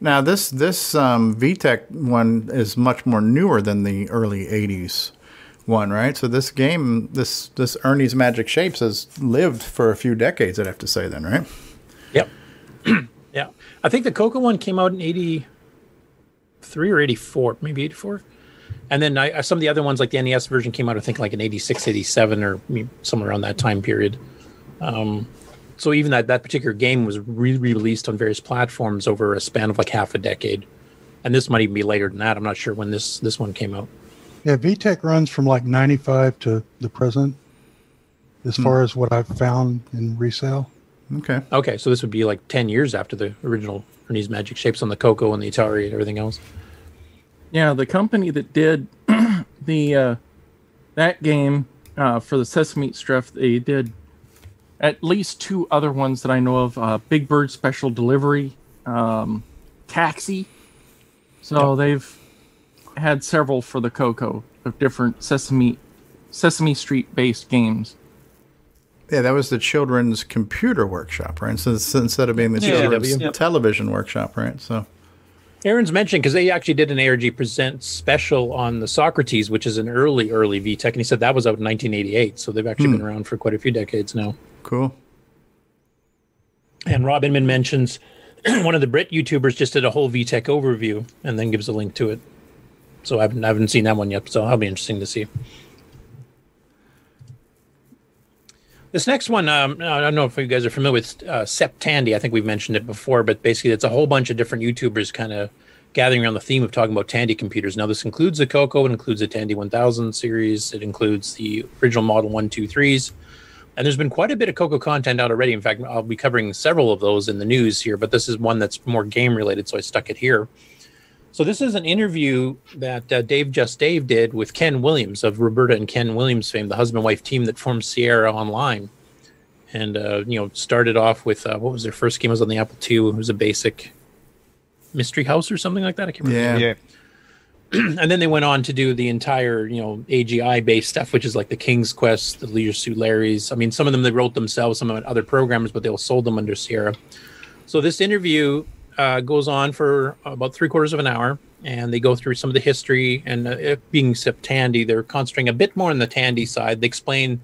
Now this this um, VTech one is much more newer than the early '80s one, right? So this game, this this Ernie's Magic Shapes, has lived for a few decades. I'd have to say, then, right? Yep. yeah, I think the Coco one came out in '83 or '84, maybe '84. And then I, some of the other ones, like the NES version, came out I think like in '86, '87, or I somewhere around that time period. Um, so even that that particular game was re released on various platforms over a span of like half a decade. And this might even be later than that. I'm not sure when this this one came out. Yeah, VTech runs from like 95 to the present, as Hmm. far as what I've found in resale. Okay. Okay, so this would be like ten years after the original Ernie's Magic Shapes on the Coco and the Atari and everything else. Yeah, the company that did the uh, that game uh, for the Sesame stuff, they did at least two other ones that I know of: uh, Big Bird Special Delivery, um, Taxi. So they've had several for the Coco of different Sesame Sesame Street based games. Yeah, that was the children's computer workshop, right? So it's- instead of being the Yeah, children's CW. television workshop, right? So Aaron's mentioned because they actually did an ARG Presents special on the Socrates, which is an early, early VTech, and he said that was out in 1988. So they've actually Hmm. been around for quite a few decades now. cool. And Rob Inman mentions one of the Brit YouTubers just did a whole VTech overview and then gives a link to it. So I haven't, I haven't seen that one yet, so that'll be interesting to see. This next one, um, I don't know if you guys are familiar with uh, Septandy. I think we've mentioned it before, but basically, it's a whole bunch of different YouTubers kind of gathering around the theme of talking about Tandy computers. Now, this includes the Coco, it includes the Tandy 1000 series, it includes the original Model 123s, and there's been quite a bit of Coco content out already. In fact, I'll be covering several of those in the news here, but this is one that's more game related, so I stuck it here. So this is an interview that uh, Dave Just Dave did with Ken Williams of Roberta and Ken Williams fame, the husband wife team that formed Sierra Online, and uh, you know started off with uh, what was their first game? It was on the Apple II. It was a basic Mystery House or something like that. I can't remember. Yeah. and then they went on to do the entire you know AGI based stuff, which is like the King's Quest, the Leisure Suit Larry's. I mean, some of them they wrote themselves, some of them other programmers, but they all sold them under Sierra. So this interview uh, goes on for about three quarters of an hour, and they go through some of the history. And uh, being Septandy, they're concentrating a bit more on the Tandy side. They explain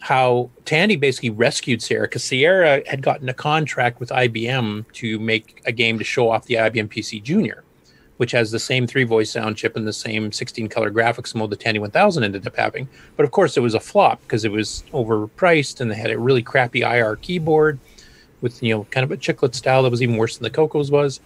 how Tandy basically rescued Sierra because Sierra had gotten a contract with IBM to make a game to show off the IBM PC Junior, which has the same three voice sound chip and the same 16 color graphics mode the Tandy 1000 ended up having. But of course, it was a flop because it was overpriced and they had a really crappy IR keyboard with you know kind of a chiclet style that was even worse than the Cocos was.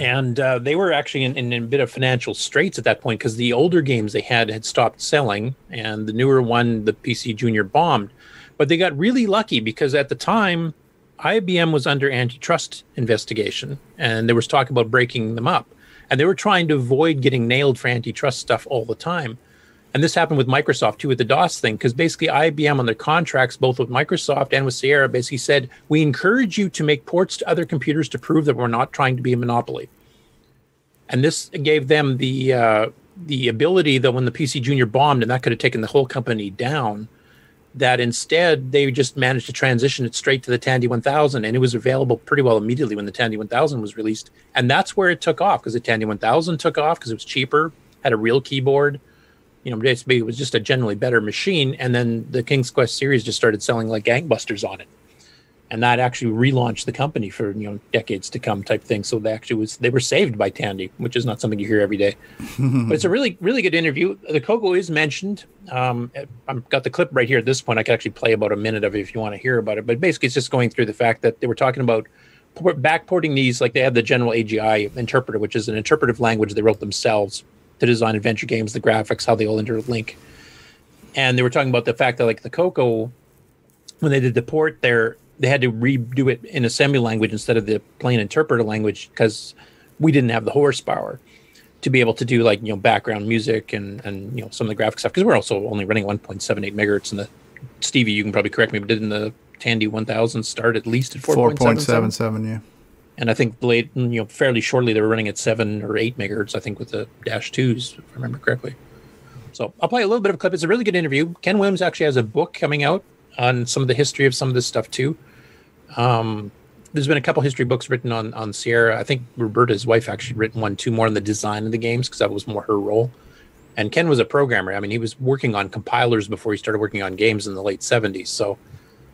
And uh, they were actually in, in, in a bit of financial straits at that point because the older games they had had stopped selling, and the newer one, the PC Junior, bombed. But they got really lucky because at the time, IBM was under antitrust investigation, and there was talk about breaking them up. And they were trying to avoid getting nailed for antitrust stuff all the time. And this happened with Microsoft too with the DOS thing, because basically IBM on their contracts, both with Microsoft and with Sierra, basically said, we encourage you to make ports to other computers to prove that we're not trying to be a monopoly. And this gave them the uh, the ability that when the PC Junior bombed, and that could have taken the whole company down, that instead they just managed to transition it straight to the Tandy 1000, and it was available pretty well immediately when the Tandy 1000 was released. And that's where it took off because the Tandy 1000 took off because it was cheaper, had a real keyboard you know, it was just a generally better machine. And then the King's Quest series just started selling like gangbusters on it. And that actually relaunched the company for, you know, decades to come type thing. So they actually was, they were saved by Tandy, which is not something you hear every day. but it's a really, really good interview. The Coco is mentioned. Um, I've got the clip right here at this point. I could actually play about a minute of it if you want to hear about it. But basically, it's just going through the fact that they were talking about backporting these, like they had the general AGI interpreter, which is an interpretive language they wrote themselves to design adventure games, the graphics, how they all interlink. And they were talking about the fact that, like the Coco, when they did the port there, they had to redo it in assembly language instead of the plain interpreter language because we didn't have the horsepower to be able to do like you know background music and and you know some of the graphic stuff because we're also only running 1.78 megahertz and the Stevie you can probably correct me but didn't the Tandy 1000 start at least at 4.77 4.77, yeah. And I think late you know fairly shortly they were running at seven or eight megahertz I think with the dash twos if I remember correctly so I'll play a little bit of a clip it's a really good interview Ken Williams actually has a book coming out on some of the history of some of this stuff too um, there's been a couple history books written on on Sierra. I think Roberta's wife actually written one too more on the design of the games because that was more her role. And Ken was a programmer. I mean, he was working on compilers before he started working on games in the late 70s. So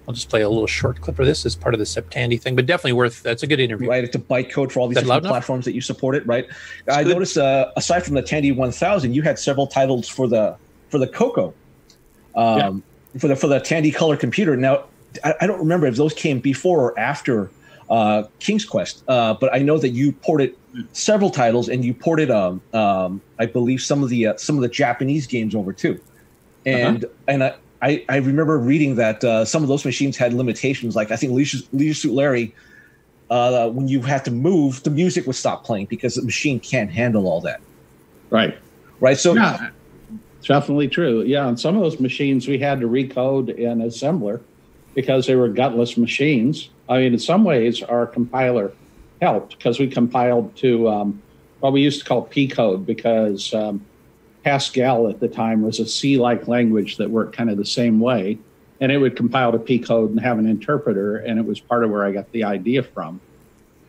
I'll just play a little short clip of this as part of the Septandy thing, but definitely worth. That's a good interview. Right, it's a bytecode for all these Is that loud different platforms that you supported. Right, I noticed uh, aside from the Tandy 1000, you had several titles for the for the Coco, um, for the for the Tandy Color computer. Now, I, I don't remember if those came before or after uh, King's Quest, uh, but I know that you ported several titles and you ported, um, um, I believe, some of the uh, some of the Japanese games over too. And and I, I I remember reading that uh, some of those machines had limitations. Like I think Leisure, Leisure Suit Larry, uh, when you had to move, the music would stop playing because the machine can't handle all that. Right. Right. So yeah, it's definitely true. Yeah, on some of those machines we had to recode in assembler because they were gutless machines. I mean, in some ways, our compiler helped because we compiled to um, what we used to call P code because um, Pascal at the time was a C-like language that worked kind of the same way, and it would compile to P code and have an interpreter, and it was part of where I got the idea from.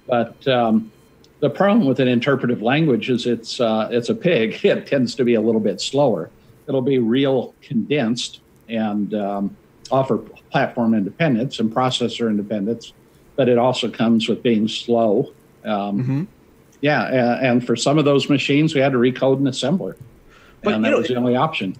But um, the problem with an interpretive language is it's uh, it's a pig. It tends to be a little bit slower. It'll be real condensed and um, offer platform independence and processor independence, but it also comes with being slow. Um, Yeah, and, and for some of those machines, we had to recode an assembler, But, and that know, was the only option.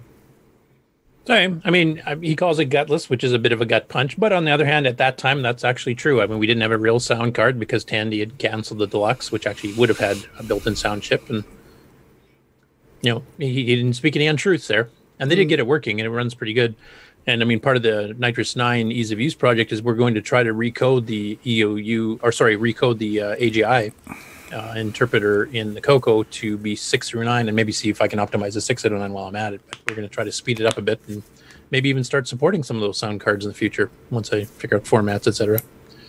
Same. I mean, I- he calls it gutless, which is a bit of a gut punch. But on the other hand, at that time, that's actually true. I mean, we didn't have a real sound card because Tandy had canceled the deluxe, which actually would have had a built-in sound chip, and you know, he, he didn't speak any untruths there. And they did get it working, and it runs pretty good. And I mean, part of the NitrOS Nine ease of use project is we're going to try to recode the EOU, or sorry, recode the uh, AGI uh, interpreter in the Coco to be six through nine, and maybe see if I can optimize the six through nine while I'm at it. But we're going to try to speed it up a bit, and maybe even start supporting some of those sound cards in the future once I figure out formats, etc.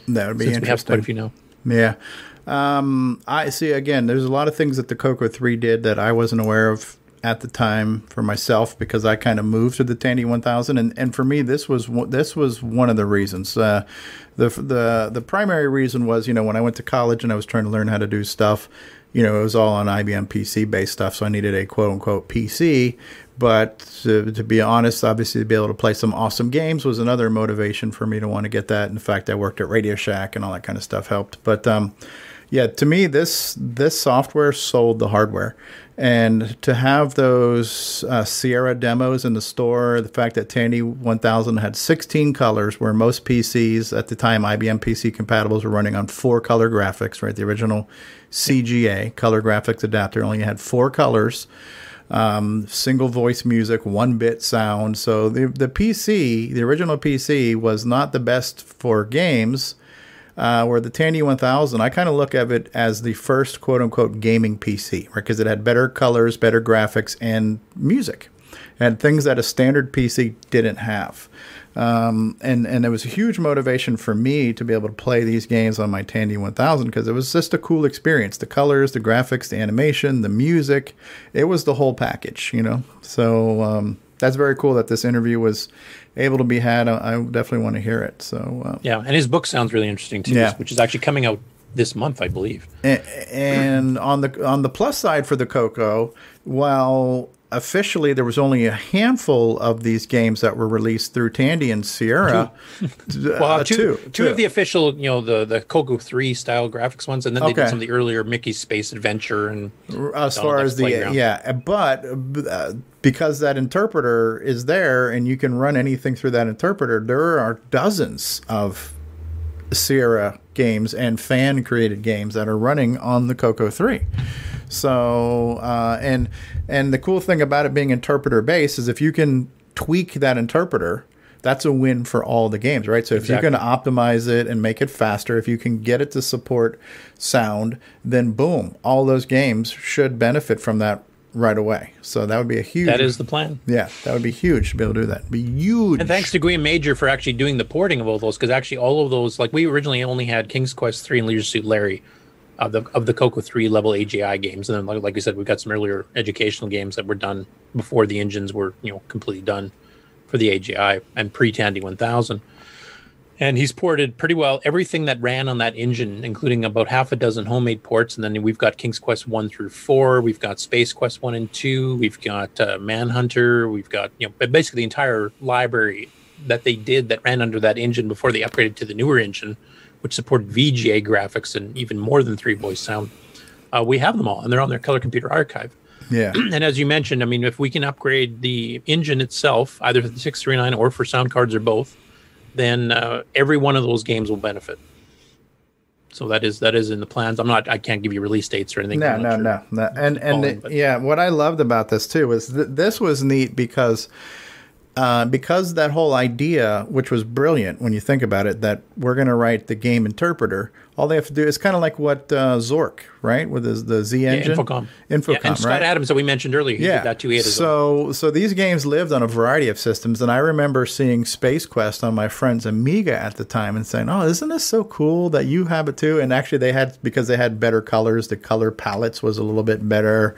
That would be Since interesting. we have quite a few now. Yeah. Um, I see. Again, there's a lot of things that the Coco 3 did that I wasn't aware of at the time for myself because I kind of moved to the Tandy 1000, and, and for me, this was this was one of the reasons. Uh, the the the primary reason was, you know, when I went to college and I was trying to learn how to do stuff, you know, it was all on IBM PC based stuff, so I needed a quote unquote PC. But to, to be honest, obviously to be able to play some awesome games was another motivation for me to want to get that. In fact, I worked at Radio Shack and all that kind of stuff helped. But um, yeah, to me, this this software sold the hardware, and to have those uh, Sierra demos in the store, the fact that Tandy 1000 had 16 colors, where most PCs at the time, IBM PC compatibles, were running on four color graphics. Right, the original CGA color graphics adapter only had four colors um, single voice music, one bit sound. So the the PC, the original PC, was not the best for games. Uh, where the Tandy 1000, I kind of look at it as the first quote unquote gaming PC, right? Because it had better colors, better graphics, and music, and things that a standard PC didn't have. Um, and and it was a huge motivation for me to be able to play these games on my Tandy 1000 because it was just a cool experience. The colors, the graphics, the animation, the music, it was the whole package, you know. So um, that's very cool that this interview was able to be had. I, I definitely want to hear it. So uh, Yeah, and his book sounds really interesting too, Yeah. which is actually coming out this month, I believe. A- and on the on the plus side for the Coco, while officially there was only a handful of these games that were released through Tandy and Sierra. well, uh, two, two, two of the official, you know, the the Coco three style graphics ones, and then they Okay. did some of the earlier Mickey's Space Adventure and as far as the Playground. yeah but uh, because that interpreter is there and you can run anything through that interpreter there are dozens of sierra games and fan created games that are running on the coco 3 so uh, and and the cool thing about it being interpreter based is if you can tweak that interpreter that's a win for all the games, right? So if Exactly. you can optimize it and make it faster, if you can get it to support sound, then boom, all those games should benefit from that right away. So that would be a huge. That is the plan. Yeah, that would be huge to be able to do that. Be huge. And thanks to Guillaume Major for actually doing the porting of all those, because actually all of those, like we originally only had King's Quest three and Leisure Suit Larry, of the of the Coco three level AGI games, and then like, like we said, we've got some earlier educational games that were done before the engines were you know completely done for the AGI and pre Tandy one thousand. And he's ported pretty well everything that ran on that engine, including about half a dozen homemade ports. And then we've got King's Quest one through four. We've got Space Quest one and two. We've got uh, Manhunter. We've got you know basically the entire library that they did that ran under that engine before they upgraded to the newer engine, which supported VGA graphics and even more than three voice sound. Uh, we have them all, and they're on their color computer archive. Yeah. and as you mentioned, I mean, if we can upgrade the engine itself, either for the 639 or for sound cards or both, then uh, every one of those games will benefit. So that is that is in the plans. I'm not. I can't give you release dates or anything. No, no, sure. no, no. And and the- yeah, what I loved about this too was th- this was neat because uh, because that whole idea, which was brilliant when you think about it, that we're going to write the game interpreter. All they have to do is kind of like what uh, Zork, right, with his, the Z Yeah, engine, Infocom. Infocom, Yeah, and Scott right? Adams that we mentioned earlier. He yeah. did that too. He had his own. so so these games lived on a variety of systems, and I remember seeing Space Quest on my friend's Amiga at the time and saying, "Oh, isn't this so cool that you have it too?" And actually, they had because they had better colors. The color palettes was a little bit better,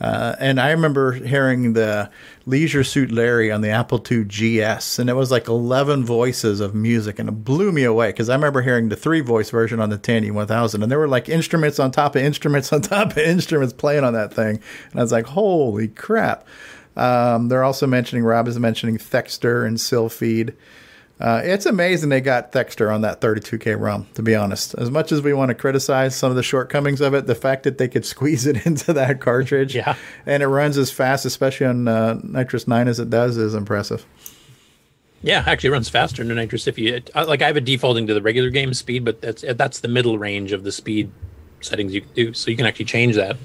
uh, and I remember hearing the Leisure Suit Larry on the Apple II GS, and it was like eleven voices of music, and it blew me away because I remember hearing the three voice version on the Tandy 1000, and there were like instruments on top of instruments on top of instruments playing on that thing, and I was like, "Holy crap!" Um, they're also mentioning Rob is mentioning Thexter and Sylpheed. Uh, it's amazing they got Thexter on that 32K ROM, to be honest. As much as we want to criticize some of the shortcomings of it, the fact that they could squeeze it into that cartridge Yeah. and it runs as fast, especially on uh, NitrOS 9 as it does, is impressive. Yeah, actually, it runs faster than NitrOS. If you uh, like, I have it defaulting to the regular game speed, but that's that's the middle range of the speed settings you can do. So you can actually change that.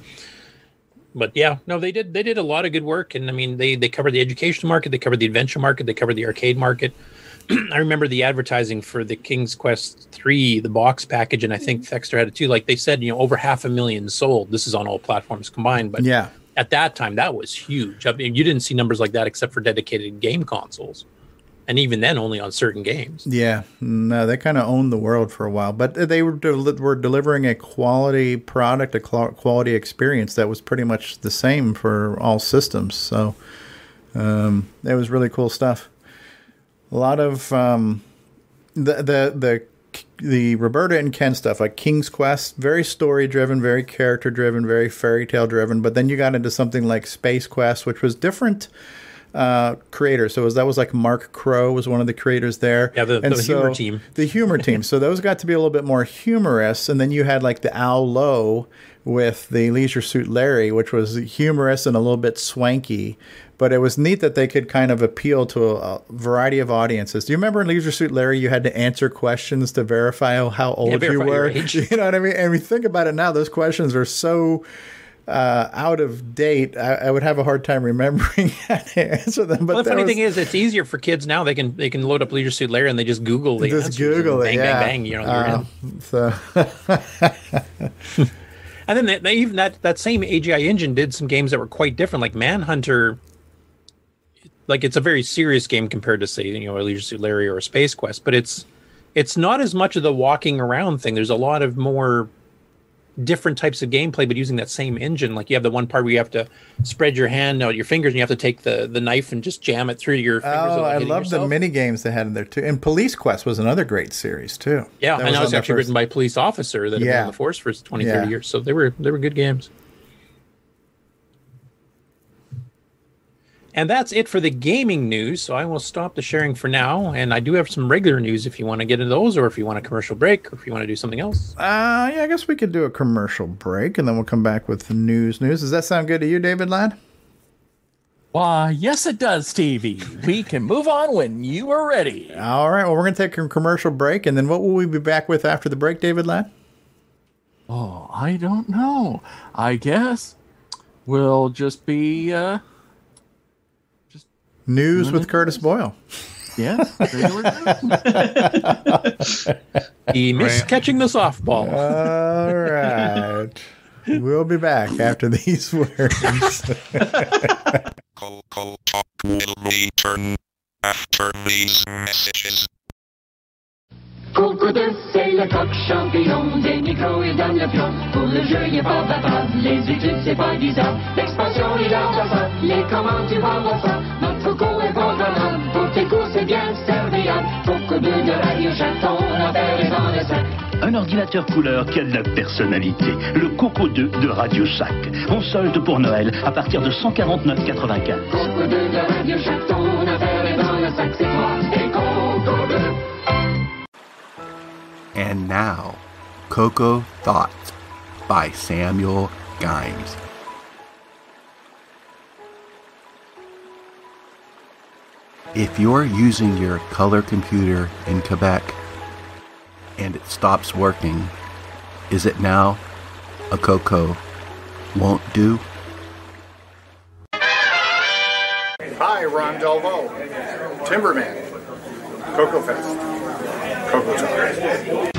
But yeah, no, they did they did a lot of good work, and I mean, they they covered the education market, they covered the adventure market, they covered the arcade market. I remember the advertising for the King's Quest three, the box package, and I think mm-hmm. Thexter had it too. Like they said, you know, over half a million sold. This is on all platforms combined, but Yeah. at that time that was huge. I mean, you didn't see numbers like that except for dedicated game consoles, and even then, only on certain games. Yeah, no, they kind of owned the world for a while, but they were del- were delivering a quality product, a qual- quality experience that was pretty much the same for all systems. So um, it was really cool stuff. A lot of um, the the the the Roberta and Ken stuff, like King's Quest, very story driven, very character driven, very fairy tale driven. But then you got into something like Space Quest, which was different uh, creators. So was, that was like Mark Crowe was one of the creators there. Yeah, the- the humor team. The humor team. So those got to be a little bit more humorous. And then you had like the Al Lowe with the Leisure Suit Larry, which was humorous and a little bit swanky. But it was neat that they could kind of appeal to a, a variety of audiences. Do you remember in Leisure Suit Larry, you had to answer questions to verify how old you verify your were? age. You know what I mean? And we think about it now; those questions are so uh, out of date. I, I would have a hard time remembering how to answer them. But well, the funny was- thing is, it's easier for kids now. They can they can load up Leisure Suit Larry and they just Google the just Google it. bang, yeah. bang, bang. You know, Uh. So And then they, they even that that same AGI engine did some games that were quite different, like Manhunter. Like it's a very serious game compared to say you know a Leisure Suit Larry or a Space Quest, but it's it's not as much of the walking around thing. There's a lot of more different types of gameplay, but using that same engine. Like you have the one part where you have to spread your hand out your fingers, and you have to take the the knife and just jam it through your fingers. Oh, I love the mini games they had in there too. And Police Quest was another great series too. Yeah, and that was actually first- written by a police officer that had been Yeah. on the force for 20, Yeah. 30 years. So they were they were good games. And that's it for the gaming news. So I will stop the sharing for now. And I do have some regular news if you want to get into those, or if you want a commercial break, or if you want to do something else. Uh, yeah, I guess we could do a commercial break and then we'll come back with the news. News. Does that sound good to you, David Ladd? Why, yes, it does, Stevie. We can move on when you are ready. All right. Well, we're going to take a commercial break, and then what will we be back with after the break, David Ladd? Oh, I don't know. I guess we'll just be, uh, News with Curtis Boyle. yes, He missed catching the softball. All right. we'll be back after these words. Coco Talk will return after these messages. Coco de c'est le coq champignon, des micros et donne le pion. Pour le jeu, il pas bavard, les études, c'est pas bizarre. L'expansion, il adore ça, les commandes, tu vas voir ça. Pour tes bien. Pour que de radio, j'attends la dans le sac. Un ordinateur couleur qui a de la personnalité. Le Coco 2 de Radio Sac. On solde pour Noël à partir de 149,95. Coco 2 de Radio et Coco And now, Coco Thoughts by Samuel Gimes. If you're using your color computer in Quebec and it stops working, is it now a Coco won't do? Hi, Ron Delvo, Timberman, Coco Fest, Coco Talk.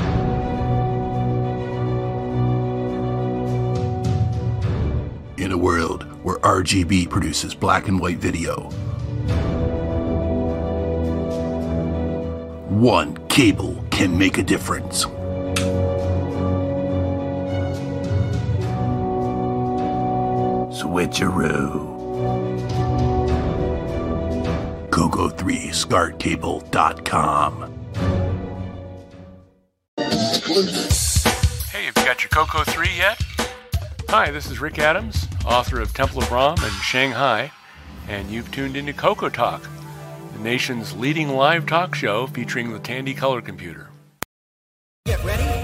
In a world where RGB produces black and white video, one cable can make a difference. Switcheroo. Coco3ScartCable.com. Hey, have you got your Coco 3 yet? Hi, this is Rick Adams, author of Temple of Ram and Shanghai, and you've tuned into Coco Talk, the nation's leading live talk show featuring the Tandy color computer.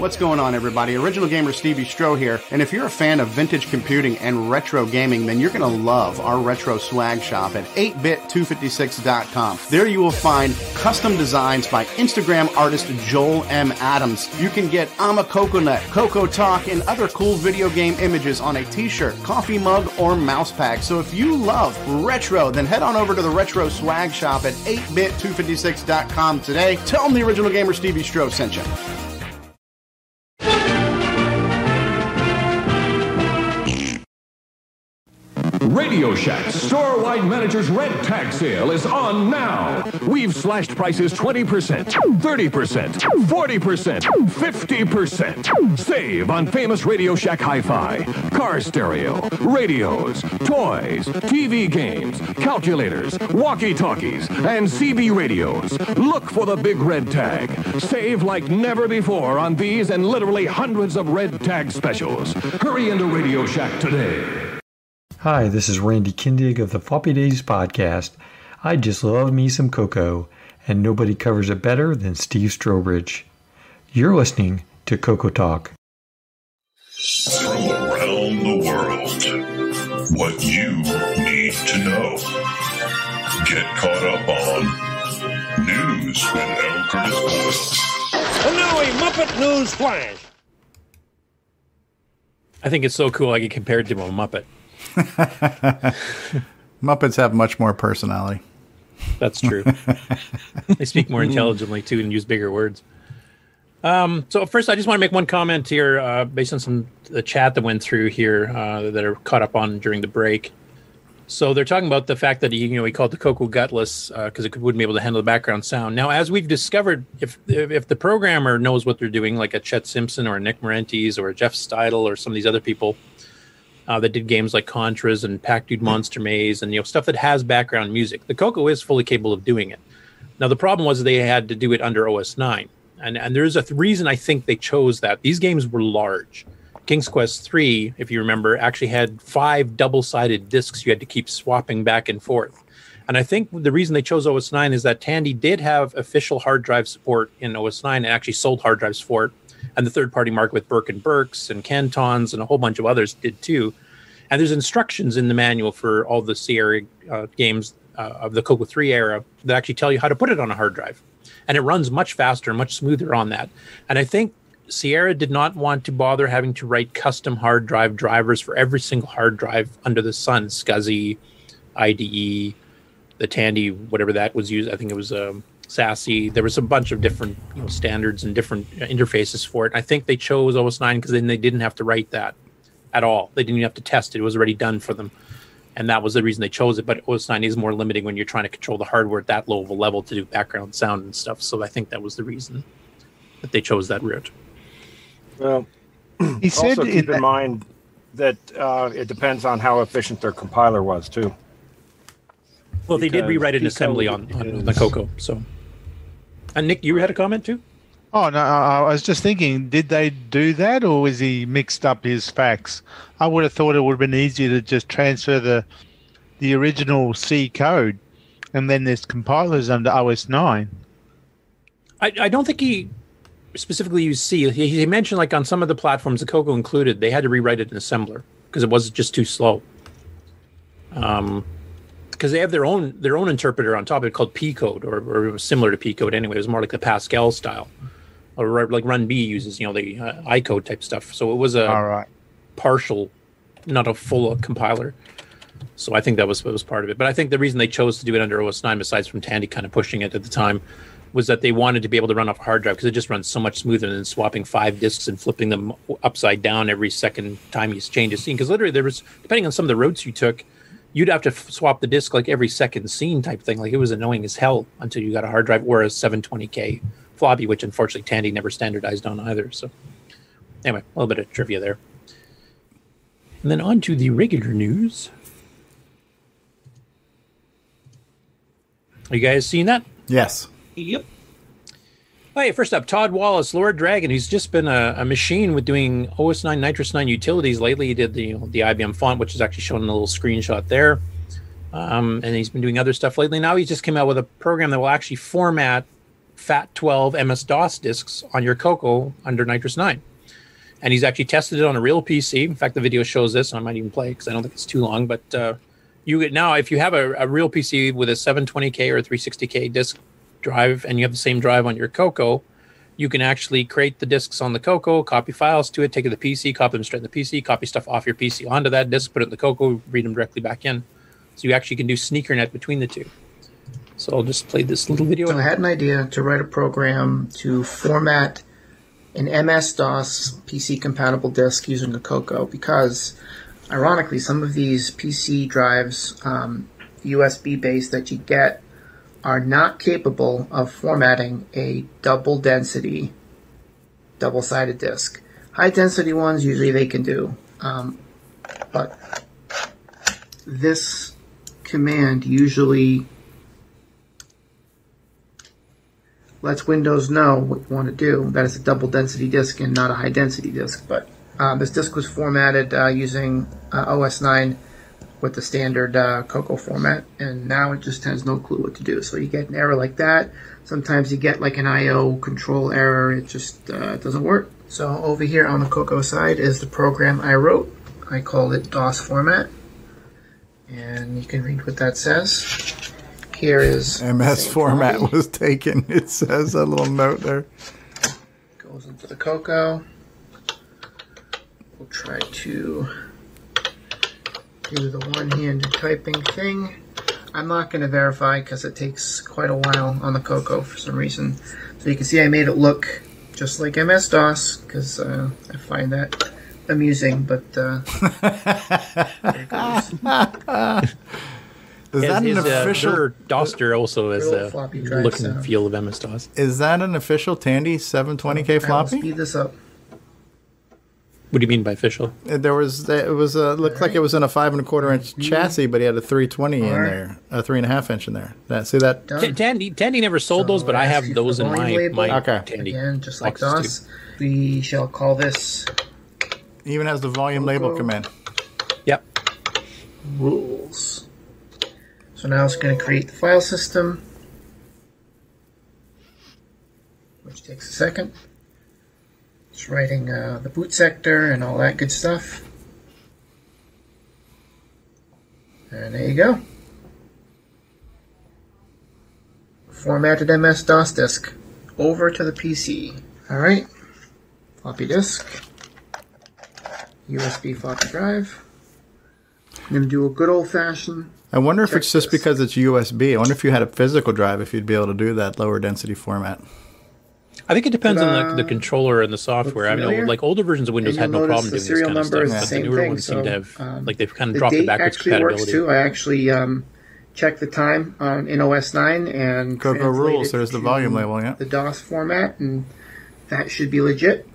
What's going on, everybody? Original Gamer Stevie Strow here. And if you're a fan of vintage computing and retro gaming, then you're going to love our retro swag shop at 8bit256.com. There you will find custom designs by Instagram artist Joel M. Adams. You can get I'm a Coconut, Coco Talk, and other cool video game images on a t shirt, coffee mug, or mouse pad. So if you love retro, then head on over to the retro swag shop at 8bit256.com today. Tell them the original gamer Stevie Strow sent you. Radio Shack store-wide manager's red tag sale is on now. We've slashed prices 20%, 30%, 40%, 50%. Save on famous Radio Shack hi-fi, car stereo, radios, toys, TV games, calculators, walkie-talkies, and CB radios. Look for the big red tag. Save like never before on these and literally hundreds of red tag specials. Hurry into Radio Shack today. Hi, this is Randy Kindig of the Floppy Days podcast. I just love me some Coco, and nobody covers it better than Steve Strobridge. You're listening to Coco Talk. From around the world, what you need to know. Get caught up on news with L. Curtis Boyle. And now a Muppet News Flash. I think it's so cool I get compared to a Muppet. Muppets have much more personality. That's true. they speak more intelligently too and use bigger words. Um, so first, I just want to make one comment here, uh, based on some the chat that went through here uh, that are caught up on during the break. So they're talking about the fact that he, you know, he called the Coco gutless because it wouldn't be able to handle the background sound. Now, as we've discovered, if if the programmer knows what they're doing, like a Chet Simpson or a Nick Marentes or a Jeff Steidel or some of these other people, uh, that did games like Contras and Pac Dude Monster Maze and you know stuff that has background music. The Coco is fully capable of doing it. Now the problem was they had to do it under OS 9, and and there's a th- reason I think they chose that. These games were large. King's Quest 3, if you remember, actually had five double-sided discs you had to keep swapping back and forth. And I think the reason they chose OS 9 is that Tandy did have official hard drive support in OS 9 and actually sold hard drives for it and the third party market with Burke and Burks and Cantons and a whole bunch of others did too. And there's instructions in the manual for all the Sierra uh, games uh, of the Coco 3 era that actually tell you how to put it on a hard drive. And it runs much faster, much smoother on that. And I think Sierra did not want to bother having to write custom hard drive drivers for every single hard drive under the sun, SCSI, IDE, the Tandy, whatever that was used. I think it was um, SASI. There was a bunch of different you know, standards and different uh, interfaces for it. I think they chose OS 9 because then they didn't have to write that at all. They didn't even have to test it. It was already done for them. And that was the reason they chose it. But OS 9 is more limiting when you're trying to control the hardware at that low of a level to do background sound and stuff. So I think that was the reason that they chose that route. Well, He said also in keep that- in mind that uh, it depends on how efficient their compiler was too. Well, they did rewrite an assembly on, on the is- Coco. So, and Nick, you had a comment too? Oh no, I was just thinking, did they do that, or was he mixed up his facts? I would have thought it would have been easier to just transfer the the original C code, and then there's compilers under OS nine. I, I don't think he specifically used C. He, he mentioned like on some of the platforms, the Coco included, they had to rewrite it in assembler because it was just too slow. Um, because they have their own their own interpreter on top of it called P code or, or similar to P code anyway. It was more like the Pascal style, or like Run B uses you know the uh, I code type stuff. So it was a All right. partial, not a full compiler. So I think that was was part of it. But I think the reason they chose to do it under OS nine, besides from Tandy kind of pushing it at the time, was that they wanted to be able to run off a hard drive because it just runs so much smoother than swapping five disks and flipping them upside down every second time you change a scene. Because literally, there was depending on some of the routes you took, you'd have to f- swap the disk like every second scene type thing. Like it was annoying as hell until you got a hard drive or a 720k floppy, which unfortunately Tandy never standardized on either. So anyway, a little bit of trivia there. And then on to the regular news. Are you guys seeing that? Yes. Yep. Hey, first up, Todd Wallace, Lord Dragon. He's just been a, a machine with doing OS 9 NitrOS 9 utilities lately. He did the you know, the IBM font, which is actually shown in a little screenshot there. Um, and he's been doing other stuff lately. Now he just came out with a program that will actually format FAT12 MS DOS disks on your Coco under NitrOS 9. And he's actually tested it on a real PC. In fact, the video shows this, and I might even play because I don't think it's too long. But uh, you get now, if you have a, a real PC with a 720k or a 360k disk drive, and you have the same drive on your Coco, you can actually create the disks on the Coco, copy files to it, take it to the PC, copy them straight in the PC, copy stuff off your PC onto that disk, put it in the Coco, read them directly back in. So you actually can do sneaker net between the two. So I'll just play this little video. So I had an idea to write a program to format an MS DOS PC compatible disk using a Coco because, ironically, some of these PC drives, um, USB based that you get, are not capable of formatting a double density, double sided disk. High density ones usually they can do, um, but this command usually lets Windows know what you want to do. That it's a double density disk and not a high density disk. But um, this disk was formatted uh, using uh, OS 9 with the standard uh, Coco format, and now it just has no clue what to do. So you get an error like that. Sometimes you get like an I/O control error. It just uh, doesn't work. So over here on the Coco side is the program I wrote. I called it DOS format, and you can read what that says. Here is MS format was taken. It says a little note there. goes into the Coco. We'll try to do the one-handed typing thing. I'm not going to verify because it takes quite a while on the Coco for some reason. So you can see I made it look just like MS-DOS because uh, I find that amusing, but uh, there it goes. Is that an His, uh, official? Dur Doster also has little a floppy look and sound. feel of MS DOS. Is that an official Tandy 720k I will floppy? speed this up. What do you mean by official? Uh, There was it was a, looked like it was in a five and a quarter inch chassis, but he had a 320 in Alright. there, a three and a half inch in there. That see that? T- Tandy, Tandy never sold those, but I have those in volume my label. my Okay. Tandy. Again, just like boxes, DOS, we shall call this Even has the volume label command. Yep. rules. So now it's going to create the file system, which takes a second. It's writing uh, the boot sector and all that good stuff. And there you go. Formatted MS DOS disk over to the PC. Alright, floppy disk, USB floppy drive. I'm going to do a good old fashioned I wonder if it's just because it's USB. I wonder if you had a physical drive, if you'd be able to do that lower density format. I think it depends on the, the controller and the software. I know, like older versions of Windows had no problem the doing this serial kind of stuff, is the but the newer thing, ones seem to have um, like they've kind of the dropped the date backwards actually works compatibility. too. I actually um, checked the time on in OS 9 and Coco rules. There's the volume label. Yeah. The DOS format, and that should be legit.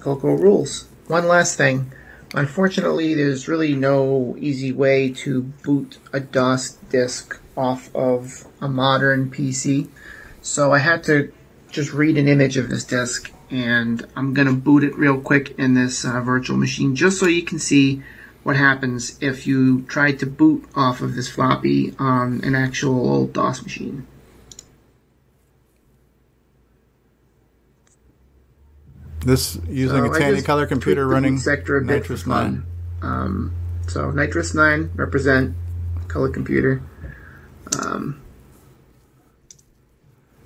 Coco rules. One last thing. Unfortunately, there's really no easy way to boot a DOS disk off of a modern PC. So I had to just read an image of this disk, and I'm going to boot it real quick in this uh, virtual machine just so you can see what happens if you try to boot off of this floppy on an actual old DOS machine. This using So a I Tandy color computer running boot sector a bit NitrOS for fun. 9. Um, so NitrOS 9 represent color computer. Um,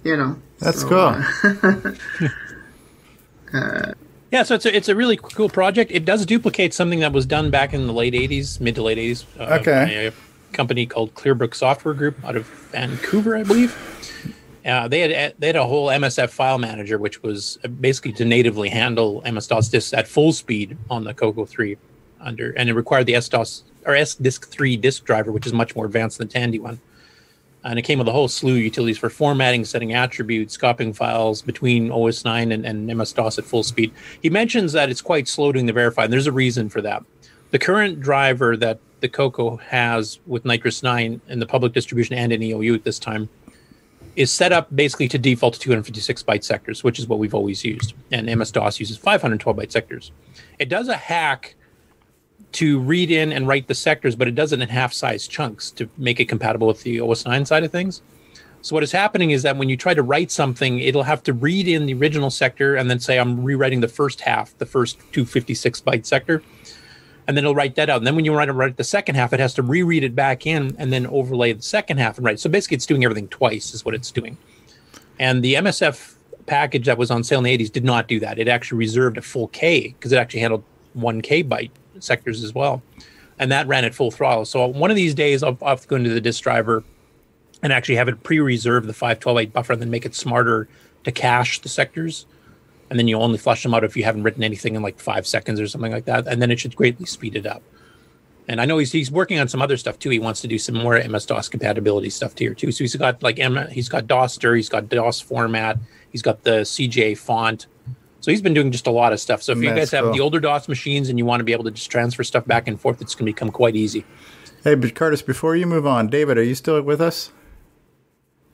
you know. That's so, cool. uh, uh, Yeah, so it's a, it's a really cool project. It does duplicate something that was done back in the late 80s, mid to late 80s. uh, Okay. by a company called Clearbrook Software Group out of Vancouver, I believe. Uh, they had they had a whole MSF file manager, which was basically to natively handle MS DOS disks at full speed on the Coco 3 under, and it required the SDOS or S Disk 3 disk driver, which is much more advanced than the Tandy one. And it came with a whole slew of utilities for formatting, setting attributes, copying files between OS 9 and, and MS DOS at full speed. He mentions that it's quite slow doing the verify, and there's a reason for that. The current driver that the Coco has with NitrOS 9 in the public distribution and in EOU at this time is set up basically to default to 256 byte sectors, which is what we've always used. And MS DOS uses 512 byte sectors. It does a hack to read in and write the sectors, but it does it in half size chunks to make it compatible with the OS 9 side of things. So what is happening is that when you try to write something, it'll have to read in the original sector and then say, I'm rewriting the first half, the first 256 byte sector. And then it'll write that out. And then when you write, it write the second half, it has to reread it back in and then overlay the second half and write. So basically, it's doing everything twice, is what it's doing. And the MSF package that was on sale in the 80s did not do that. It actually reserved a full K because it actually handled 1K byte sectors as well. And that ran at full throttle. So one of these days, I'll, I'll have to go into the disk driver and actually have it pre-reserve the 512 buffer and then make it smarter to cache the sectors. And then you only flush them out if you haven't written anything in like five seconds or something like that. And then it should greatly speed it up. And I know he's, he's working on some other stuff too. He wants to do some more MS DOS compatibility stuff here too. So he's got like M, he's got DOSter, he's got DOS format, he's got the CJ font. So he's been doing just a lot of stuff. So if you That's guys have cool. the older DOS machines and you want to be able to just transfer stuff back and forth, it's going to become quite easy. Hey, but Curtis, before you move on, David, are you still with us?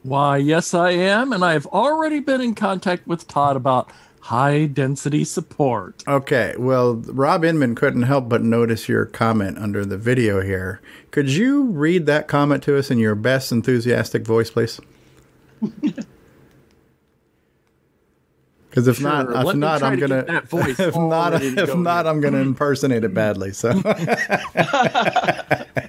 Why, yes, I am, and I've already been in contact with Todd about high density support. Okay, well, Rob Inman couldn't help but notice your comment under the video here. Could you read that comment to us in your best enthusiastic voice, please? Because if Sure, not, if let not, I'm gonna. that voice if not, if go not, I'm gonna impersonate it badly. So,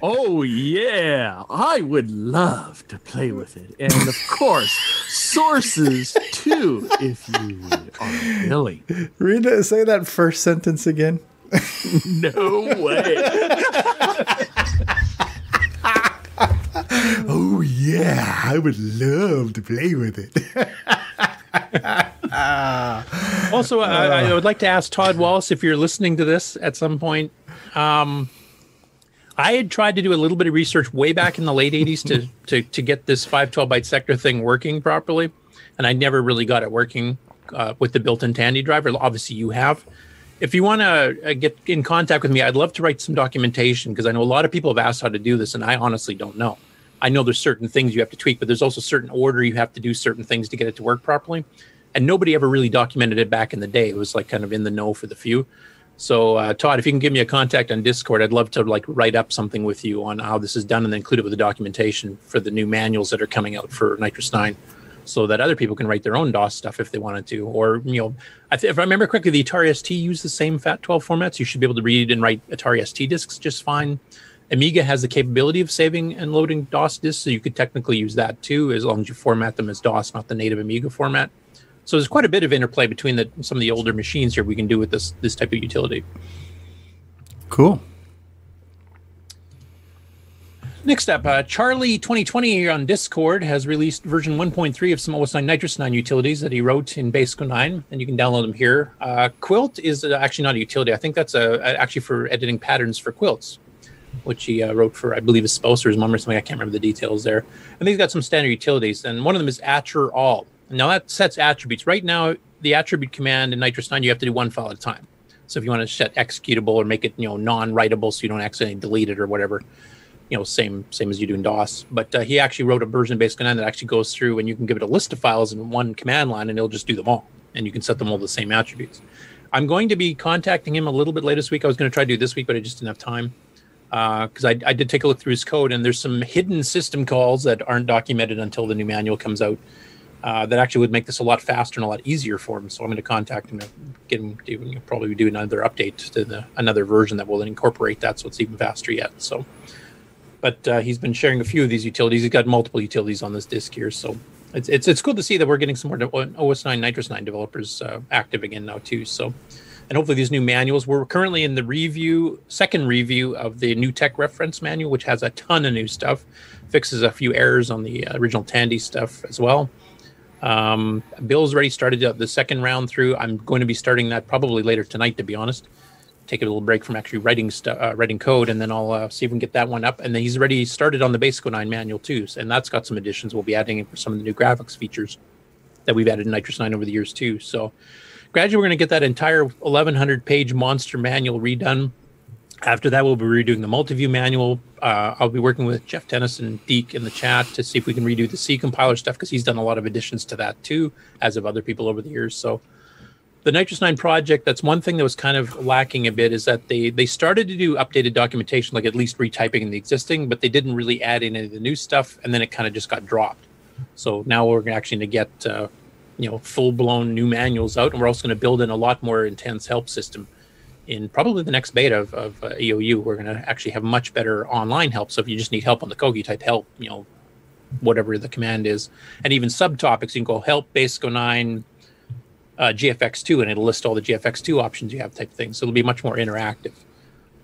oh yeah, I would love to play with it, and of course, sources too, if you are willing. read that. Say that first sentence again. No way. oh yeah, I would love to play with it. Also, Uh. I, I would like to ask Todd Wallace if you're listening to this at some point. Um, I had tried to do a little bit of research way back in the late 80s to, to, to get this 512 byte sector thing working properly. And I never really got it working uh, with the built in Tandy driver. Obviously, you have. If you want to uh, get in contact with me, I'd love to write some documentation because I know a lot of people have asked how to do this, and I honestly don't know. I know there's certain things you have to tweak, but there's also certain order you have to do certain things to get it to work properly. And nobody ever really documented it back in the day. It was like kind of in the know for the few. So uh, Todd, if you can give me a contact on Discord, I'd love to like write up something with you on how this is done and then include it with the documentation for the new manuals that are coming out for NitrOS 9 so that other people can write their own DOS stuff if they wanted to. Or, you know, I th- if I remember correctly, the Atari ST used the same FAT12 formats. You should be able to read and write Atari ST disks just fine. Amiga has the capability of saving and loading DOS disks, so you could technically use that too, as long as you format them as DOS, not the native Amiga format. So there's quite a bit of interplay between the, some of the older machines here we can do with this this type of utility. Cool. Next up, uh, Charlie 2020 here on Discord has released version 1.3 of some OS 9 NitrOS 9 utilities that he wrote in Basic 9, and you can download them here. Uh, Quilt is uh, actually not a utility. I think that's uh, actually for editing patterns for quilts, which he uh, wrote for, I believe, his spouse or his mom or something. I can't remember the details there. And he's got some standard utilities, and one of them is Atcher All. Now that sets attributes. Right now, the attribute command in NitrOS 9, you have to do one file at a time. So if you want to set executable or make it, you know, non-writable, so you don't accidentally delete it or whatever, you know, same same as you do in DOS. But uh, he actually wrote a version-based 9 that actually goes through and you can give it a list of files in one command line and it'll just do them all. And you can set them all the same attributes. I'm going to be contacting him a little bit later this week. I was going to try to do this week, but I just didn't have time. Because I, I did take a look through his code and there's some hidden system calls that aren't documented until the new manual comes out. uh, that actually would make this a lot faster and a lot easier for him. So I'm going to contact him, get him to probably do another update to the, another version that will incorporate that, so it's even faster yet. So, but uh, he's been sharing a few of these utilities. He's got multiple utilities on this disk here, so it's it's it's good to see that we're getting some more OS9 NitrOS 9 developers uh, active again now too. So, and hopefully these new manuals. We're currently in the review, second review of the new tech reference manual, which has a ton of new stuff, fixes a few errors on the original Tandy stuff as well. Um, Bill's already started the second round through. I'm going to be starting that probably later tonight, to be honest. Take a little break from actually writing stuff, uh, writing code, and then I'll uh, see if we can get that one up. And then he's already started on the Basic 09 manual too, and that's got some additions. We'll be adding in for some of the new graphics features that we've added in NitrOS 9 over the years too. So gradually, we're going to get that entire 1100 page monster manual redone. After that, we'll be redoing the Multi-Vue manual. Uh, I'll be working with Jeff Tennis and Deke in the chat to see if we can redo the C compiler stuff because he's done a lot of additions to that too, as have other people over the years. So the NitrOS 9 project, that's one thing that was kind of lacking a bit is that they they started to do updated documentation, like at least retyping the existing, but they didn't really add in any of the new stuff, and then it kind of just got dropped. So now we're actually going to get uh, you know full blown new manuals out, and we're also going to build in a lot more intense help system in probably the next beta of, of uh, EOU, we're going to actually have much better online help. So if you just need help on the Kogi, type help, you know, whatever the command is, and even subtopics, you can go help basic 09 uh, GFX2, and it'll list all the GFX2 options you have, type thing. So it'll be much more interactive.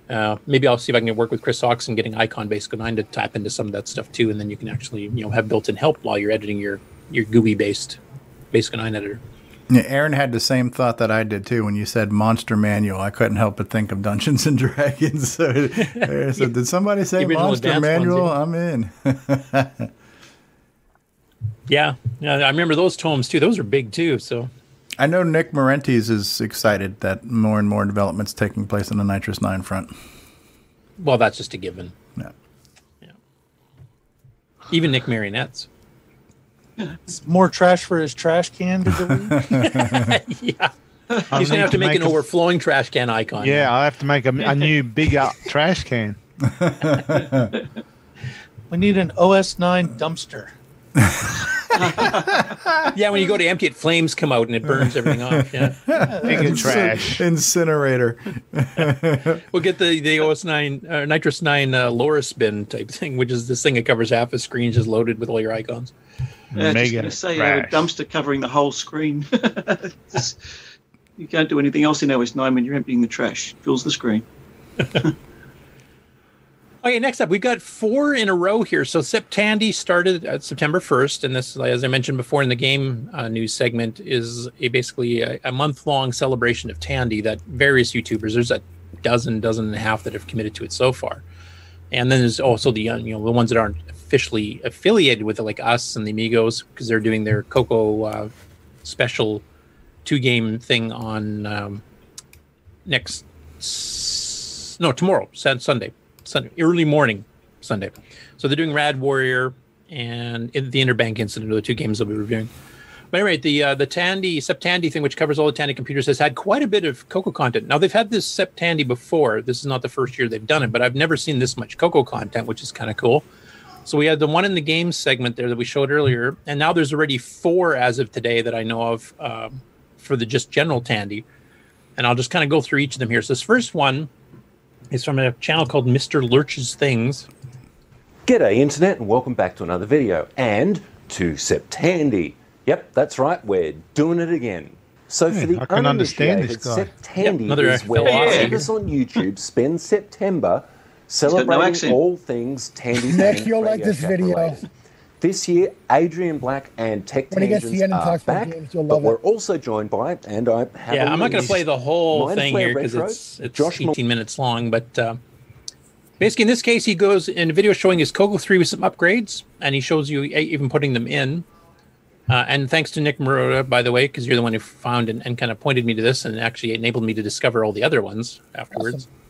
Uh, maybe I'll see if I can work with Chris Hawks and getting Icon Basic 09 to tap into some of that stuff too, and then you can actually you know have built-in help while you're editing your your GUI based Basic 09 editor. Yeah, Aaron had the same thought that I did too when you said monster manual. I couldn't help but think of Dungeons and Dragons. So, did somebody say monster manual? Ones, yeah. I'm in. yeah, yeah, I remember those tomes too. Those are big too. So I know Nick Marentes is excited that more and more developments taking place on the NitrOS Nine front. Well, that's just a given. Yeah. Yeah. Even Nick Marionettes. It's more trash for his trash can to delete. yeah. He's gonna have to, to make, make, an a, overflowing trash can icon. Yeah, I have to make a, a new bigger trash can. we need an OS nine dumpster. yeah, when you go to empty it, flames come out and it burns everything off. Yeah, big trash incinerator. we'll get the the OS nine uh, NitrOS nine uh, Loris bin type thing, which is this thing that covers half a screen, just loaded with all your icons. Yeah, I was going to say uh, a dumpster covering the whole screen. You can't do anything else in OS 9 when you're emptying the trash. It Fills the screen. Okay, next up, we've got four in a row here. So Septandy started at September 1st, and this, as I mentioned before in the game uh, news segment, is a, basically a, a month-long celebration of Tandy that various YouTubers, there's a dozen, dozen and a half that have committed to it so far. And then there's also the, uh, you know, the ones that aren't officially affiliated with it, like us and the Amigos, because they're doing their Coco uh, special two game thing on um, next no tomorrow Sunday Sunday early morning Sunday. So they're doing Rad Warrior and the Interbank Incident are the two games they'll be reviewing. But anyway, the uh, the Tandy Septandy thing, which covers all the Tandy computers, has had quite a bit of Coco content. Now they've had this Septandy before. This is not the first year they've done it, but I've never seen this much Coco content, which is kind of cool. So we had the one in the game segment there that we showed earlier, and now there's already four as of today that I know of um, for the just general Tandy. And I'll just kind of go through each of them here. So this first one is from a channel called Mr. Lurch's Things. G'day Internet and welcome back to another video and to Septandy. Yep, that's right, we're doing it again. So for the I can understand this guy. Septandy yep, is where us on YouTube spend September celebrating no all things Tandy. Nick, you'll like this video. Related. This year, Adrian Black and Tech when Tangents are back, games, but we're also joined by, and I have yeah, I'm not going to play the whole thing here because it's, it's Josh 18 minutes long, but uh, basically in this case, he goes in a video showing his Coco 3 with some upgrades, and he shows you even putting them in. Uh, and thanks to Nick Marotta, by the way, because you're the one who found and, and, kind of pointed me to this and actually enabled me to discover all the other ones afterwards. Awesome.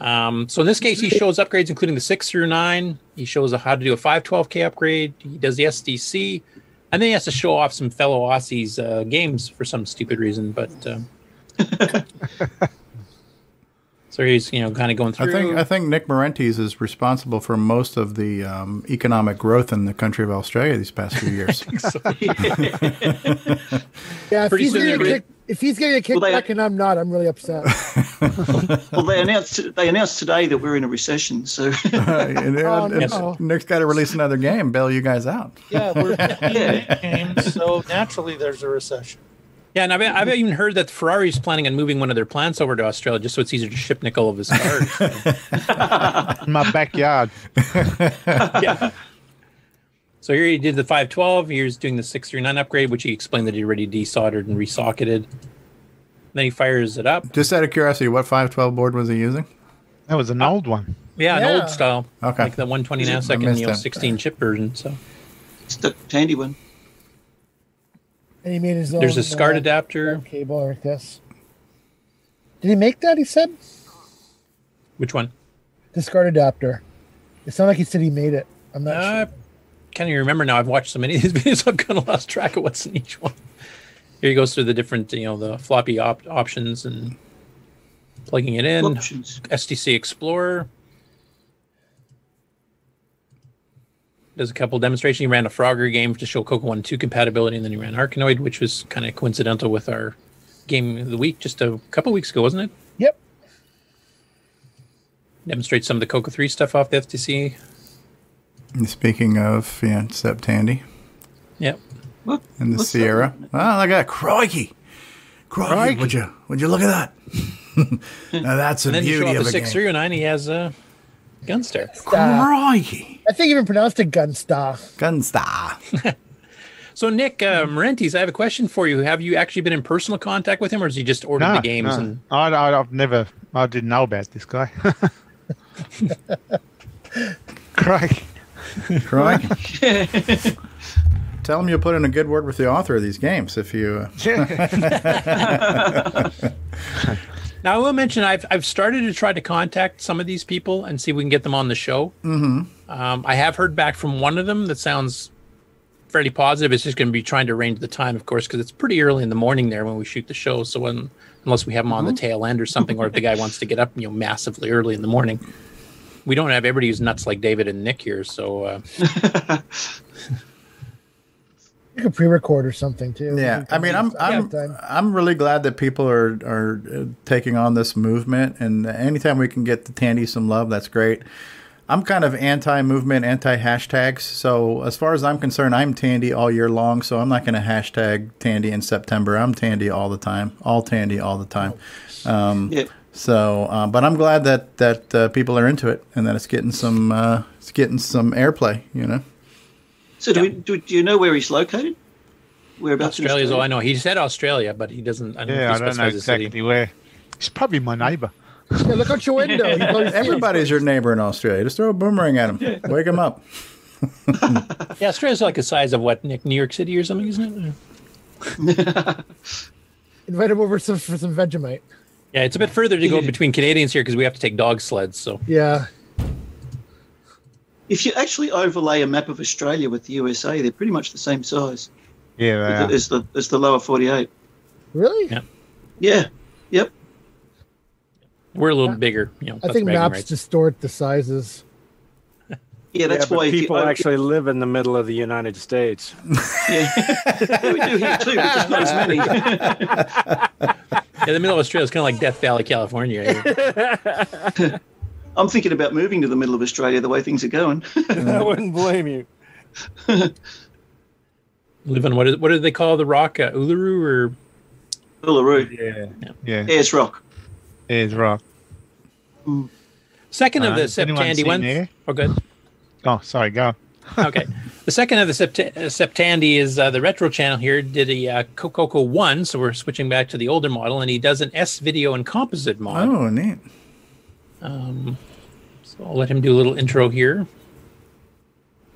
Um, so in this case, he shows upgrades including the six through nine. He shows how to do a 512K upgrade. He does the SDC, and then he has to show off some fellow Aussies uh, games for some stupid reason. But um, so So he's you know kind of going I through. think I think Nick Marentes is responsible for most of the um, economic growth in the country of Australia these past few years. Yeah, if Pretty he's, soon getting a they're- kick, if he's getting a kickback and I'm not, I'm really upset. Well, they announced they announced today that we're in a recession. So And, Oh, no. Nick's got to release another game, bail you guys out. Yeah, we're yeah. games, so naturally there's a recession. Yeah, and I've, I've even heard that Ferrari's planning on moving one of their plants over to Australia just so it's easier to ship Nick all of his cars. In my backyard. yeah. So here he did the 512. Here's doing the 639 upgrade, which he explained that he already desoldered and resocketed. Then he fires it up. Just out of curiosity, what 512 board was he using? That was an old one. Yeah, an old style. Okay. Like the 120 Is it- nanosecond, you know, 16 chip version. So it's the handy one. And he made his own. there's a SCART uh, adapter. cable like this. Did he make that? He said Which one? the SCART adapter. It sounded like he said he made it. I'm not Uh, sure. Can't even remember now. I've watched so many of these videos, I've kind of lost track of what's in each one. Here he goes through the different, you know, the floppy op- options and plugging it in. Options. SDC Explorer. Does a couple demonstrations. He ran a Frogger game to show Coco 1 2 compatibility, and then he ran Arkanoid, which was kind of coincidental with our game of the week just a couple weeks ago, wasn't it? Yep. Demonstrate some of the Coco 3 stuff off the FTC. And Speaking of, yeah, Septandy Yep. What? and the What's that? Sierra. Oh, look at that. Crikey. Crikey. Crikey. Would you, would you look at that? now that's the And then you show beauty off of the a game. 6309, he has a Gunstar. Crikey. I think he even pronounced it Gunstar. Gunstar. So, Nick uh, Marentes, I have a question for you. Have you actually been in personal contact with him, or has he just ordered No, the games? no. And I, I, I've never, I didn't know about this guy. Craig. Crikey. Tell him you'll put in a good word with the author of these games if you. Uh, now, I will mention I've I've started to try to contact some of these people and see if we can get them on the show. hmm Um, I have heard back from one of them that sounds fairly positive. It's just going to be trying to arrange the time, of course, because it's pretty early in the morning there when we shoot the show. So when, unless we have him on the tail end or something, or if the guy wants to get up, you know, massively early in the morning, we don't have everybody who's nuts like David and Nick here. So uh, You could pre-record or something too. Yeah, I mean, I'm I'm I'm really glad that people are are uh, taking on this movement, and anytime we can get the Tandy some love, that's great. I'm kind of anti-movement, anti-hashtags. So as far as I'm concerned, I'm Tandy all year long. So I'm not going to hashtag Tandy in September. I'm Tandy all the time, all Tandy all the time. Um, Yep. So, uh, but I'm glad that that uh, people are into it and that it's getting some uh, it's getting some airplay. You know. So do, we, do, do you know where he's located? Whereabouts in Australia's all I know. He said Australia, but he doesn't. I don't Yeah, know I don't know specifies city. exactly where. He's probably my neighbour. Yeah, look out your window. You probably see him. Everybody's your neighbor in Australia. Just throw a boomerang at him. Wake him up. Yeah, Australia's like the size of what Nick, New York City or something, isn't it? Invite him over some, for some Vegemite. Yeah, it's a bit further to go between Canadians here because we have to take dog sleds. So Yeah. If you actually overlay a map of Australia with the USA, they're pretty much the same size Yeah, they are. as the as the lower 48. Really? Yeah. Yeah. Yep. we're a little bigger. You know, I think maps rights. distort the sizes. Yeah, that's but why if you people over- actually live in the middle of the United States. Yeah. Yeah, we do here too, but just not as many. Yeah, the middle of Australia is kind of like Death Valley, California. I'm thinking about moving to the middle of Australia the way things are going. I wouldn't blame you. Live on what is what do they call the rock? Uh, Uluru or Uluru. Yeah. Yeah. Ayers Rock. Ayers Rock. second of Uh, the has anyone Septandy ones. Oh, good. Oh, sorry, go. okay. The second of the Sept- Septandy is uh, the retro channel here did a uh, Coco 1, so we're switching back to the older model, and he does an S video and composite mod. Oh, neat. Um, so I'll let him do a little intro here,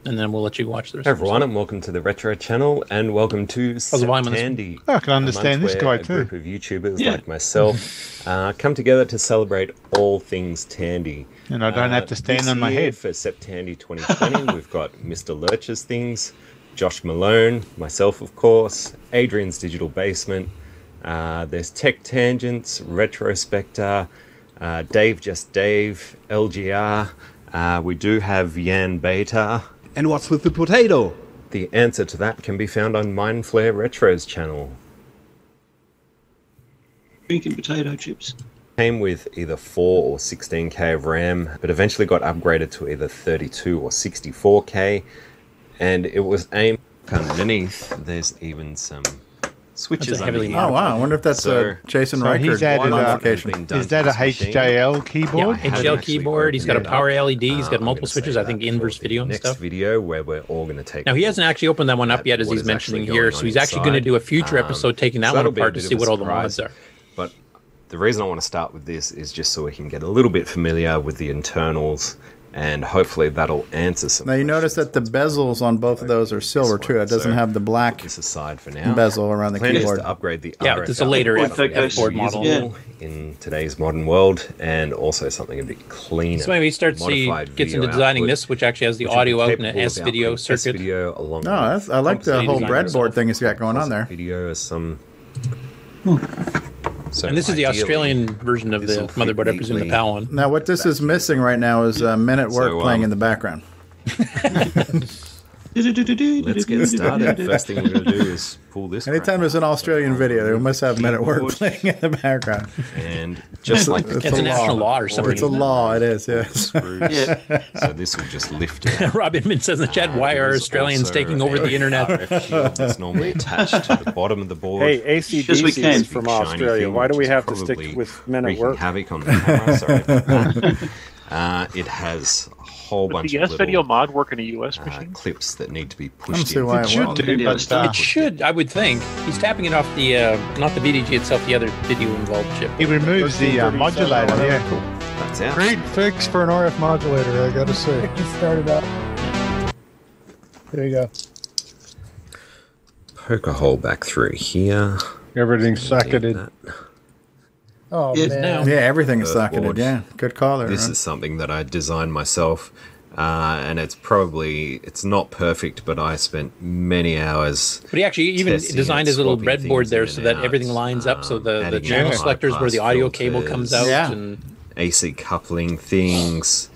and then we'll let you watch the rest Hey of the everyone, and welcome to the Retro Channel, and welcome to the volume on this one? Septandy. I can understand this guy where a too. group of YouTubers Yeah. like myself uh, come together to celebrate all things Tandy. And I don't have Uh, to stand this on my year head. For Septandy 2020, we've got Mr. Lurch's Things, Josh Malone, myself, of course, Adrian's Digital Basement. Uh, there's Tech Tangents, Retrospector, uh, Dave Just Dave, LGR. Uh, we do have Jan Beta. And what's with the potato? The answer to that can be found on Mindflare Retro's channel. Drinking potato chips. Came with either 4 or 16k of RAM, but eventually got upgraded to either 32 or 64k, and it was aimed underneath. There's even some switches heavily. Oh, wow. I wonder if that's a Jason So Reichert he's added a- modification. Is that a HJL keyboard? Yeah, HL keyboard. He's got a power LED. He's got multiple switches. I think inverse video and next stuff. video where we're all going to take Now he hasn't actually opened that one up yet, as he's mentioning here. So he's actually going to do a future Um, episode taking that so one that'll be a apart to see what all the mods are. But the reason I want to start with this is just so we can get a little bit familiar with the internals, and hopefully that'll answer some. Now you notice that the bezels on both of those are silver too. It doesn't So, have the black this aside for now. bezel around the Plan is keyboard. to upgrade the Yeah, RF it's a later output, F- something F board model. usable in today's modern world, and also something a bit cleaner. So maybe he starts he Modified gets into designing output, this, which actually has the which will be audio out and an S video circuit. S-video along No, that's, I like the whole breadboard thing he's got going on there. Video as some. So and this is the Australian version of the motherboard. I presume the neatly PAL one. Now what this is missing right now is uh, minute work So, um, playing in the background. Let's get started. First thing we're going to do is pull this. Anytime there's an Australian video, they must have men at work playing in the background. And just like it's, It's a national law or something. It's a law. It is. Yes. screws. So this will just lift it. Rob Inman says in the chat, "Why are Australians taking over the internet?" RF that's normally attached to the bottom of the board. Hey, ACDC is from Australia. thing, Why do we have to stick with men at wreaking work? havoc on the camera. Sorry. Uh, it has a whole Would bunch the of s-video mod work in a US uh, machine? clips that need to be I don't pushed see in. why it won't. it should, I would think. He's tapping it off the uh, not the VDG itself, the other video involved chip. He removes the uh, modulator, yeah. That's out. Great fix for an RF modulator, I gotta say. Just started up. There you go. Poke a hole back through here. Everything's socketed. Oh Yeah, man. Yeah, everything is Surfboard. socketed. Yeah, good call there. This Ron. is something that I designed myself, uh, and it's probably it's not perfect, but I spent many hours. But he actually even designed his little breadboard there so that out, everything lines up. So the, the adding channel in selectors where the bypass audio cable comes out, Yeah. and AC coupling things.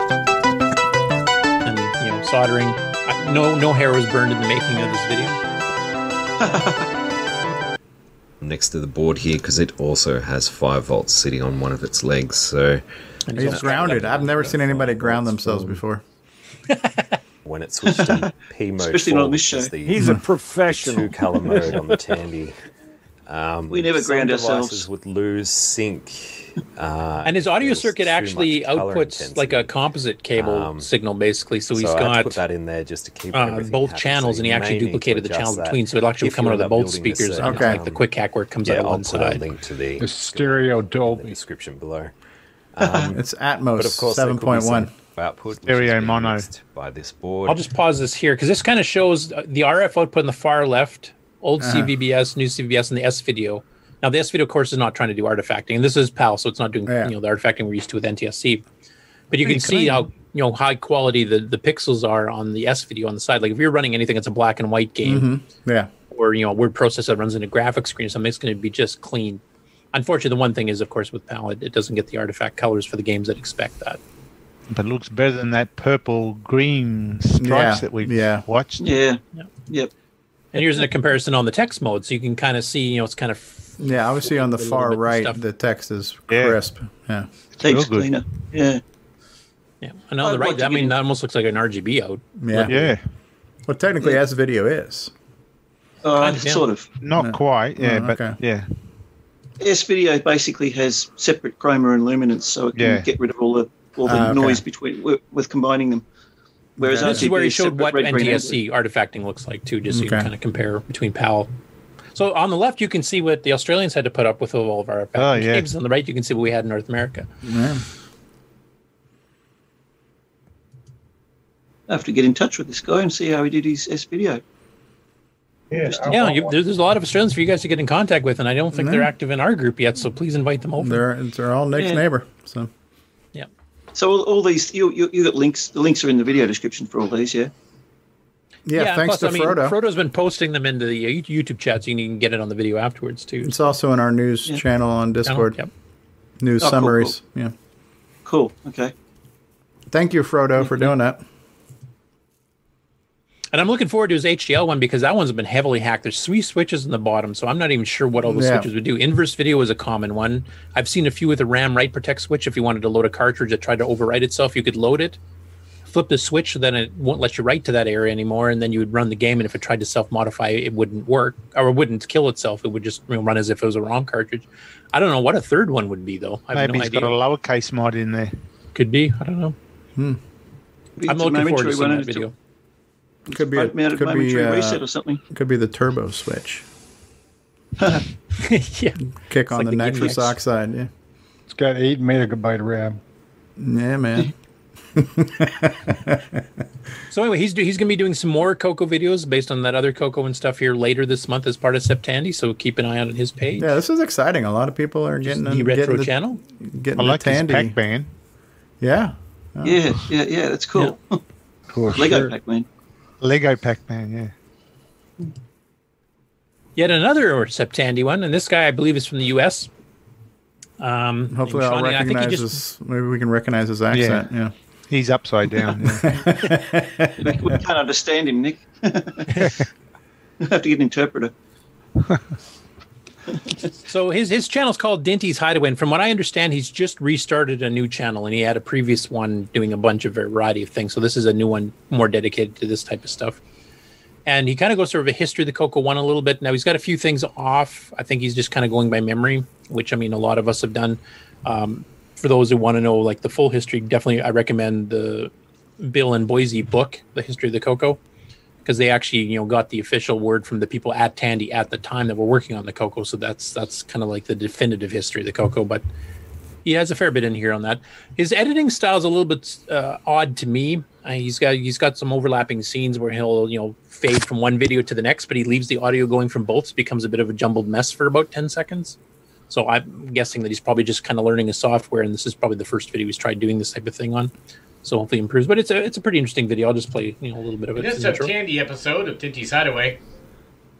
and you know soldering. I, no no hair was burned in the making of this video. next to the board here because it also has 5 volts sitting on one of its legs. So And He's grounded. I've never seen anybody ground themselves before. when it switched to P mode, Especially not 4, on this show. the He's a professional. two color mode on the Tandy. Um, We never some ground devices ourselves. would lose sync. Uh, And his audio circuit actually much color outputs like a composite cable Um, signal, basically. So he's so I had to got put that in there just to keep uh, both channels, So and he actually may need to duplicated the adjust channels that between, so it'll actually if come out of the both building a speakers, certain, and like the um, quick hack where it comes yeah, out of I'll one put a side. link to the The stereo in the description below. Um, It's Atmos but of course, there could be 7.1. output Stereo mono. by this board. I'll just pause this here because this kind of shows uh, the RF output in the far left, old Uh-huh. CVBS, new CVBS, and the S video. Now the S video, of course, is not trying to do artifacting, and this is PAL, so it's not doing Yeah. you know the artifacting we're used to with NTSC. But you Pretty can see clean. how you know high quality the the pixels are on the S video on the side. Like if you're running anything that's a black and white game, hmm Yeah. or you know a word processor that runs in a graphics screen or something, it's going to be just clean. Unfortunately, the one thing is, of course, with PAL, it, it doesn't get the artifact colors for the games that expect that. But it looks better than that purple green stripes Yeah, that we've yeah. watched. Yeah. Yep. And here's a comparison on the text mode, so you can kind of see, you know, it's kind of Yeah, obviously on the far right, the text is Yeah. crisp. Yeah. Takes good. cleaner. Yeah. Yeah, and on the right, like I mean, get- that almost looks like an RGB out. Yeah. Yeah, Well, technically, as video is. Uh, Kind of, yeah. Sort of. not No. quite. Yeah, Oh, but okay. yeah, S video basically has separate chroma and luminance, so it can Yeah. get rid of all the all the Ah, okay. noise between with, with combining them. Whereas Okay. This is where he showed what red, green, NTSC artifacting looks like too, just so you Okay. kind of compare between PAL. So on the left, you can see what the Australians had to put up with all of our oh, artifacting Oh, yeah. games. On the right, you can see what we had in North America. Yeah. I have to get in touch with this guy and see how he did his S video. Yeah. Yeah, you, there- there's a lot of Australians for you guys to get in contact with, and I don't think they're active in our group yet. So please invite them over. They're they're all Nick's Yeah. neighbor. So So all, all these you, you you got links. The links are in the video description for all these. Yeah. yeah, thanks plus, to I mean, Frodo. Frodo's been posting them into the uh, YouTube chats. And you can get it on the video afterwards too. It's also in our news Yeah. channel on Discord. Yep. news Oh, cool, summaries. Yeah. Cool. Okay. Thank you, Frodo, for doing that. And I'm looking forward to his HDL one because that one's been heavily hacked. There's three switches in the bottom, so I'm not even sure what all the Yeah. switches would do. Inverse video is a common one. I've seen a few with a RAM write protect switch. If you wanted to load a cartridge that tried to overwrite itself, you could load it, flip the switch, then it won't let you write to that area anymore, and then you would run the game. And if it tried to self modify, it wouldn't work or it wouldn't kill itself. It would just you know, run as if it was a ROM cartridge. I don't know what a third one would be though. I have Maybe no he's idea. got a lowercase mod in there. Could be. I don't know. Hmm. I'm looking forward to seeing that it's a- video. Could be a, Boat could be momentary uh, reset or something. Could be the turbo switch. yeah. Kick on like the, the nitrous Gimmicks. oxide. Yeah. It's got eight megabyte RAM. Yeah, man. So anyway, he's do, he's going to be doing some more Coco videos based on that other Coco and stuff here later this month as part of Septandy. So keep an eye out on his page. Yeah, this is exciting. A lot of people are getting the in- retro getting the, channel. Getting I like the Tandy. Pac-Man. Yeah. Yeah, yeah, yeah. That's cool. Cool. Lego sure. Pac-Man. Lego Pac-Man. Yeah. Yet another Septandy one, and this guy I believe is from the U.S. Um, Hopefully, I'll Shawnee. I think he recognize just his. Maybe we can recognize his accent. Yeah. He's upside down. Yeah. we can't understand him, Nick. we have to get an interpreter. So his his channel's called Dinty's Hideaway, and from what I understand, he's just restarted a new channel, and he had a previous one doing a bunch of variety of things. So this is a new one, more dedicated to this type of stuff. And he kind of goes through a history of the Coco One a little bit. Now he's got a few things off. I think he's just kind of going by memory, which I mean, a lot of us have done. Um, for those who want to know like the full history, definitely I recommend the Bill and Boisy book, The History of the Coco because they actually you know got the official word from the people at Tandy at the time that were working on the Coco. So that's that's kind of like the definitive history of the Coco. But he has a fair bit in here on that. His editing style is a little bit uh, odd to me. Uh, he's got he's got some overlapping scenes where he'll you know fade from one video to the next, but he leaves the audio going from both. So it becomes a bit of a jumbled mess for about ten seconds. So I'm guessing that he's probably just kind of learning his software, and this is probably the first video he's tried doing this type of thing on. So hopefully it improves. But it's a it's a pretty interesting video. I'll just play you know a little bit of it. In this as an intro. Tandy episode of Tinty's Hideaway,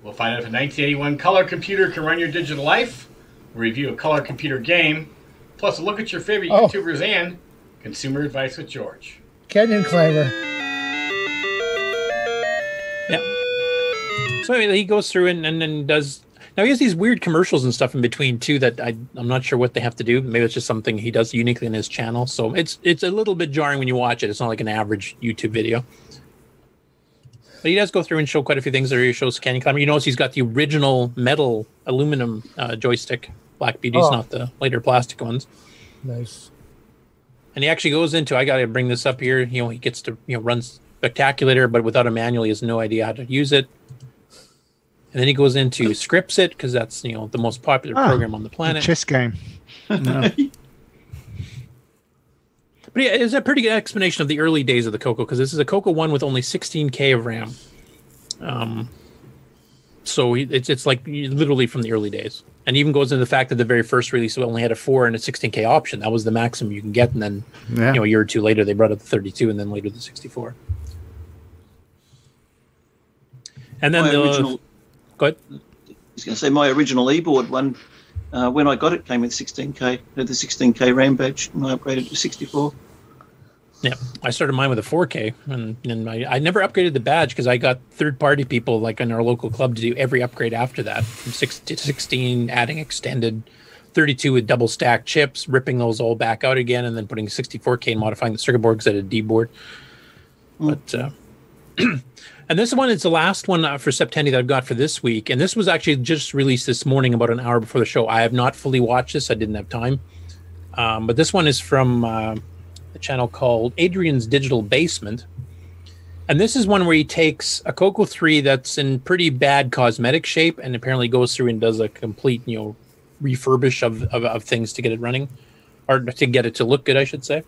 we'll find out if a 1981 color computer can run your digital life, review a color computer game, plus a look at your favorite Oh. YouTubers and consumer advice with George. Canyon climber. Yeah. So anyway, he goes through and, and then does. Now he has these weird commercials and stuff in between too that I I'm not sure what they have to do. Maybe it's just something he does uniquely in his channel. So it's it's a little bit jarring when you watch it. It's not like an average YouTube video. But he does go through and show quite a few things there. He shows Canyon Climber. You notice he's got the original metal aluminum uh, joystick, Black Beauties, Oh. not the later plastic ones. Nice. And he actually goes into I got to bring this up here. You know, he gets to you know run spectaculator, but without a manual, he has no idea how to use it. And then he goes into Scripsit because that's you know the most popular Ah, program on the planet. Chess game. But yeah, it's a pretty good explanation of the early days of the Coco because this is a Coco one with only 16k of RAM. Um, so it's it's like literally from the early days, and even goes into the fact that the very first release only had a four and a 16k option. That was the maximum you can get, and then Yeah. you know a year or two later they brought up the 32, and then later the 64. And then My the original- go ahead. I was going to say my original e-board one. Uh, when I got it, came with 16k. Had the 16k RAM badge, and I upgraded to 64. Yeah, I started mine with a 4K, and, and I, I never upgraded the badge because I got third party people like in our local club to do every upgrade after that from 6 to 16, adding extended 32 with double stacked chips, ripping those all back out again, and then putting 64K and modifying the circuit board because I had a D board. But, uh, and this one is the last one uh, for September that I've got for this week. And this was actually just released this morning about an hour before the show. I have not fully watched this, I didn't have time. Um, but this one is from. Uh, a channel called Adrian's Digital Basement. And this is one where he takes a Coco 3 that's in pretty bad cosmetic shape and apparently goes through and does a complete, you know, refurbish of, of, of things to get it running or to get it to look good, I should say.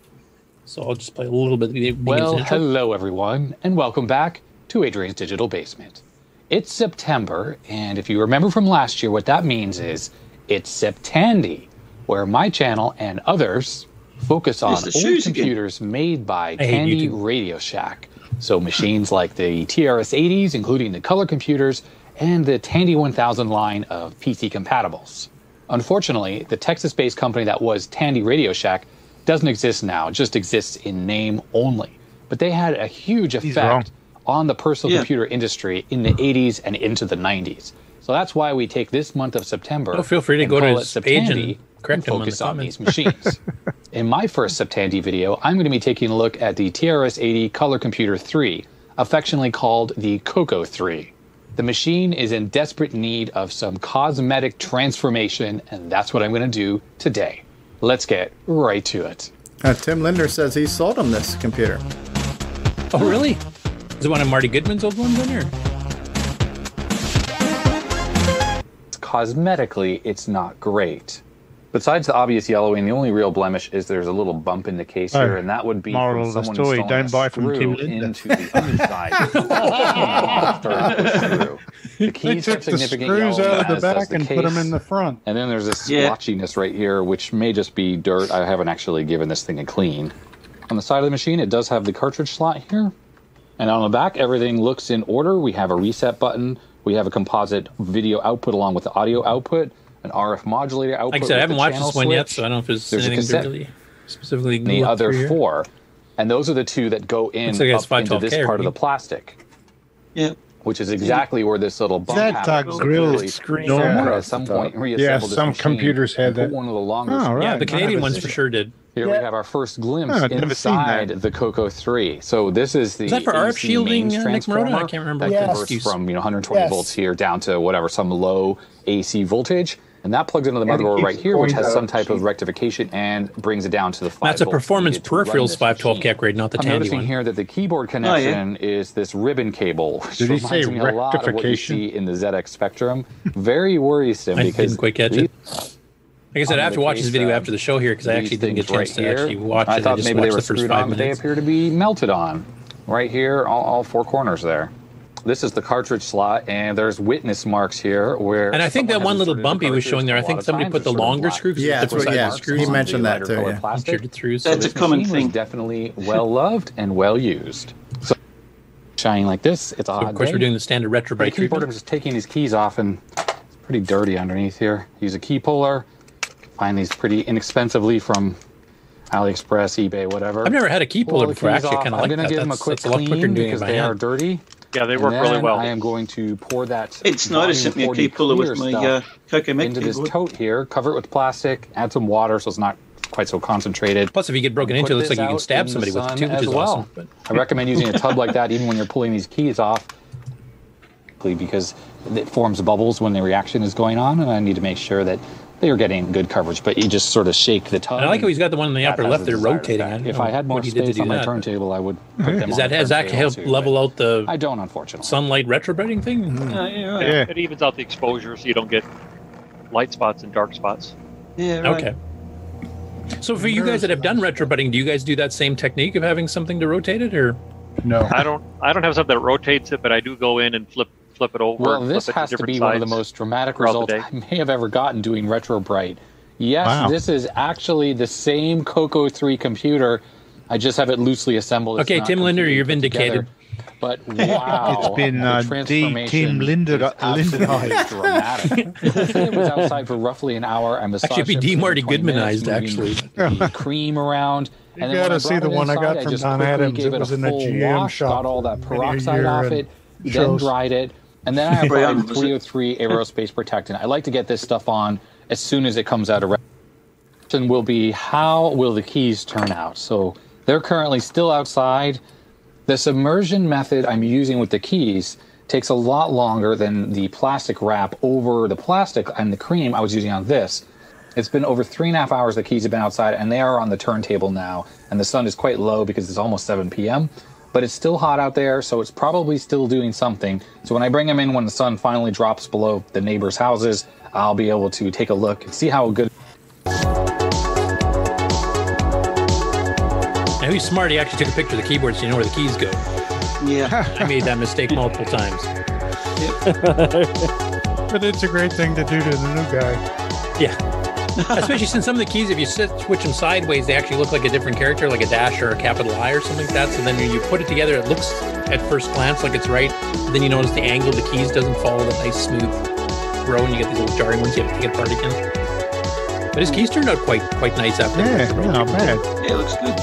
So I'll just play a little bit. of the- Well, hello everyone, and welcome back to Adrian's Digital Basement. It's September, and if you remember from last year, what that means is it's Septandy, where my channel and others focus on old shoes again. computers made by hate Tandy Radio Shack. So machines like the TRS-80s, including the color computers, and the Tandy 1000 line of PC compatibles. Unfortunately, the Texas based company that was Tandy Radio Shack doesn't exist now, it just exists in name only. But they had a huge wrong. effect on the personal Yeah. computer industry in the 80s and into the 90s. So that's why we take this month of September. Oh, feel free to go to call his page and Septandy correct him on the focus on these machines. In my first Septandy video, I'm going to be taking a look at the TRS-80 Color Computer 3, affectionately called the Coco 3. The machine is in desperate need of some cosmetic transformation, and that's what I'm going to do today. Let's get right to it. Uh, Tim Lindner says he sold him this computer. Oh, really? Is it one of Marty Goodman's old ones in here? Cosmetically, it's not great. Besides the obvious yellowing, the only real blemish is there's a little bump in the case here, Oh, and that would be moral from of the someone story, don't a buy from screw Tim Lindner. into the underside. Started to push. The They keys took have the significant screws yellowing, out of the as does back and put them in the front. And then there's this Yeah. splotchiness right here, which may just be dirt. I haven't actually given this thing a clean. On the side of the machine, it does have the cartridge slot here. And on the back, everything looks in order. We have a reset button. We have a composite video output along with the audio output, an RF modulator output. Like I said, I haven't watched this one yet, so I don't know if there's, There's anything cassette. really specifically And the other here. four. And those are the two that go in like up into this part of the plastic. Yeah. Which is exactly where this little bump That, happens. So grill clearly, screen someone across at some point top. reassembled Yeah, some computers had that. one of the longest. Oh, screens Yeah, the Canadian ones for sure did. Here we have our first glimpse Oh, I've never seen inside the Coco 3. So this is the Is that for RF AC shielding, mains uh, Nick Marotta? I transformer can't remember that what the converts from you know 120 Yes. volts here down to whatever some low AC voltage, and that plugs into the motherboard right here, which has some type of rectification and brings it down to the 5 That's a performance needed to run peripherals 512 cat grade, not the I'm Tandy noticing one. here that the keyboard Oh, yeah. connection is this ribbon cable, which Did he reminds say me a lot of what you rectification? see in the ZX Spectrum. Very worrisome I because didn't quite catch it. Like I said, on I have to watch this video uh, after the show here because I actually didn't get a chance right to here. actually watch I it. I thought just maybe they watched were the screwed on, but they appear to be melted on. Right here, all, all four corners there. This is the cartridge slot, and there's witness marks here where. And I think that one little inserted the bump he was showing there, I think somebody put the sort of longer black. screw 'cause Yeah, it's that's what- different yeah, size screws he mentioned that lighter too, colored yeah. plastic. Inserted through, so That's a common thing. Definitely well loved and well used. So shining like this, it's a So hot of course, day. we're doing the standard retro The bright keyboard treatment. I'm just taking these keys off, and it's pretty dirty underneath here. Use a key puller. Find these pretty inexpensively from AliExpress, eBay, whatever. I've never had a key puller before. I actually kind of like I'm like gonna give them a quick that's a lot quicker clean than doing because by they are dirty. Yeah, they work really well. I am going to pour that. Ed Snyder volume sent me a key puller with my uh, stuff Coco into this tote here. Cover it with plastic. Add some water so it's not quite so concentrated. Plus, if you get broken into, it looks like you can stab somebody with it too, which as is well. awesome. But I recommend using a tub like that even when you're pulling these keys off because it forms bubbles when the reaction is going on, and I need to make sure that they are getting good coverage. But you just sort of shake the tub. And I like how he's got the one in the upper left a there rotating. I If I had more what he did to space do on my turntable, I would put them Is that the has that help too, level out the I don't, unfortunately. sunlight retrobriting thing? Mm-hmm. Yeah, yeah, right. Yeah. It evens out the exposure so you don't get light spots and dark spots. Yeah, right. Okay. So for you guys that have done retrobriting, do you guys do that same technique of having something to rotate it, or No. I don't I don't have something that rotates it, but I do go in and flip flip it over. Well, this flip it has to different be one of the most dramatic throughout the results. I may have ever gotten doing Retro Bright. Yes, Wow. this is actually the same Coco 3 computer. I just have it loosely assembled. It's Okay, Tim Lindner, completely you're put together. vindicated. But wow, It's been, the uh, D. transformation Tim Lindner- is absolutely Lindenized. dramatic. it was outside for roughly an hour. I massaged Actually, it'd be it D. for Marty Goodmanized, actually. cream around. You and then when gotta I see the it one I got inside, from just Don quickly Adams. Gave It it, was a in a GM wash, shop got all that for peroxide off it, then dried it, and then I applied was 303 aerospace protectant. I like to get this stuff on as soon as it comes out of. Question will be how will the keys turn out? So they're currently still outside. The submersion method I'm using with the keys takes a lot longer than the plastic wrap over the plastic and the cream I was using on this. It's been over three and a half hours the keys have been outside, and they are on the turntable now. And the sun is quite low because it's almost 7 p.m. But it's still hot out there, so it's probably still doing something. So when I bring them in when the sun finally drops below the neighbors' houses, I'll be able to take a look and see how good. Now he's smart. He actually took a picture of the keyboard so you know where the keys go. Yeah. I made that mistake multiple times. but it's a great thing to do to the new guy. Yeah. Especially since some of the keys, if you sit, switch them sideways, they actually look like a different character, like a dash or a capital I or something like that. So then when you put it together, it looks at first glance like it's right. Then you notice the angle of the keys doesn't follow the nice smooth row, and you get these little jarring ones you have to take it apart again. But his keys turned out quite quite nice after. Yeah, not bad. Yeah, it looks good.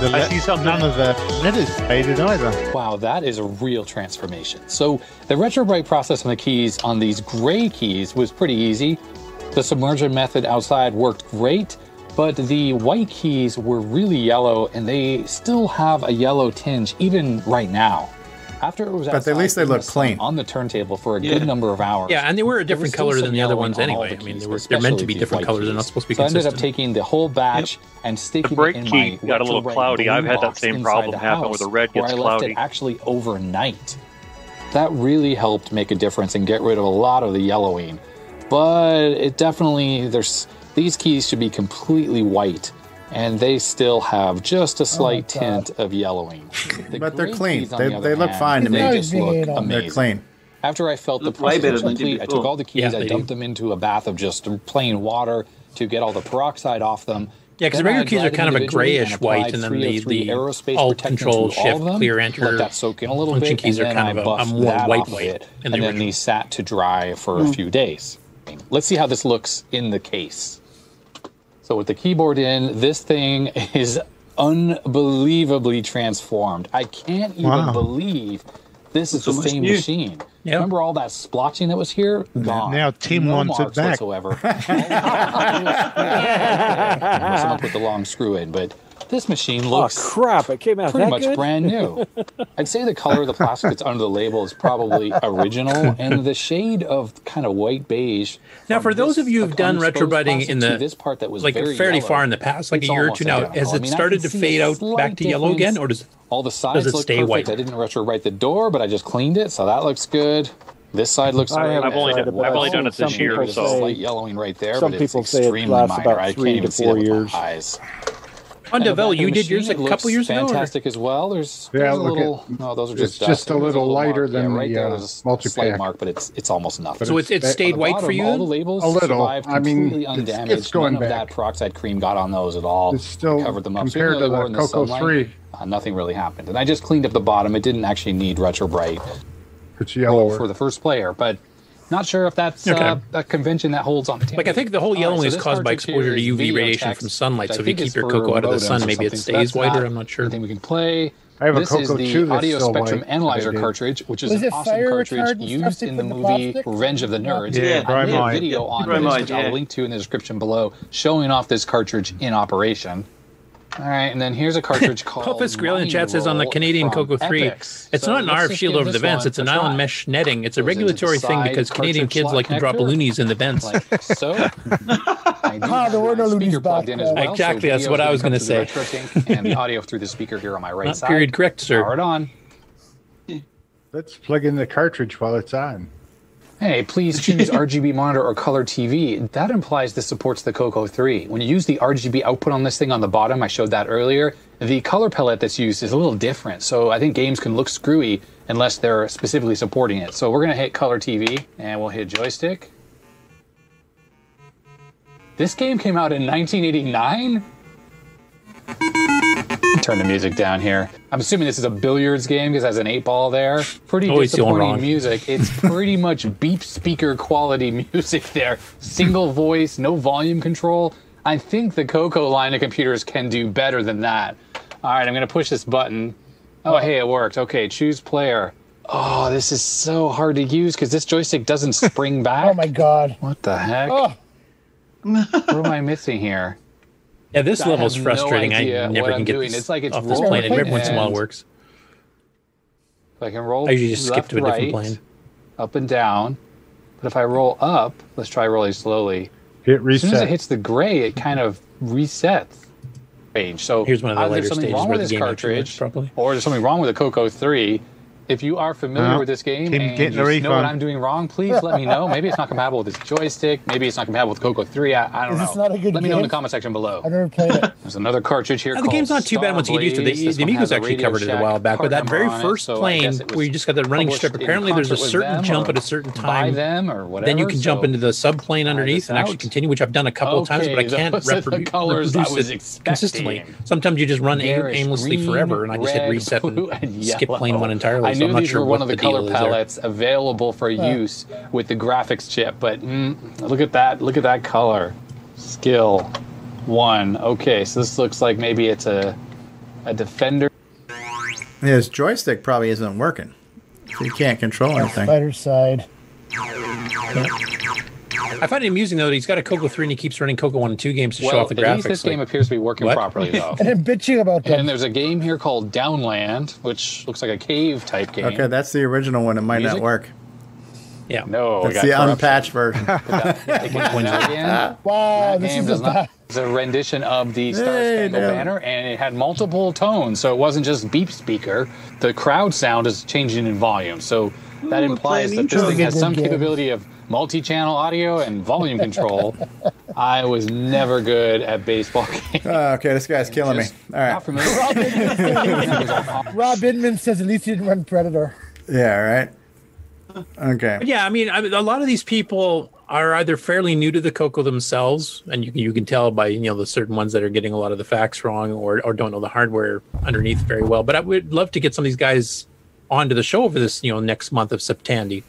The I see some None of the letters faded either. Wow, that is a real transformation. So the retrobrite process on the keys on these gray keys was pretty easy. The submersion method outside worked great, but the white keys were really yellow and they still have a yellow tinge even right now. After it was but at least they look clean on the turntable for a yeah. good number of hours. Yeah, and they were a different color than the other ones on anyway. I mean, they were they're meant to be different colors. Keys. They're not supposed to be. So consistent. I ended up taking the whole batch yep. and sticking the break it in key my got a little cloudy. I've had that same problem happen where the red gets where I left cloudy. It actually overnight. That really helped make a difference and get rid of a lot of the yellowing but it definitely there's these keys should be completely white and they still have just a oh slight oh tint of yellowing. The but they're clean. They, the they look hand, fine to me. They just look amazing. They're clean. After I felt the process complete, I took all the keys, yeah, I dumped do. them into a bath of just plain water to get all the peroxide off them. Yeah, because regular keys are kind of a grayish and white, and then the, oh the aerospace alt control shift clear enter let that soak in a little bit, keys are kind of a, a more white white, and, and then these sat to dry for a hmm. few days. Let's see how this looks in the case. So with the keyboard in, this thing is unbelievably transformed. I can't even wow. believe this is so the same new. machine. Yep. Remember all that splotching that was here? Gone. Now Tim no wants it back. Whatsoever. Someone put the long screw in, but this machine oh, looks oh, crap. It came out pretty much good? brand new. I'd say the color of the plastic that's under the label is probably original, and the shade of kind of white beige. Now, for those of you who've done retrobudding in the this part that was like fairly yellow, far in the past, like a year or two now, has it I mean, started to fade out back to yellow again, or does all the sides look stay perfect? white? I didn't retrobrite the door, but I just cleaned it, so that looks good. This side looks. I have only done, I've only done it this year, so slight yellowing right there. Some but it's people say it lasts minor. about three to four years on you did yours a couple years fantastic ago. Fantastic as well. There's, yeah, a little. At, no, those are just. Uh, just a little, a lighter mark. than yeah, right the there, uh, multi-pack mark, but it's it's almost nothing. So it's it stayed uh, white bottom, for you. All the labels a little. I mean, undamaged. It's, it's going None back. Of that peroxide cream got on those at all. It's still covered them up compared so to the, Coco Three. Uh, nothing really happened, and I just cleaned up the bottom. It didn't actually need retro bright. It's yellow for the first player, but not sure if that's uh, okay. uh, a convention that holds on Tampa. Like I think the whole yellow right, so is caused by exposure to UV radiation text, from sunlight. So if you keep your Coco out of the sun, maybe it stays so whiter. I'm not sure. Anything we can play. I have this a Coco is the audio spectrum white. analyzer cartridge, which is an awesome cartridge used in the, the movie plastic? Revenge of the Nerds. Yeah, yeah. I made a video on yeah. this, which yeah. I'll link to in the description below, showing off this cartridge in operation. All right, and then here's a cartridge called. Popus Grill in chat says on the Canadian Coco 3, Epics. it's so not an RF shield over the vents, it's an island mesh netting. It's a regulatory thing because Canadian kids like connector. to drop loonies in the vents. Like, so, ah, there were no loonies back in as well, Exactly, so that's what I was going to say. and the audio through the speaker here on my right not side. Period correct, sir. Power it on. Let's plug in the cartridge while it's on. Hey, please choose RGB monitor or color TV. That implies this supports the Coco 3. When you use the RGB output on this thing on the bottom, I showed that earlier, the color palette that's used is a little different. So I think games can look screwy unless they're specifically supporting it. So we're gonna hit color TV and we'll hit joystick. This game came out in 1989? turn the music down here. I'm assuming this is a billiards game because it has an eight ball there. Pretty oh, disappointing music. It's pretty much beep speaker quality music there. Single voice, no volume control. I think the Coco line of computers can do better than that. All right, I'm going to push this button. Oh, hey, it worked. Okay, choose player. Oh, this is so hard to use because this joystick doesn't spring oh back. oh my god! What the heck? Oh. what am I missing here? Yeah, this level is frustrating. No I never can I'm get. This it's like it's off this plane. Every once in a while it works. I can roll. I usually just left, skip to a different right, plane. Up and down, but if I roll up, let's try rolling slowly. It resets. As soon as it hits the gray, it kind of resets range. So here's one of the later something stages wrong with this cartridge, probably. or there's something wrong with the Coco Three if you are familiar no. with this game Keep and you know what I'm doing wrong, please let me know. Maybe it's not compatible with this joystick. Maybe it's not compatible with Coco 3. I, I don't Is know. not a good let game? me know in the comment section below. I've never played it. There's another cartridge here. The game's not too Star bad once you get used to it. The, the Amigos actually covered it a while back, but that very first it, plane where you just got the running strip, apparently there's a certain jump at a certain time. them or whatever. Then you can so jump into the subplane underneath and actually continue, which I've done a couple of times, but I can't reproduce it consistently. Sometimes you just run aimlessly forever, and I just hit reset and skip plane one entirely. I so knew I'm not these sure were one of the, deal color is there. palettes available for Yeah. use with the graphics chip, but mm, look at that! Look at that color. Skill one. Okay, so this looks like maybe it's a a defender. His joystick probably isn't working. So he can't control anything. Spider side. I find it amusing though that he's got a Coco three and he keeps running Coco one and two games to show off the at least graphics. this game appears to be working What? properly though. And then bitching about that. And there's a game here called Downland, which looks like a cave type game. Okay, that's the original one. It might Music? not work. Yeah. No, we That's got the corruption. unpatched version. Again, Wow, this game is does not. It's a rendition of the Star Hey, Spangled no. Banner, and it had multiple tones, so it wasn't just beep speaker. The crowd sound is changing in volume, so that Ooh, implies that this thing has some game. capability of multi-channel audio and volume control. I was never good at baseball games. Oh, okay, this guy's killing me. All right. Not familiar. Rob Inman says at least he didn't run Predator. Yeah, right. Okay. But yeah, I mean, I mean, a lot of these people are either fairly new to the Coco themselves, and you can you can tell by you know the certain ones that are getting a lot of the facts wrong or or don't know the hardware underneath very well. But I would love to get some of these guys onto the show over this you know next month of Septandy,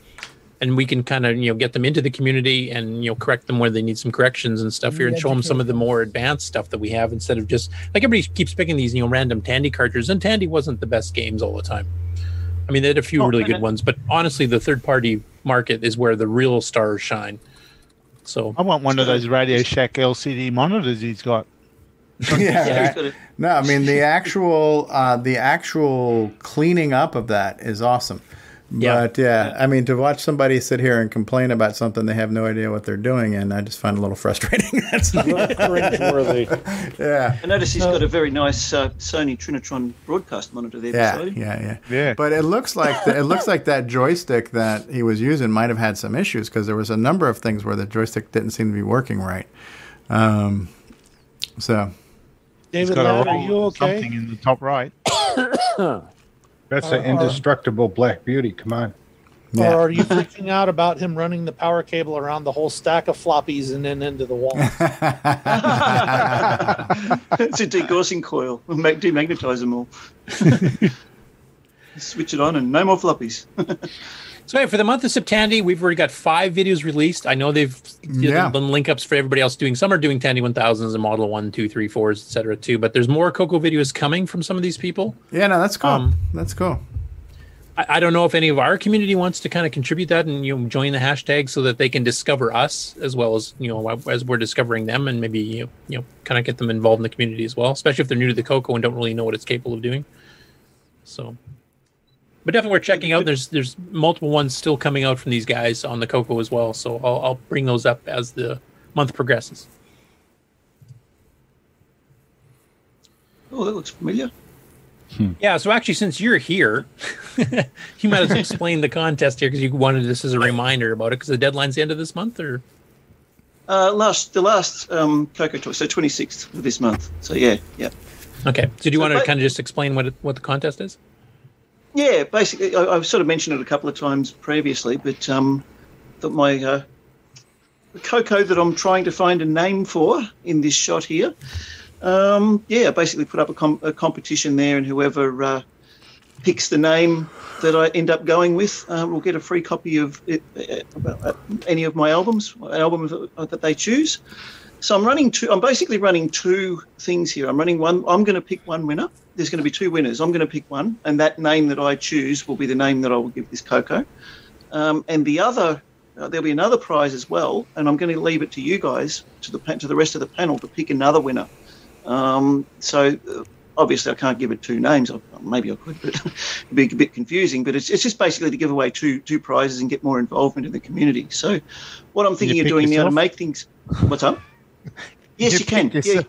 and we can kind of you know get them into the community and you know correct them where they need some corrections and stuff here, and show them some of the more advanced stuff that we have instead of just like everybody keeps picking these you know random Tandy cartridges, and Tandy wasn't the best games all the time. I mean, they had a few Oh, really good it- ones, but honestly, the third party market is where the real stars shine. So I want one of those Radio Shack LCD monitors he's got. yeah, right. No, I mean the actual uh, the actual cleaning up of that is awesome. But yeah, I mean to watch somebody sit here and complain about something they have no idea what they're doing, and I just find it a little frustrating. That's Cringeworthy. yeah. I notice he's got a very nice uh, Sony Trinitron broadcast monitor there Yeah, beside him. yeah, yeah, yeah. But it looks like the, it looks like that joystick that he was using might have had some issues because there was a number of things where the joystick didn't seem to be working right. Um, so David got a Ladd, are you okay? Something in the top right. That's Uh, an indestructible black beauty. Come on. Yeah. Or are you freaking out about him running the power cable around the whole stack of floppies and then into the wall? it's a degaussing coil. We'll make, demagnetize them all. Switch it on and no more floppies. So hey, for the month of September, we've already got five videos released. I know they've Yeah. done link ups for everybody else doing. Some are doing Tandy 1000s and Model 1, 2, 3, 4s, etc. too. But there's more Coco videos coming from some of these people. yeah, no, that's cool. Um, that's cool. I, I don't know if any of our community wants to kind of contribute that and you know join the hashtag so that they can discover us as well as you know as we're discovering them and maybe you know, you know kind of get them involved in the community as well, especially if they're new to the Coco and don't really know what it's capable of doing. So, but definitely we're checking out. There's there's multiple ones still coming out from these guys on the Coco as well. So I'll, I'll bring those up as the month progresses. Oh, that looks familiar. Yeah, so actually, since you're here, you might as well explain the contest here because you wanted this as a reminder about it because the deadline's the end of this month, or Uh, last the last um, Coco Talk, so 26th of this month. So yeah, yeah. okay. So do you So want to kind of just explain what it, what the contest is? Yeah, basically, I, I've sort of mentioned it a couple of times previously, but um, that my uh, Coco that I'm trying to find a name for in this shot here, um, yeah, basically put up a, com- a competition there, and whoever uh, picks the name that I end up going with uh, will get a free copy of it, uh, uh, any of my albums, an album that they choose. So I'm running two. I'm basically running two things here. I'm running one. I'm going to pick one winner. There's going to be two winners. I'm going to pick one, and that name that I choose will be the name that I will give this Coco. Um, and the other, uh, there'll be another prize as well. And I'm going to leave it to you guys, to the to the rest of the panel, to pick another winner. Um, so uh, obviously I can't give it two names. I, maybe I could, but it'd be a bit confusing. But it's, it's just basically to give away two two prizes and get more involvement in the community. So what I'm thinking of doing now to yourself? make things. What's up? Yes, you, You can. Yeah,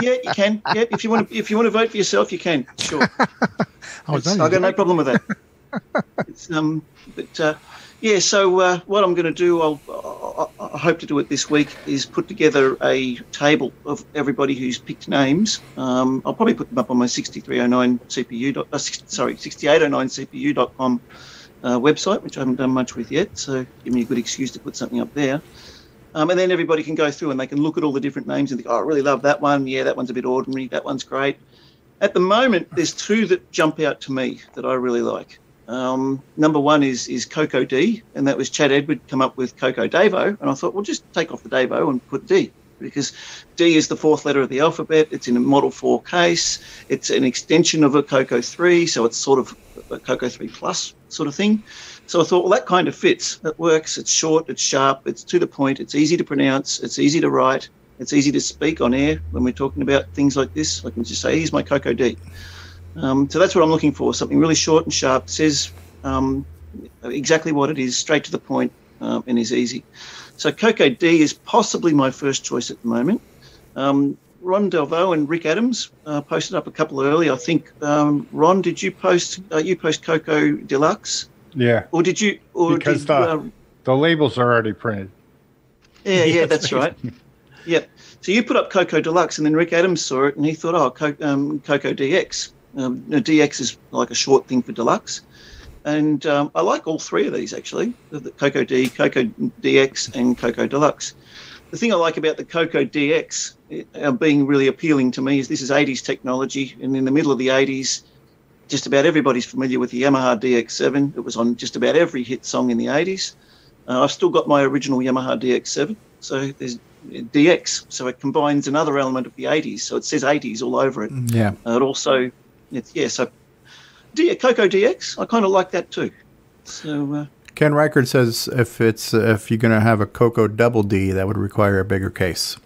yeah, you can. Yeah, if you want to, if you want to vote for yourself, you can. Sure. I was It's- only I got no problem with that. it's, um, but uh, yeah, so uh, what I'm going to do, I'll, I, I hope to do it this week, is put together a table of everybody who's picked names. Um, I'll probably put them up on my 6309 CPU. Dot, uh, six- sorry, 6809CPU.com uh, website, which I haven't done much with yet. So give me a good excuse to put something up there. Um, and then everybody can go through and they can look at all the different names and think, oh, I really love that one. Yeah, that one's a bit ordinary. That one's great. At the moment, there's two that jump out to me that I really like. Um, number one is is Coco D, and that was Chad Edward come up with Coco Davo, and I thought, well, just take off the Davo and put D. because D is the fourth letter of the alphabet. It's in a Model 4 case. It's an extension of a Coco 3, so it's sort of a Coco 3 Plus sort of thing. So I thought, well, that kind of fits. It works. It's short, it's sharp, it's to the point, it's easy to pronounce, it's easy to write, it's easy to speak on air when we're talking about things like this. I can just say, here's my Coco D. Um, so that's what I'm looking for something really short and sharp, says um, exactly what it is, straight to the point, um, and is easy. So Coco D is possibly my first choice at the moment. Um, Ron Delvaux and Rick Adams uh, posted up a couple early. I think um, Ron, did you post? Uh, you post Coco Deluxe, Yeah, or did you? Or because did, the uh, the labels are already printed. yeah, yeah, that's right. Yep. So you put up Coco Deluxe, and then Rick Adams saw it, and he thought, oh, Co- um, Coco DX. Um, no, DX is like a short thing for Deluxe. And um, I like all three of these actually the, the Coco D, Coco DX, and Coco Deluxe. The thing I like about the Coco DX uh, being really appealing to me is this is 80s technology, and in the middle of the 80s, just about everybody's familiar with the Yamaha DX7. It was on just about every hit song in the 80s. Uh, I've still got my original Yamaha DX7, so there's DX, so it combines another element of the 80s. So it says 80s all over it. Yeah. Uh, it also, it's, yeah, so D- Coco DX, I kind of like that too. So uh, Ken Reichert says if it's if you're going to have a Coco Double D, that would require a bigger case.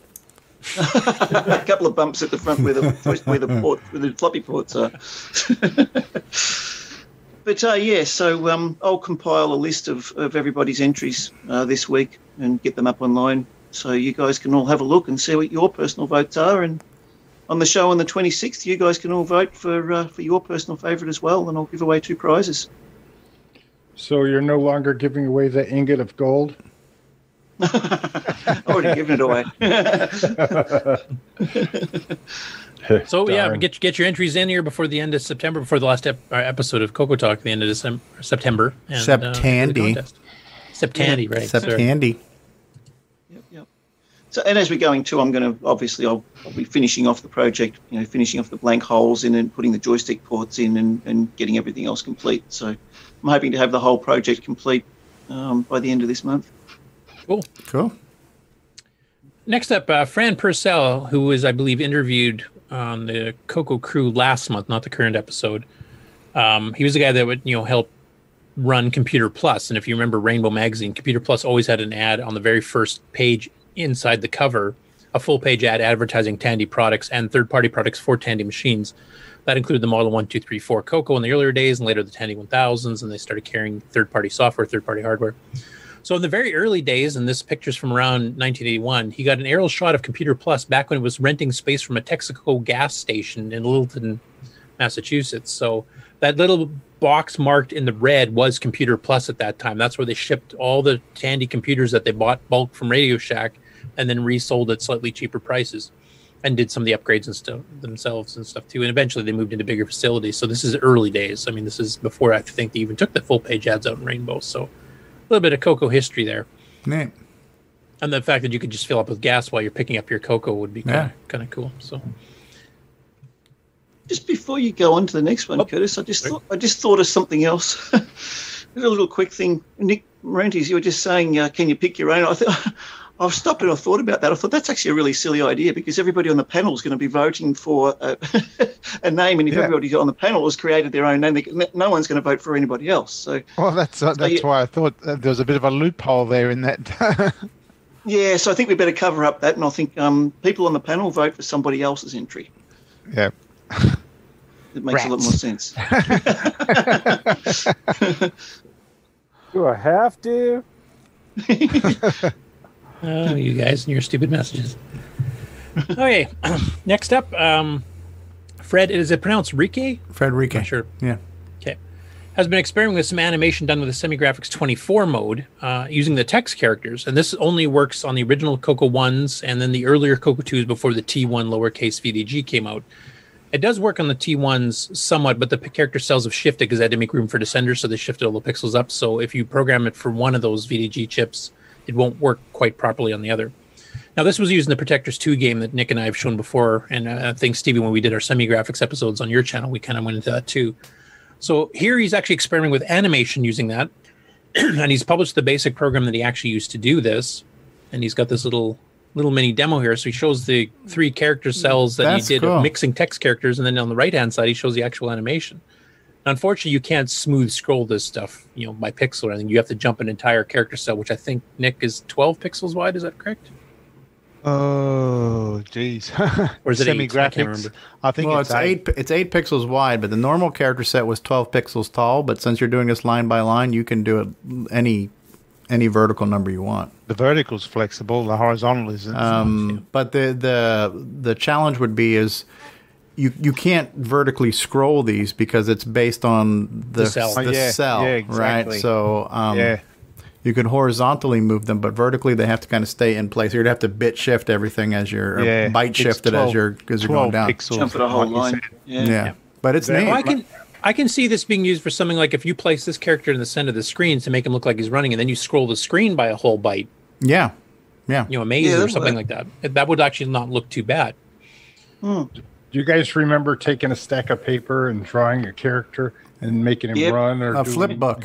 a couple of bumps at the front where the where the port where the floppy ports are. but uh, yeah, so um, I'll compile a list of, of everybody's entries uh, this week and get them up online, so you guys can all have a look and see what your personal votes are. And on the show on the 26th, you guys can all vote for uh, for your personal favourite as well, and I'll give away two prizes. So you're no longer giving away the ingot of gold. Already given it away. So yeah, get get your entries in here before the end of September, before the last ep- uh, episode of Coco Talk, the end of December, September. And, uh, for the Septandy. contest. Septandy, right? sorry. Septandy. So, and as we're going to, I'm going to obviously I'll, I'll be finishing off the project, you know, finishing off the blank holes in and putting the joystick ports in and, and getting everything else complete. So, I'm hoping to have the whole project complete um, by the end of this month. Cool. Cool. Next up, uh, Fran Purcell, who was, I believe, interviewed on the Coco Crew last month, not the current episode. Um, he was the guy that would, you know, help run Computer Plus. And if you remember Rainbow Magazine, Computer Plus always had an ad on the very first page inside the cover, a full page ad advertising Tandy products and third party products for Tandy machines. That included the Model 1, 2, 3, 4 Coco in the earlier days and later the Tandy 1000s. And they started carrying third party software, third party hardware. So in the very early days, and this picture's from around 1981, he got an aerial shot of Computer Plus back when it was renting space from a Texaco gas station in Littleton, Massachusetts. So that little box marked in the red was Computer Plus at that time. That's where they shipped all the Tandy computers that they bought bulk from Radio Shack and then resold at slightly cheaper prices and did some of the upgrades and stuff themselves and stuff too. And eventually they moved into bigger facilities. So this is early days. I mean, this is before I think they even took the full page ads out in Rainbow. So little bit of Coco history there. Neat. And the fact that you could just fill up with gas while you're picking up your Coco would be kind Yeah. of kind of cool. So Just before you go on to the next one, Curtis, I just thought, I just thought of something else. a little quick thing, Nick Marentes, you were just saying, uh, can you pick your own? I thought. I've stopped and I thought about that. I thought that's actually a really silly idea because everybody on the panel is going to be voting for a, a name, and if Yeah. everybody on the panel has created their own name, they, no one's going to vote for anybody else. So Well, that's uh, that's you- why I thought uh, there was a bit of a loophole there in that. yeah, so I think we better cover up that, and I think um, people on the panel vote for somebody else's entry. yeah. It makes a lot more sense. Do I have to? Oh, you guys and your stupid messages. okay, next up, um, Fred. Is it pronounced Rike? Fred Not sure. Yeah. Okay. Has been experimenting with some animation done with the SemiGraphics 24 mode uh, using the text characters. And this only works on the original Coco 1s and then the earlier Coco 2s before the T1 lowercase VDG came out. It does work on the T1s somewhat, but the character cells have shifted because they had to make room for descenders, so they shifted all the pixels up. So if you program it for one of those VDG chips, it won't work quite properly on the other. Now, this was used in the Protectors 2 game that Nick and I have shown before. And uh, I think, Stevie, when we did our semi graphics episodes on your channel, we kind of went into that too. So here he's actually experimenting with animation using that. and he's published the basic program that he actually used to do this. And he's got this little little mini demo here. So he shows the three character cells that That's he did cool. of mixing text characters, and then on the right hand side he shows the actual animation. Unfortunately, you can't smooth scroll this stuff, you know, by pixel or anything. You have to jump an entire character cell, which I think Nick is 12 pixels wide. Is that correct? Oh, jeez. Or is it eight? I semi graphics? remember. I think well, it's, it's eight. It's eight pixels wide, but the normal character set was twelve pixels tall. But since you're doing this line by line, you can do it any any vertical number you want. The vertical is flexible. The horizontal isn't. Um, but the the the challenge would be is you you can't vertically scroll these because it's based on the, The cell. the Oh, yeah. cell, Yeah, right? So um, Yeah. you can horizontally move them, but vertically they have to kind of stay in place. You'd have to bit shift everything as you're or Yeah, byte it's shift it 12 as you're as you're going down. pixels, Jump it a whole line. said. Yeah. Yeah. but it's Well, neat. I can I can see this being used for something like if you place this character in the center of the screen to make him look like he's running, and then you scroll the screen by a whole byte, yeah, yeah, you know, a maze Yeah, or something like that. That would actually not look too bad. Do you guys remember taking a stack of paper and drawing a character and making him Yep. run or A doing- flip book.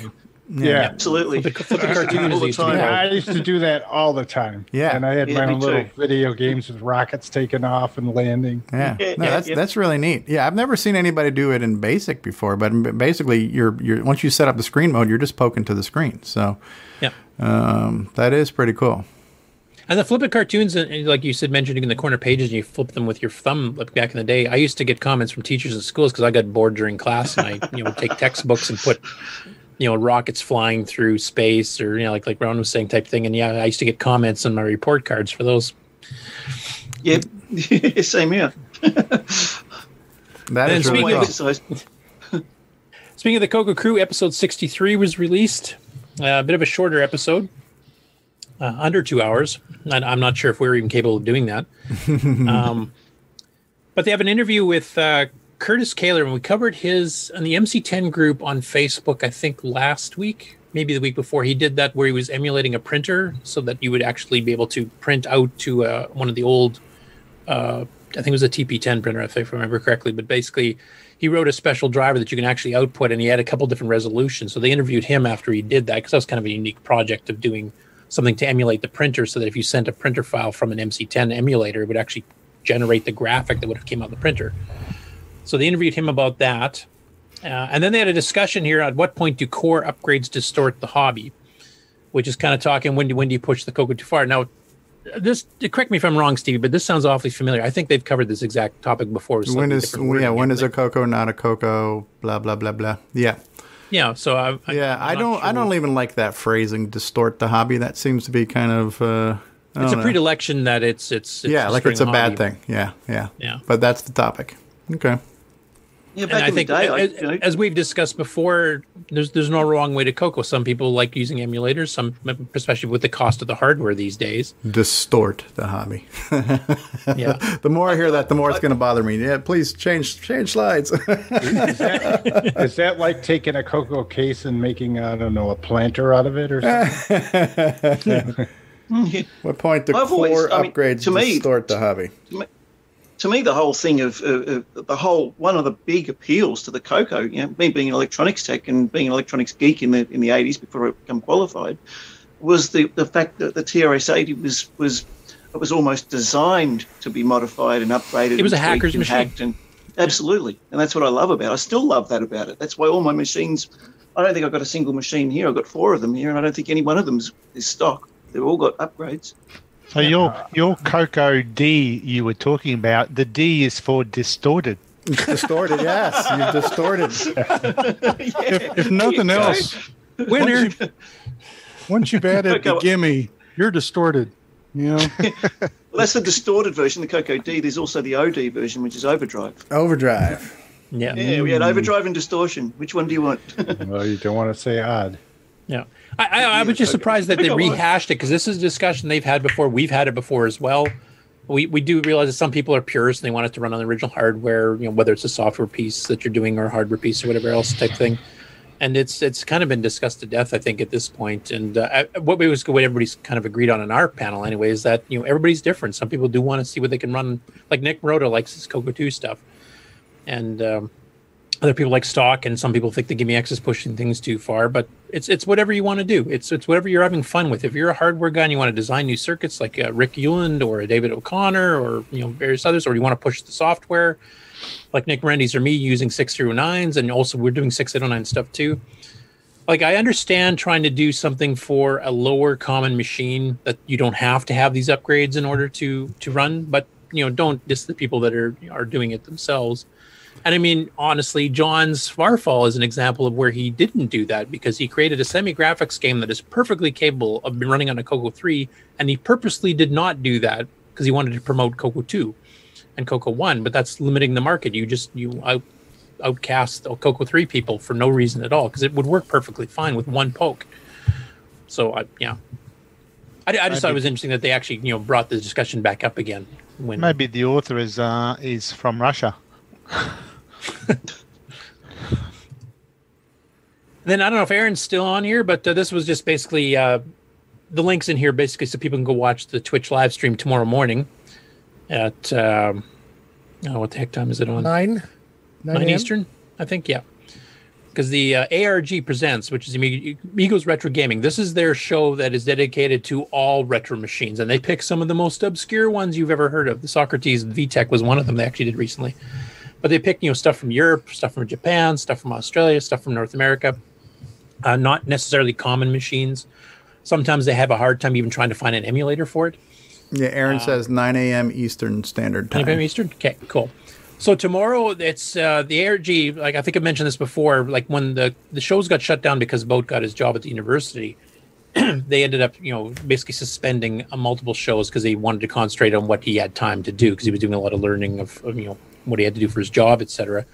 Yeah, Absolutely. Flip a- flip a I used to do cartoon it all the used time. called. I used to do that all the time. Yeah. and I had Yeah, my own little too. video games with rockets taking off and landing. Yeah, Yeah, no, that's yeah. that's really neat. Yeah, I've never seen anybody do it in basic before, but basically, you're you're once you set up the screen mode, you're just poking to the screen. So, Yeah. um, that is pretty cool. And the flip it cartoons, uh, like you said, mentioning in the corner pages, and you flip them with your thumb. Like back in the day, I used to get comments from teachers in schools because I got bored during class, and I, you know, would take textbooks and put, you know, rockets flying through space, or you know, like like Ron was saying, type thing. And yeah, I used to get comments on my report cards for those. Yep. Same here. That And is really speaking of Exercise. Speaking of the Coco Crew, episode 63 was released. Uh, a bit of a shorter episode, uh, under two hours. I, I'm not sure if we are even capable of doing that. um, but they have an interview with uh, Curtis Kaler, and we covered his on the MC10 group on Facebook, I think last week, maybe the week before. He did that where he was emulating a printer so that you would actually be able to print out to uh, one of the old uh, I think it was a TP10 printer, if I remember correctly. But basically, he wrote a special driver that you can actually output, and he had a couple different resolutions. So they interviewed him after he did that because that was kind of a unique project of doing something to emulate the printer, so that if you sent a printer file from an MC10 emulator, it would actually generate the graphic that would have came out of the printer. So they interviewed him about that, uh, and then they had a discussion here. At what point do core upgrades distort the hobby? Which is kind of talking when do when do you push the Coco too far? Now this correct me if I'm wrong, Stevie, but this sounds awfully familiar. I think they've covered this exact topic before. When is yeah? When is a Coco not a Coco? Blah blah blah blah. Yeah, Yeah, so I, I yeah. I don't. I don't even like that phrasing. Distort the hobby. That seems to be kind of. Uh, It's a know. predilection that it's it's, it's yeah, like it's a destroying bad thing. Yeah, yeah, Yeah. But that's the topic. Okay. Yeah, And back I think, the day, I, as, you know, as we've discussed before, there's there's no wrong way to Coco. Some people like using emulators, some especially with the cost of the hardware these days. Distort the hobby. Yeah. the more I hear that, the more it's going to bother me. Yeah, please change change slides. Is that like taking a Coco case and making I don't know a planter out of it or something? what point do I've core always- I mean, upgrades to me- distort the hobby? to me, the whole thing of uh, uh, the whole one of the big appeals to the Coco, you know, me being an electronics tech and being an electronics geek in the in the eighties before I became qualified, was the the fact that the TRS eighty was was it was almost designed to be modified and upgraded. It was and a hacker's and machine. and absolutely, and that's what I love about. it. I still love that about it. That's why all my machines. I don't think I've got a single machine here. I've got four of them here, and I don't think any one of them is, is stock. They've all got upgrades. So your your Coco D you were talking about, the D is for distorted. distorted, yes. You distorted. if, if nothing There else, Winner. Once, you, once you've added the Okay. GIME, you're distorted. You know. Well, that's the distorted version, the Coco D. There's also the OD version, which is overdrive. Overdrive. Yeah. Yeah, we had mm. overdrive and distortion. Which one do you want? well, you don't want to say odd. Yeah. I, I, I was just surprised that they rehashed it because this is a discussion they've had before. We've had it before as well. We, we do realize that some people are purists and they want it to run on the original hardware, you know, whether it's a software piece that you're doing or a hardware piece or whatever else type thing. And it's it's kind of been discussed to death, I think, at this point. And uh, what we was what everybody's kind of agreed on in our panel anyway is that you know everybody's different. Some people do want to see what they can run. Like Nick Marotta likes his Coco Two stuff, and um, Other people like stock, and some people think the GIME-X is pushing things too far. But it's it's whatever you want to do. It's it's whatever you're having fun with. If you're a hardware guy and you want to design new circuits like uh, Rick Uland or David O'Connor or you know various others, or you want to push the software like Nick Marentes or me using 609s, and also we're doing 609 stuff too. Like I understand trying to do something for a lower common machine that you don't have to have these upgrades in order to to run, but you know don't diss the people that are are doing it themselves. And I mean, honestly, John's Farfall is an example of where he didn't do that because he created a semi graphics game that is perfectly capable of running on a Coco 3, and he purposely did not do that because he wanted to promote Coco 2 and Coco 1, but that's limiting the market. You just you out, outcast the Coco 3 people for no reason at all because it would work perfectly fine with one poke. So, I, yeah. I, I just thought it was interesting that they actually, you know, brought the discussion back up again. When Maybe the author is uh, is from Russia. Then I don't know if Aaron's still on here, but uh, this was just basically uh, the links in here, basically, so people can go watch the Twitch live stream tomorrow morning at um, oh, what the heck time is it on? Nine, nine, Eastern, I think. Yeah, because the uh, ARG presents, which is Amig- Amigos Retro Gaming. This is their show that is dedicated to all retro machines, and they pick some of the most obscure ones you've ever heard of. The Socrates VTech was one of them. They actually did recently, but they pick you know stuff from Europe, stuff from Japan, stuff from Australia, stuff from North America. Uh, not necessarily common machines. Sometimes they have a hard time even trying to find an emulator for it. Yeah, Aaron says 9 a.m. Eastern Standard Time. 9 a.m. Eastern. Okay, cool. So tomorrow it's uh, the ARG. Like I think I mentioned this before. Like when the the shows got shut down because Boat got his job at the university, they ended up you know basically suspending uh, multiple shows because they wanted to concentrate on what he had time to do because he was doing a lot of learning of, of you know what he had to do for his job, etc.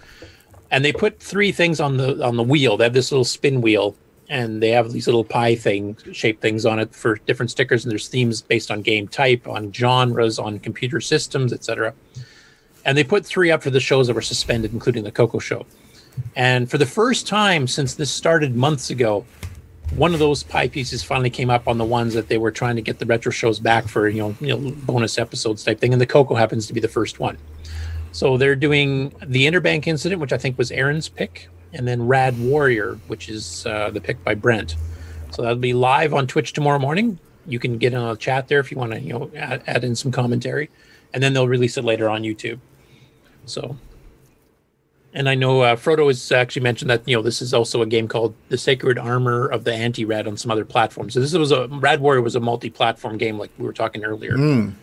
And they put three things on the on the wheel. They have this little spin wheel and they have these little pie thing shaped things on it for different stickers. And there's themes based on game type on genres on computer systems etc and they put three up for the shows that were suspended including the coco show. And for the first time since this started months ago one of those pie pieces finally came up on the ones that they were trying to get the retro shows back for you know, you know bonus episodes type thing. And the coco happens to be the first one so they're doing the interbank incident which i think was aaron's pick and then Rad Warrior, which is uh, the pick by Brent. So that'll be live on Twitch tomorrow morning. You can get in a chat there if you want to, you know, add, add in some commentary, and then they'll release it later on YouTube. So, and I know uh, Frodo has actually mentioned that you know this is also a game called The Sacred Armor of the Antiriad on some other platforms. So this was a Rad Warrior was a multi-platform game like we were talking earlier Mm.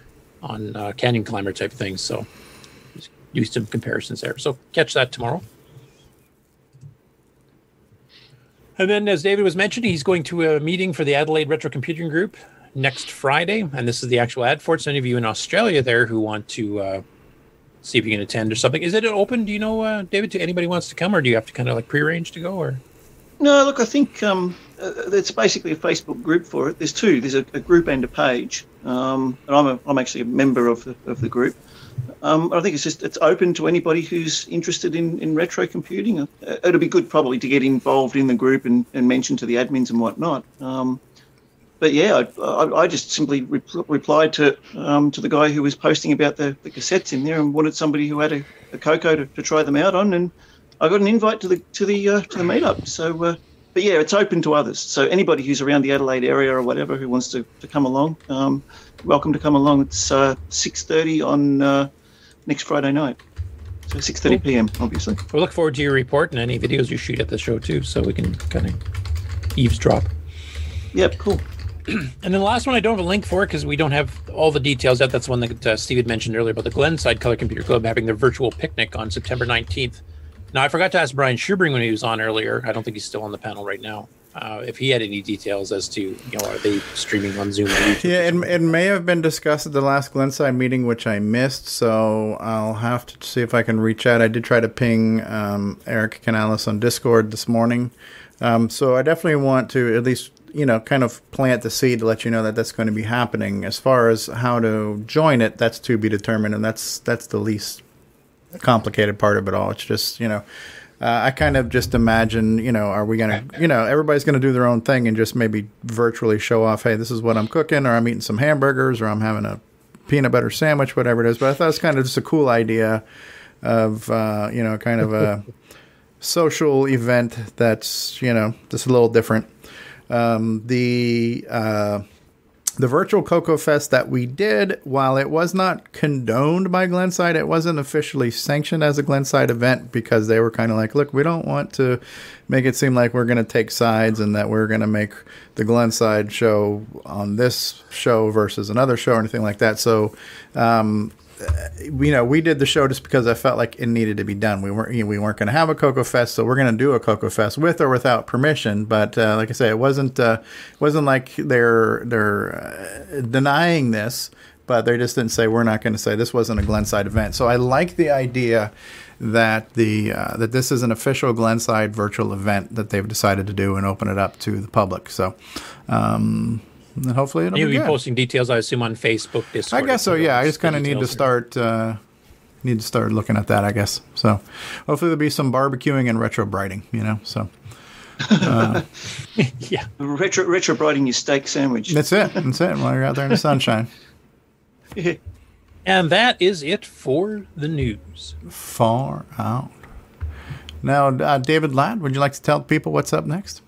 on uh, Canyon Climber type things. So use some comparisons there. So catch that tomorrow. And then, as David was mentioning, he's going to a meeting for the Adelaide Retro Computing Group next Friday. And this is the actual ad for it. So, any of you in Australia there who want to uh, see if you can attend or something, is it open? Do you know, uh, David, to anybody wants to come, or do you have to kind of like prearrange to go? Or No, look, I think um, uh, it's basically a Facebook group for it. There's two. There's a, a group and a page, um, and I'm a, I'm actually a member of the of the group. Um, I think it's just it's open to anybody who's interested in, in retro computing. Uh, it'll be good probably to get involved in the group and, and mention to the admins and whatnot. Um, but yeah, I, I, I just simply re- replied to um, to the guy who was posting about the, the cassettes in there and wanted somebody who had a, a Coco to, to try them out on, and I got an invite to the to the uh, to the meetup. So, uh, but yeah, it's open to others. So anybody who's around the Adelaide area or whatever who wants to, to come along, um, welcome to come along. It's uh, six thirty on uh, next Friday night. So six thirty p.m. Obviously. we look forward to your report and any videos you shoot at the show too, so we can kind of eavesdrop. Yep, cool. and then the last one I don't have a link for because we don't have all the details yet. That's one that uh, Steve had mentioned earlier about the Glenside Color Computer Club having their virtual picnic on September 19th. Now, I forgot to ask Brian Schubring when he was on earlier. I don't think he's still on the panel right now. Uh, if he had any details as to, you know, are they streaming on Zoom or YouTube? Yeah, it, it may have been discussed at the last Glenside meeting, which I missed. So I'll have to see if I can reach out. I did try to ping um, Eric Canales on Discord this morning. Um, so I definitely want to at least, you know, kind of plant the seed to let you know that that's going to be happening. As far as how to join it, that's to be determined, and that's that's the least complicated part of it all. It's just, you know, uh, I kind of just imagine, you know, are we going to, you know, everybody's going to do their own thing and just maybe virtually show off, hey, this is what I'm cooking, or I'm eating some hamburgers, or I'm having a peanut butter sandwich, whatever it is. But I thought it's kind of just a cool idea of, uh, you know, kind of a social event that's you know just a little different. Um, the uh, the virtual Coco Fest that we did, while it was not condoned by Glenside, it wasn't officially sanctioned as a Glenside event because they were kind of like, look, we don't want to make it seem like we're going to take sides and that we're going to make the Glenside show on this show versus another show or anything like that. So, um, you know, we did the show just because I felt like it needed to be done. We weren't, you know, we weren't going to have a Coco Fest, so we're going to do a Coco Fest with or without permission. But uh, like I say, it wasn't, uh, wasn't like they're they're uh, denying this, but they just didn't say we're not going to say this wasn't a Glenside event. So I like the idea that the uh, that this is an official Glenside virtual event that they've decided to do and open it up to the public. So. Um, and hopefully it'll You'll be be good. posting details, I assume, on Facebook, Discord. I guess so. Yeah, I just kind of need to start uh, need to start looking at that. I guess so. Hopefully there'll be some barbecuing and retrobriting. You know, so uh, yeah. Retro retrobriting your steak sandwich. that's it. That's it. While you're out there in the sunshine, And that is it for the news. far out. Now, uh, David Ladd, would you like to tell people what's up next?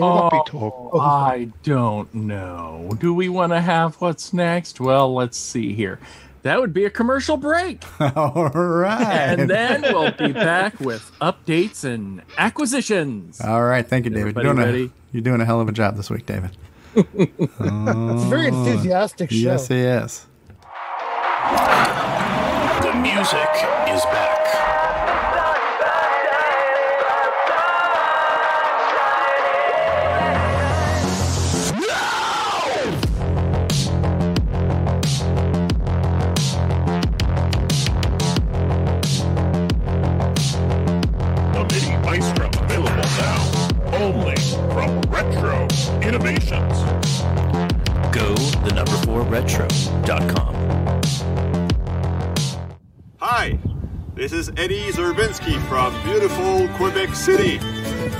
Oh, I don't know. Do we want to have what's next? Well, let's see here. That would be a commercial break. All right. And then we'll be back with updates and acquisitions. All right. Thank you, David. Everybody You're doing, ready? a, you're doing a hell of a job this week, David. It's a very uh, enthusiastic show. Yes, he is. The music is back. Hi, this is Eddie Zerbinski from beautiful Quebec City.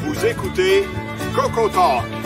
Vous écoutez Coco Talk.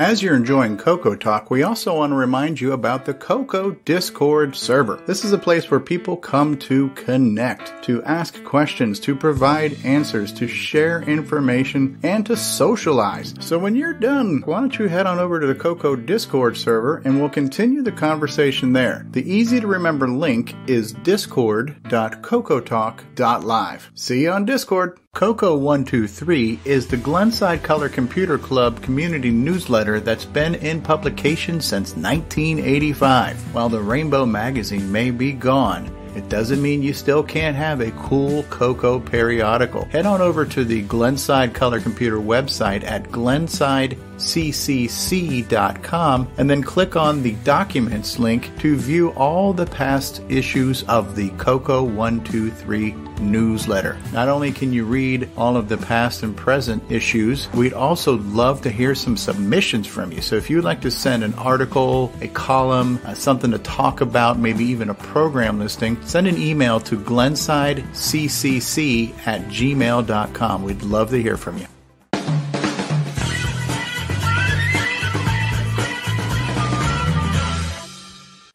As you're enjoying Coco Talk, we also want to remind you about the Coco Discord server. This is a place where people come to connect, to ask questions, to provide answers, to share information, and to socialize. So when you're done, why don't you head on over to the Coco Discord server and we'll continue the conversation there. The easy to remember link is discord.cocotalk.live. See you on Discord. Coco123 is the Glenside Color Computer Club community newsletter that's been in publication since 1985. While the Rainbow magazine may be gone, it doesn't mean you still can't have a cool Coco periodical. Head on over to the Glenside Color Computer website at glensideccc.com and then click on the documents link to view all the past issues of the Coco 123 newsletter. Not only can you read all of the past and present issues, we'd also love to hear some submissions from you. So if you'd like to send an article, a column, uh, something to talk about, maybe even a program listing, send an email to glensideccc at gmail.com. We'd love to hear from you.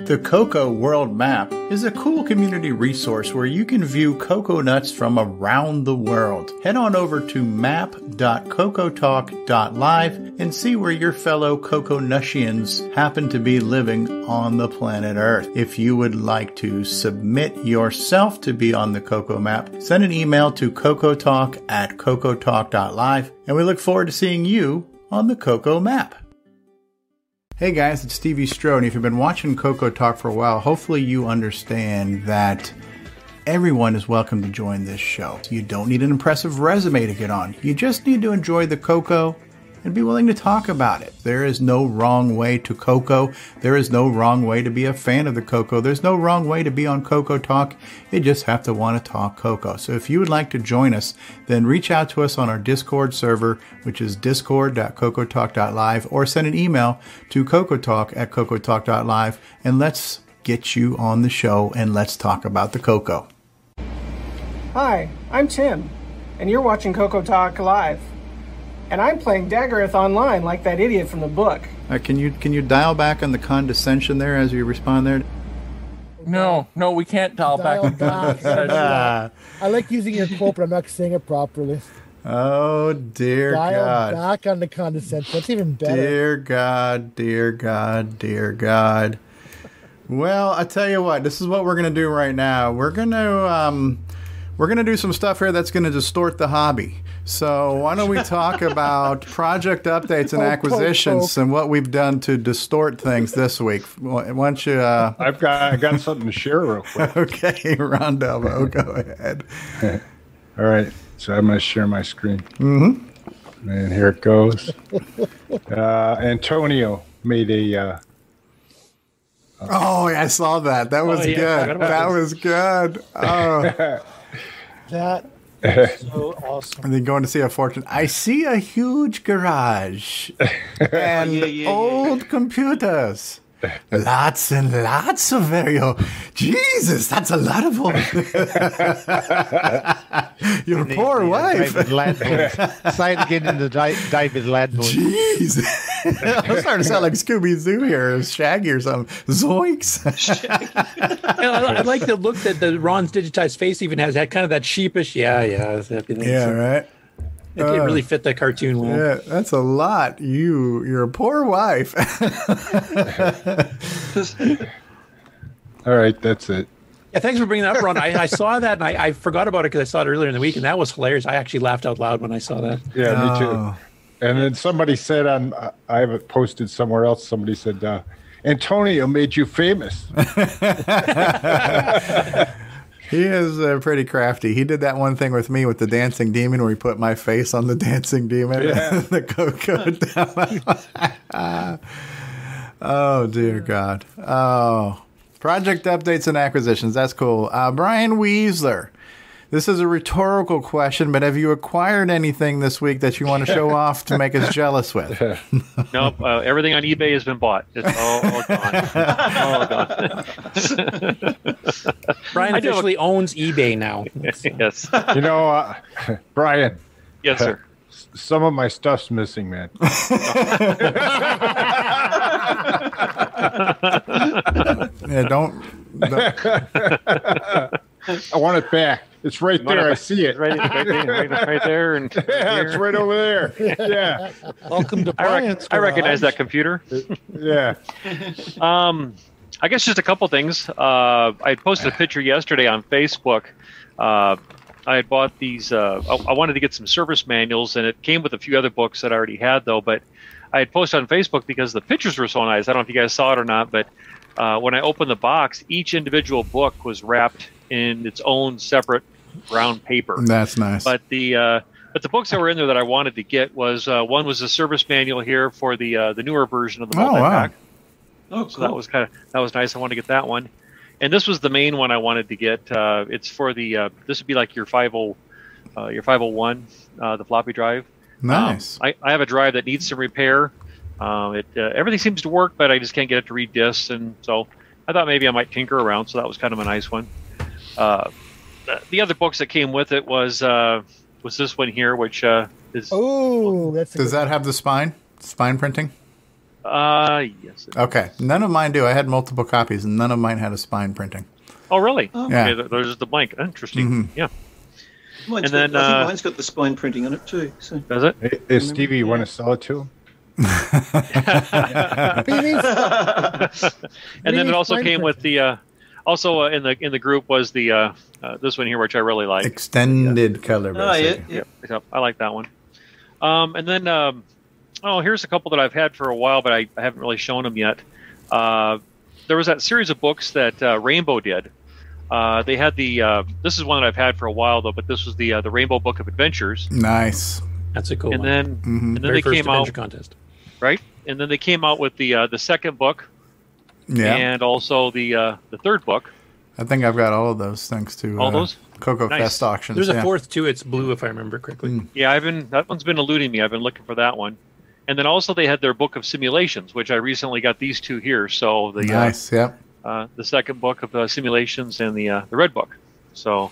The Coco World Map is a cool community resource where you can view cocoa nuts from around the world. Head on over to map.cocotalk.live and see where your fellow Cocoa Nushians happen to be living on the planet Earth. If you would like to submit yourself to be on the Coco Map, send an email to cocotalk at cocotalk.live and we look forward to seeing you on the Coco Map. Hey guys, it's Stevie Strow. If you've been watching Coco Talk for a while, hopefully you understand that everyone is welcome to join this show. You don't need an impressive resume to get on. You just need to enjoy the Coco and be willing to talk about it. There is no wrong way to Coco. There is no wrong way to be a fan of the Coco. There's no wrong way to be on Coco Talk. You just have to want to talk Coco. So if you would like to join us, then reach out to us on our Discord server, which is discord.cocotalk.live, or send an email to cocotalk at cocotalk.live, and let's get you on the show and let's talk about the Coco. Hi, I'm Tim, and you're watching Coco Talk Live. And I'm playing Daggorath online like that idiot from the book. Uh, can you can you dial back on the condescension there as you respond there? No, no, we can't dial, Dial back. back. I like using your quote, but I'm not saying it properly. Oh dear God. Dial God. back on the condescension. That's even better. Dear God, dear God, dear God. Well, I tell you what, this is what we're gonna do right now. We're gonna um, we're gonna do some stuff here that's gonna distort the hobby. So why don't we talk about project updates and Poke, poke, acquisitions and what we've done to distort things this week? Why don't you? Uh... I've got I got something to share real quick. okay, Rondo, go ahead. All right, so I'm going to share my screen. Mm-hmm. And here it goes. Uh, Antonio made a. Uh, Oh, yeah, I saw that. That was yeah, good. That this. was good. Oh. That so awesome. And then going to see a fortune. I see a huge garage oh, and Yeah, yeah, old computers. Lots and lots of very old. Oh, Jesus, that's a lot of old. Your poor wife. David Ladvold. Say it again in the Di- David Ladvold. Jeez. I'm starting to sound like Scooby Doo here, or Shaggy or something. Zoinks. I, I like the look that the Ron's digitized face even has. That kind of that sheepish, yeah, yeah, yeah, So right. It, it Uh, really fit the cartoon well. Yeah, that's a lot. You, your poor wife. all right, that's it. Yeah, thanks for bringing that up, Ron. I, I saw that and I, I forgot about it because I saw it earlier in the week, and that was hilarious. I actually laughed out loud when I saw that. Yeah, me Oh. too. And then somebody said on, I have it posted somewhere else. Somebody said, uh, Antonio made you famous. He is uh, pretty crafty. He did that one thing with me with the dancing demon, where he put my face on the dancing demon. Yeah. the cocoa down. oh dear God. Oh, project updates and acquisitions. That's cool. Uh, Brian Weasler. This is a rhetorical question, but have you acquired anything this week that you want to show off to make us jealous with? Nope, uh, everything on eBay has been bought. It's all, all gone. all gone. Brian I do have a- officially owns eBay now. yes. You know, uh, Brian. Yes, sir. s- Some of my stuff's missing, man. Yeah, don't. don't- I want it back. It's right there. I see it. Right, right, right, right there, and yeah, it's right over there. Yeah, Welcome to I, rec- Brian's. I recognize that computer. yeah. Um, I guess just a couple things. Uh, I posted a picture yesterday on Facebook. Uh, I had bought these. Uh, I, I wanted to get some service manuals, and it came with a few other books that I already had, though. But I had posted on Facebook because the pictures were so nice. I don't know if you guys saw it or not, but uh, when I opened the box, each individual book was wrapped in its own separate brown paper. That's nice. But the uh, but the books that were in there that I wanted to get was uh, one was the service manual here for the uh, the newer version of the Oh, wow. multi-pack. Oh, So that was kind of that was nice. I wanted to get that one, and this was the main one I wanted to get. Uh, it's for the uh, this would be like your 50 uh, your 501 uh, the floppy drive. Nice. Um, I, I have a drive that needs some repair. Um, it uh, everything seems to work, but I just can't get it to read discs, and so I thought maybe I might tinker around. So that was kind of a nice one. Uh, the- the other books that came with it was uh, was this one here, which uh, is Oh, that's a Does good- that have the spine? Spine printing? uh, yes. Okay. None of mine do. I had multiple copies, and none of mine had a spine printing. Oh, really? Yeah. Okay, there's the blank. Interesting. Mhm. Yeah. Mine's And got, then, I think uh, mine's got the spine printing on it too. So Does it? Hey, hey, Stevie, you want to sell it to him? and then it also came with the uh, also uh, in the in the group was the uh, uh, this one here which I really like. Extended color. Oh, yeah, basically. yeah. Yep, I like that one. Um, and then um, oh, here's a couple that I've had for a while, but I, I haven't really shown them yet. Uh, there was that series of books that uh, Rainbow did. Uh, they had the uh, this is one that I've had for a while though, but this was the uh, the Rainbow Book of Adventures. Nice. That's a cool and one. then Mhm. and then Very they first came adventure out contest. right, and then they came out with the uh, the second book Yeah. and also the uh, the third book. I think I've got all of those thanks to All uh, those? Coco Nice. Fest auctions. There's a fourth too. It's blue, if I remember correctly. Mm. Yeah, I've been that one's been eluding me. I've been looking for that one, and then also they had their book of simulations, which I recently got these two here. So the Nice. Yep. uh, uh, the second book of uh, simulations and the uh, the red book. So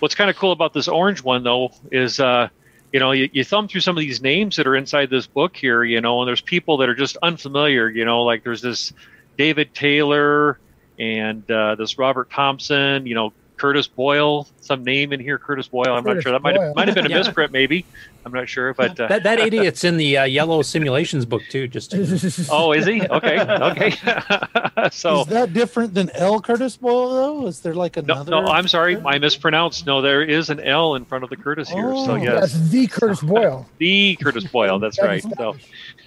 what's kind of cool about this orange one though is uh, you know, you, you thumb through some of these names that are inside this book here, you know, and there's people that are just unfamiliar, you know, like there's this David Taylor and uh, this Robert Thompson, you know, Curtis Boyle, some name in here, Curtis Boyle. I'm not sure. That might have, might have been a Yeah. misprint, maybe. I'm not sure, but uh, that that idiot's in the uh, yellow simulations book too. Just oh, is he? Okay, okay. so Is that different than L. Curtis Boyle though? Is there like no, another? no, I'm sorry, I mispronounced. No, there is an L in front of the Curtis here. so Oh, yes, That's the Curtis Boyle. the Curtis Boyle. That's right. So.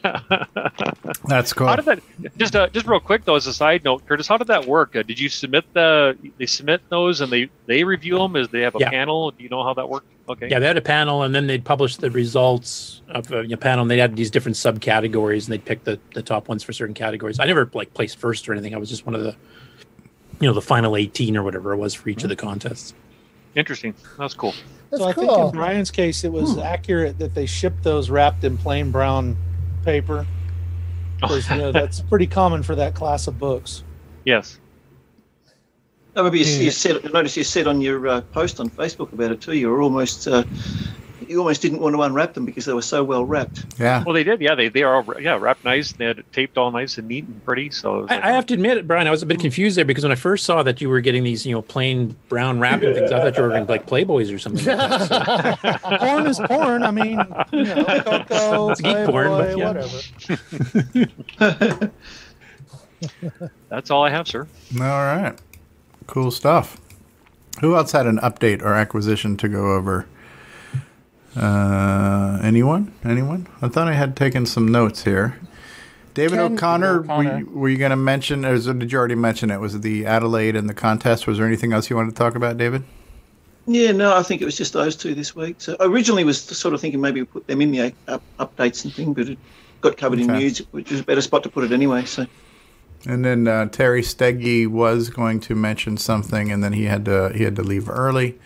That's cool. How did that? Just uh, just real quick though, as a side note, Curtis, how did that work? Uh, did you submit the? They submit those and they they review them. Is they have a Yeah. panel? Do you know how that worked? Okay. Yeah, they had a panel, and then they'd publish the results of uh, your panel. And they had these different subcategories, and they'd pick the, the top ones for certain categories. I never like placed first or anything. I was just one of the, you know, the final eighteen or whatever it was for each of the contests. Interesting. That's cool. so I think in Brian's case, it was accurate that they shipped those wrapped in plain brown paper. 'Cause, you know, that's pretty common for that class of books. Yes. Oh, maybe you, you said. I noticed you said on your uh, post on Facebook about it too. You were almost. Uh, you almost didn't want to unwrap them because they were so well wrapped. Yeah. Well, they did. Yeah, they they are all yeah wrapped nice. They had it taped all nice and neat and pretty. So it was like- I, I have to admit, Brian, I was a bit confused there because when I first saw that you were getting these, you know, plain brown wrapping things, I thought you were going to like Playboys or something. Like that. So. porn is porn. I mean, you know, Coco, It's geek porn, but yeah. whatever. That's all I have, sir. All right. Cool stuff. Who else had an update or acquisition to go over? Uh, anyone? Anyone? I thought I had taken some notes here. David Ken- O'Connor, O'Connor. Were, you, were you going to mention, or did you already mention it? Was it the Adelaide and the contest? Was there anything else you wanted to talk about, David? Yeah, no, I think it was just those two this week. So originally was sort of thinking maybe we put them in the up, updates and thing, but it got covered in news, which was a better spot to put it anyway. So And then uh, Terry Steggy was going to mention something, and then he had to he had to leave early.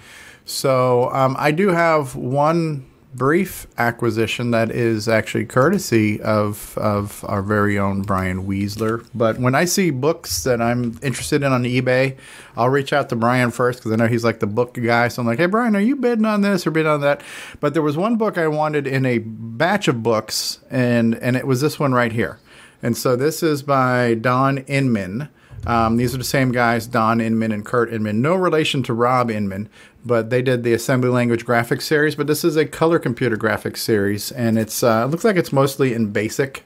So um, I do have one brief acquisition that is actually courtesy of of our very own Brian Weasler. But when I see books that I'm interested in on eBay, I'll reach out to Brian first because I know he's like the book guy. So I'm like, hey Brian, are you bidding on this or bidding on that? But there was one book I wanted in a batch of books, and and it was this one right here. And so this is by Don Inman. Um, these are the same guys, Don Inman and Kurt Inman. No relation to Rob Inman, but they did the assembly language graphics series. But this is a color computer graphics series, and it's uh, it looks like it's mostly in BASIC.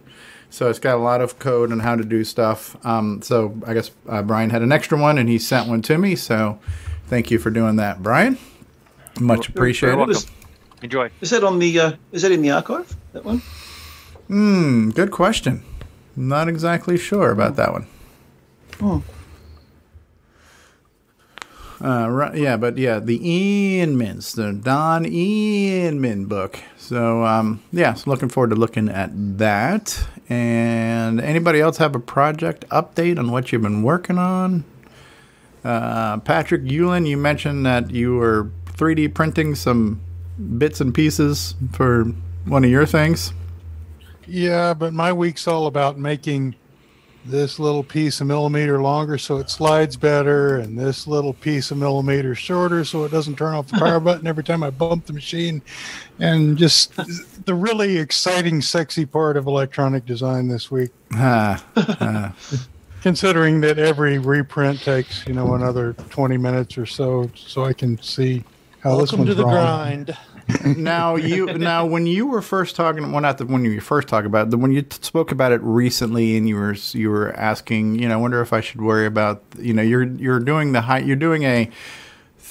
So it's got a lot of code on how to do stuff. Um, so I guess uh, Brian had an extra one, and he sent one to me. So thank you for doing that, Brian. Much appreciated. Is- Enjoy. Is that on the? Uh, is that in the archive? That one? Hmm, good question. Not exactly sure about that one. Oh. Uh, right, yeah, but yeah, the Inmans, the Don Inman book. So um, yeah, so looking forward to looking at that. And anybody else have a project update on what you've been working on? Uh, Patrick Eulen, you mentioned that you were 3D printing some bits and pieces for one of your things. Yeah, but my week's all about making this little piece a millimeter longer so it slides better, and this little piece a millimeter shorter so it doesn't turn off the power button every time I bump the machine. And just the really exciting, sexy part of electronic design this week. Ah, ah. Considering that every reprint takes, you know, another 20 minutes or so, so I can see how this Welcome one's to the wrong. grind. now you now when you were first talking well not the when you first talking about the, when you t- spoke about it recently and you were you were asking you know I wonder if I should worry about you know you're you're doing the high you're doing a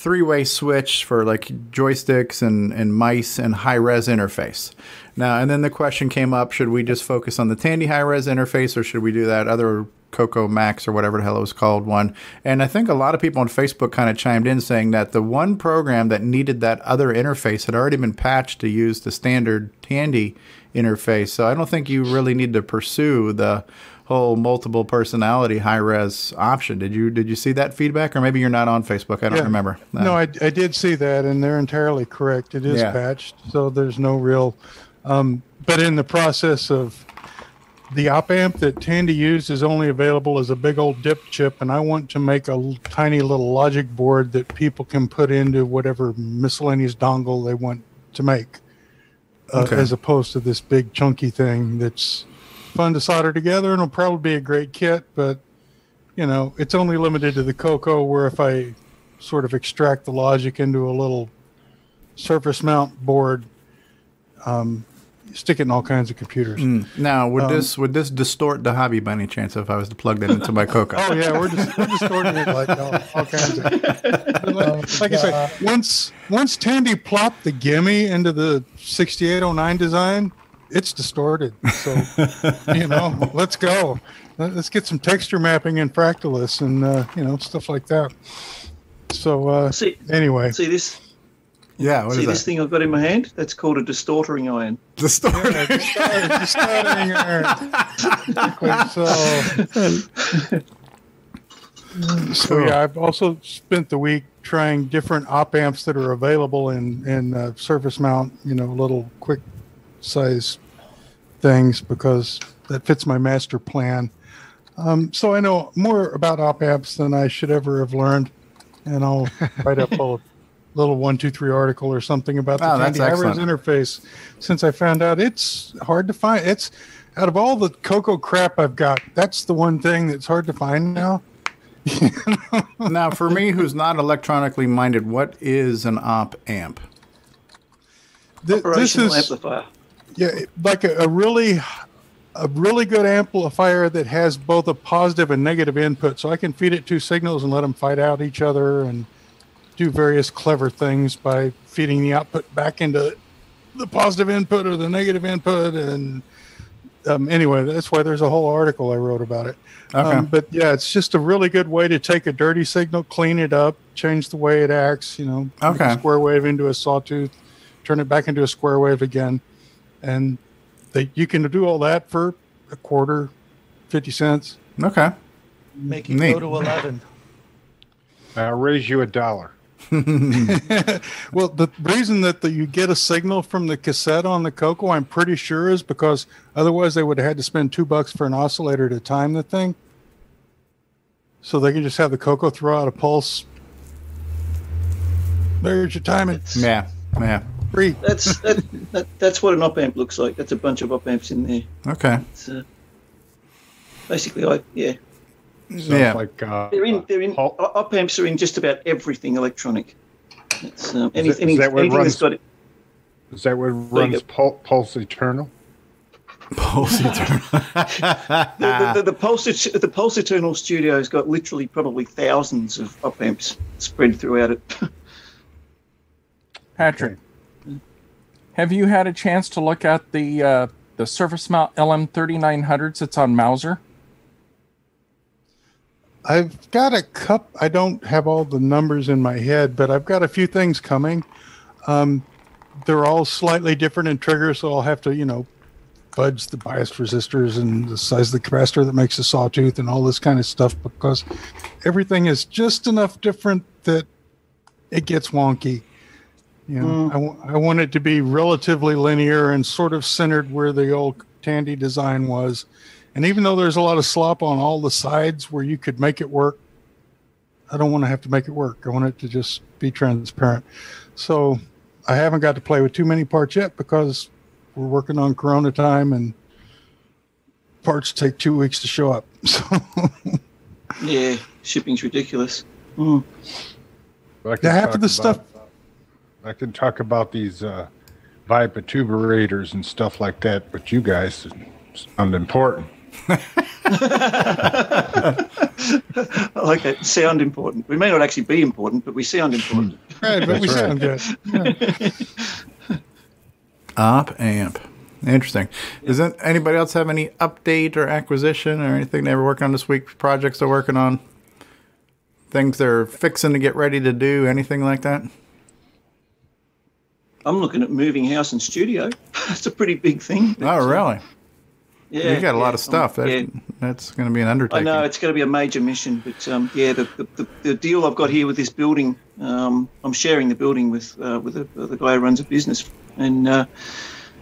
three way switch for like joysticks and and mice and high res interface now and then the question came up should we just focus on the Tandy high res interface or should we do that other Coco Max or whatever the hell it was called one. And I think a lot of people on Facebook kind of chimed in saying that the one program that needed that other interface had already been patched to use the standard Tandy interface. So I don't think you really need to pursue the whole multiple personality high res option. Did you did you see that feedback or maybe you're not on Facebook? I don't Yeah. remember. No, I, I did see that, and they're entirely correct. It is Yeah. patched, so there's no real. Um, but in the process of the op amp that Tandy used is only available as a big old dip chip, and I want to make a l- tiny little logic board that people can put into whatever miscellaneous dongle they want to make. uh, Okay. as opposed to this big chunky thing that's fun to solder together and it'll probably be a great kit, but you know, it's only limited to the Coco. Where if I sort of extract the logic into a little surface mount board, um, stick it in all kinds of computers. Mm. Now, would Um, this would this distort the hobby by any chance if I was to plug that into my Coco? Oh yeah, we're just we're distorting it like all, all kinds of. But like, like I said, once once Tandy plopped the GIME into the 6809 design, it's distorted. So you know, let's go. Let- Let's get some texture mapping in Fractalus and uh, you know stuff like that. So uh, See, anyway, see this? Yeah, what see is this that? thing I've got in my hand? That's called a distorting iron. Distorting. distorting iron. so. So yeah, I've also spent the week trying different op amps that are available in in uh, surface mount, you know, little quick size things because that fits my master plan. Um, so I know more about op amps than I should ever have learned, and I'll write up a little one two three article or something about the Oh, that's Tandy high res interface. Since I found out it's hard to find, it's out of all the Coco crap I've got, that's the one thing that's hard to find now. now, for me, who's not electronically minded, what is an op amp? Th- this Operational is amplifier. Yeah, like a, a really a really good amplifier that has both a positive and negative input, so I can feed it two signals and let them fight out each other and do various clever things by feeding the output back into the positive input or the negative input and um, anyway that's why there's a whole article i wrote about it Okay. um, but yeah it's just a really good way to take a dirty signal clean it up change the way it acts you know Okay. square wave into a sawtooth turn it back into a square wave again and they, you can do all that for a quarter 50 cents Okay. Make it Neat. go to 11. I'll raise you a dollar. well, the reason that the, you get a signal from the cassette on the Coco, I'm pretty sure, is because otherwise they would have had to spend two bucks for an oscillator to time the thing. So they can just have the Coco throw out a pulse. There's your timing. Yeah. Yeah. Free. That's that, that, that's what an op amp looks like. That's a bunch of op amps in there. Okay. It's, uh, basically, I yeah. Yeah. like uh, They're in. They're in. Op amps are in just about everything electronic. It's, um, any, Is that- any, is that what anything runs- that's got it. Is that what runs go. Pul- Pulse Eternal? Pulse The, the, the, the Pulse the Pulse Eternal Studio's got literally probably thousands of op amps spread throughout it. Patrick, have you had a chance to look at the uh, the Surface Mount LM3900s that's on Mouser? I've got a cup. I don't have all the numbers in my head, but I've got a few things coming. Um, they're all slightly different in trigger, so I'll have to, you know, fudge the bias resistors and the size of the capacitor that makes a sawtooth and all this kind of stuff because everything is just enough different that it gets wonky. You know, I wa- I want it to be relatively linear and sort of centered where the old Tandy design was. And even though there's a lot of slop on all the sides where you could make it work, I don't want to have to make it work. I want it to just be transparent. So I haven't got to play with too many parts yet because we're working on Corona time and parts take two weeks to show up. So yeah, shipping's ridiculous. Mm. I can half of talk the stuff- about- I can talk about these uh, vibratubrators and stuff like that, but you guys sound important. I like that. Sound important. We may not actually be important, but we sound important. right, but we That's sound good. Yeah. Op amp. Interesting. Does it- anybody else have any update or acquisition or anything they were working on this week? Projects they're working on? Things they're fixing to get ready to do? Anything like that? I'm looking at moving house and studio. That's a pretty big thing. Oh, really? Yeah, you got a lot of stuff. That, yeah. That's going to be an undertaking. I know it's going to be a major mission, but um, yeah, the, the, the, the deal I've got here with this building, um, I'm sharing the building with uh, with the, the guy who runs a business, and uh,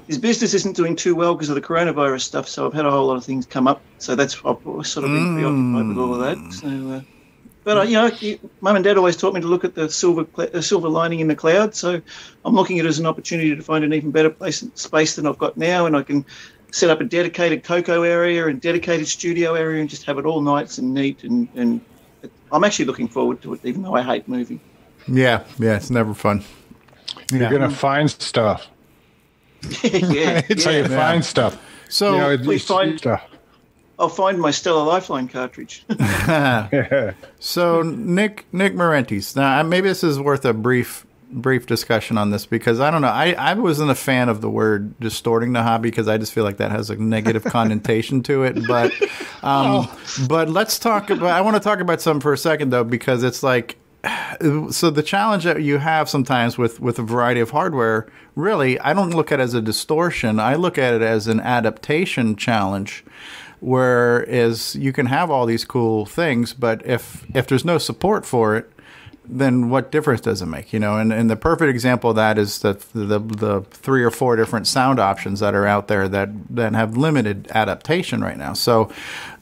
his business isn't doing too well because of the coronavirus stuff. So I've had a whole lot of things come up. So that's I've sort of been preoccupied with all of that. So, uh, But uh, you know, mum and dad always taught me to look at the silver cl- the silver lining in the cloud. So I'm looking at it as an opportunity to find an even better place space than I've got now, and I can set up a dedicated Coco area and dedicated studio area, and just have it all nice and neat. And, and I'm actually looking forward to it, even though I hate moving. Yeah, yeah, it's never fun. You're Yeah. gonna find stuff. yeah, it's how you yeah. find stuff. So you know, it- we find- stuff. I'll find my Stellar Lifeline cartridge. so Nick Nick Marentes. Now maybe this is worth a brief brief discussion on this because I don't know. I, I wasn't a fan of the word distorting the hobby because I just feel like that has a negative connotation to it. But um, but let's talk about. I want to talk about something for a second though because it's like so the challenge that you have sometimes with with a variety of hardware really i don't look at it as a distortion i look at it as an adaptation challenge whereas you can have all these cool things but if if there's no support for it then what difference does it make? You know, and, and the perfect example of that is that the the three or four different sound options that are out there that that have limited adaptation right now. So,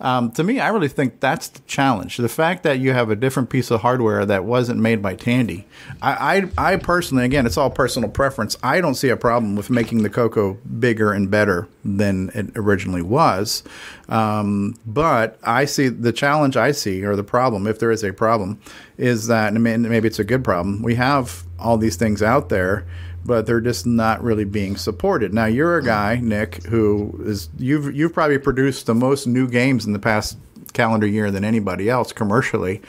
um, to me, I really think that's the challenge. The fact that you have a different piece of hardware that wasn't made by Tandy. I I, I personally, again, it's all personal preference. I don't see a problem with making the Coco bigger and better than it originally was. Um, but I see the challenge I see, or the problem, if there is a problem, is that and maybe it's a good problem. We have all these things out there, but they're just not really being supported. Now you're a guy, Nick, who is you've you've probably produced the most new games in the past calendar year than anybody else commercially,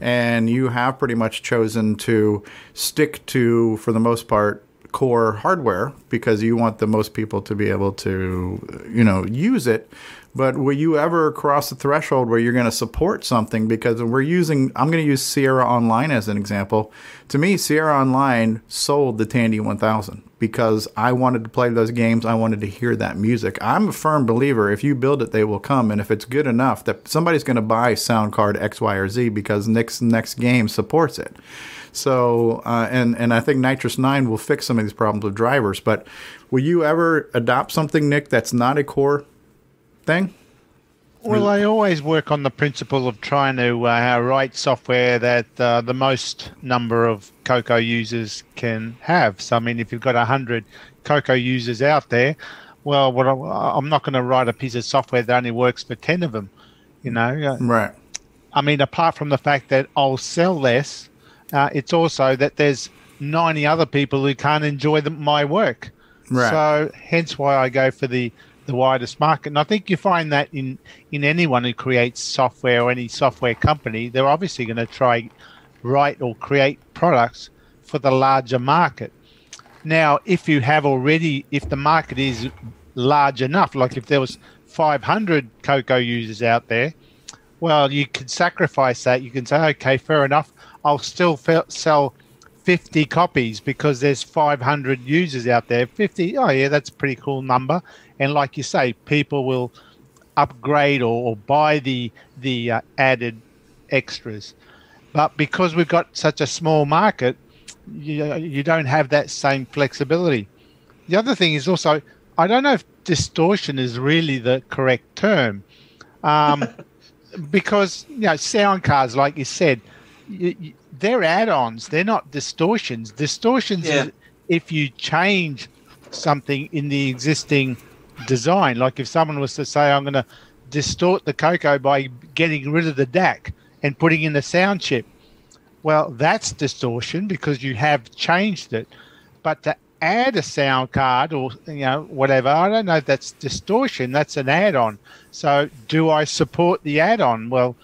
and you have pretty much chosen to stick to, for the most part, core hardware because you want the most people to be able to, you know, use it. But will you ever cross the threshold where you're going to support something? Because we're using, I'm going to use Sierra Online as an example. To me, Sierra Online sold the Tandy 1000 because I wanted to play those games. I wanted to hear that music. I'm a firm believer if you build it, they will come. And if it's good enough, that somebody's going to buy sound card X, Y, or Z because Nick's next game supports it. So, uh, and and I think NitrOS Nine will fix some of these problems with drivers. But will you ever adopt something, Nick, that's not a core thing? Well, I always work on the principle of trying to uh, write software that uh, the most number of Coco users can have. So, I mean, if you've got 100 Coco users out there, well, what I'm, I'm not going to write a piece of software that only works for 10 of them, you know? Right. I mean, apart from the fact that I'll sell less, uh, it's also that there's 90 other people who can't enjoy the, my work. Right. So, hence why I go for the the widest market. And I think you find that in in anyone who creates software or any software company, they're obviously going to try write or create products for the larger market. Now, if you have already, if the market is large enough, like if there was 500 Coco users out there, well, you can sacrifice that. You can say, okay, fair enough. I'll still sell 50 copies because there's 500 users out there. 50, oh yeah, that's a pretty cool number. And like you say, people will upgrade or, or buy the the uh, added extras. But because we've got such a small market, you, you don't have that same flexibility. The other thing is also, I don't know if distortion is really the correct term. Um, because, you know, sound cards, like you said, you, you, they're add-ons. They're not distortions. Distortions Yeah. is if you change something in the existing design. Like if someone was to say, "I'm going to distort the Coco by getting rid of the DAC and putting in the sound chip," well, that's distortion because you have changed it. But to add a sound card or you know whatever, I don't know if that's distortion. That's an add-on. So, do I support the add-on? Well,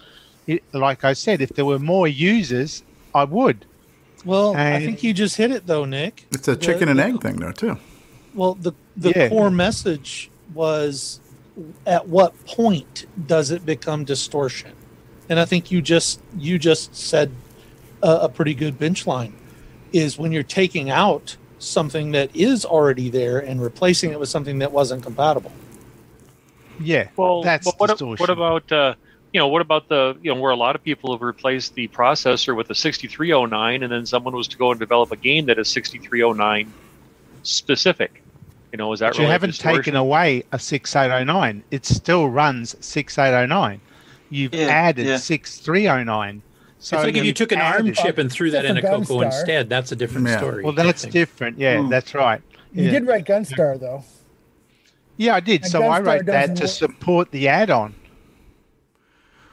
it, like I said, if there were more users, I would. Well, I think you just hit it though, Nick. It's a The- chicken and the- egg thing, though, too. Well, the the Yeah. core message was at what point does it become distortion? And I think you just you just said a, a pretty good bench line is when you're taking out something that is already there and replacing it with something that wasn't compatible. Yeah, Well, that's but what, distortion. what about uh, you know what about the you know where a lot of people have replaced the processor with a 6309, and then someone was to go and develop a game that is 6309 specific. You know, is that But you haven't distortion? taken away a 6809. It still runs 6809. You've Yeah, added yeah. 6309. So it's like if you took an ARM chip and threw that in a Except for Coco Gunstar. instead. That's a different Yeah. story. Well, that's different. Yeah, Hmm. that's right. You did write Gunstar though. Yeah, I did. And So I wrote that doesn't to work- support the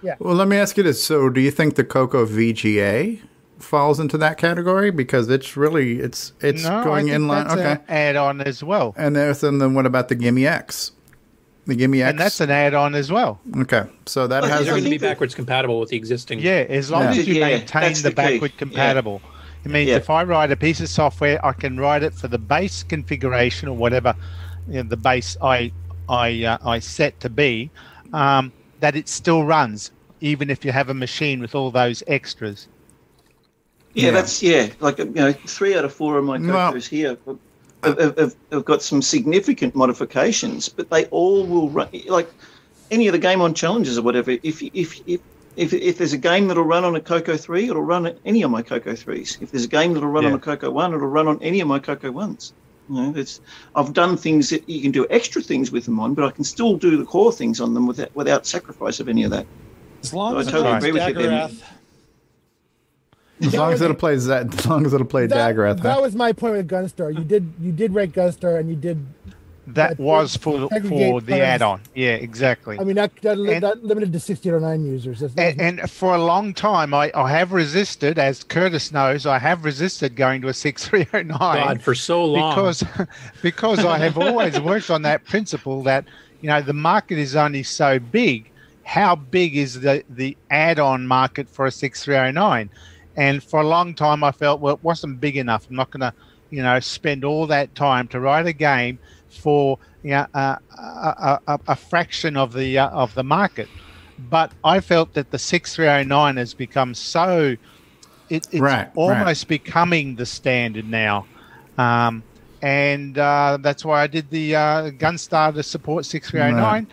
add-on. Well, let me ask you this: So, do you think the Coco VGA falls into that category because it's really it's it's no, going I think in line? that's Okay, add-on as well, and there's and then what about the GIME-X? The GIME-X, and that's an add-on as well. okay. So that They're has going to be backwards compatible with the existing. Yeah, as long Yeah. as you Yeah, maintain the, the backward compatible. It means Yeah. if I write a piece of software, I can write it for the base configuration or whatever you know, the base I I uh, I set to be, um, that it still runs even if you have a machine with all those extras. Yeah, Yeah. that's yeah. Like you know, three out of four of my Well- Cocos here have, have, have, have got some significant modifications, but they all will run like any of the game on challenges or whatever. If if if if, if there's a game that'll run on a Coco three, it'll run on any of my Coco threes. If there's a game that'll run on a Coco one, it'll run on any of my Coco ones. You know, it's I've done things that you can do extra things with them on, but I can still do the core things on them without without sacrifice of any of that. As long I as it totally runs agree with you there. Daggorath. as long as it'll play that, as long as it'll play That, Daggorath. that huh? was my point with Gunstar. You did you did write Gunstar and you did. That But was for for the add-on. Yeah, exactly. I mean that that, And- that limited to 1609 users. That's, and, and for a long time, I, I have resisted, as Curtis knows, I have resisted going to a 6309. God, for so long. Because, because I have always worked on that principle that, you know, the market is only so big. How big is the, the add on market for a 6309? And for a long time, I felt, well, it wasn't big enough. I'm not going to, you know, spend all that time to write a game for you know, uh, a, a, a fraction of the uh, of the market. But I felt that the 6309 has become so it, it's Right, right. almost becoming the standard now. Um, and uh, that's why I did the uh, Gunstar to support 6309,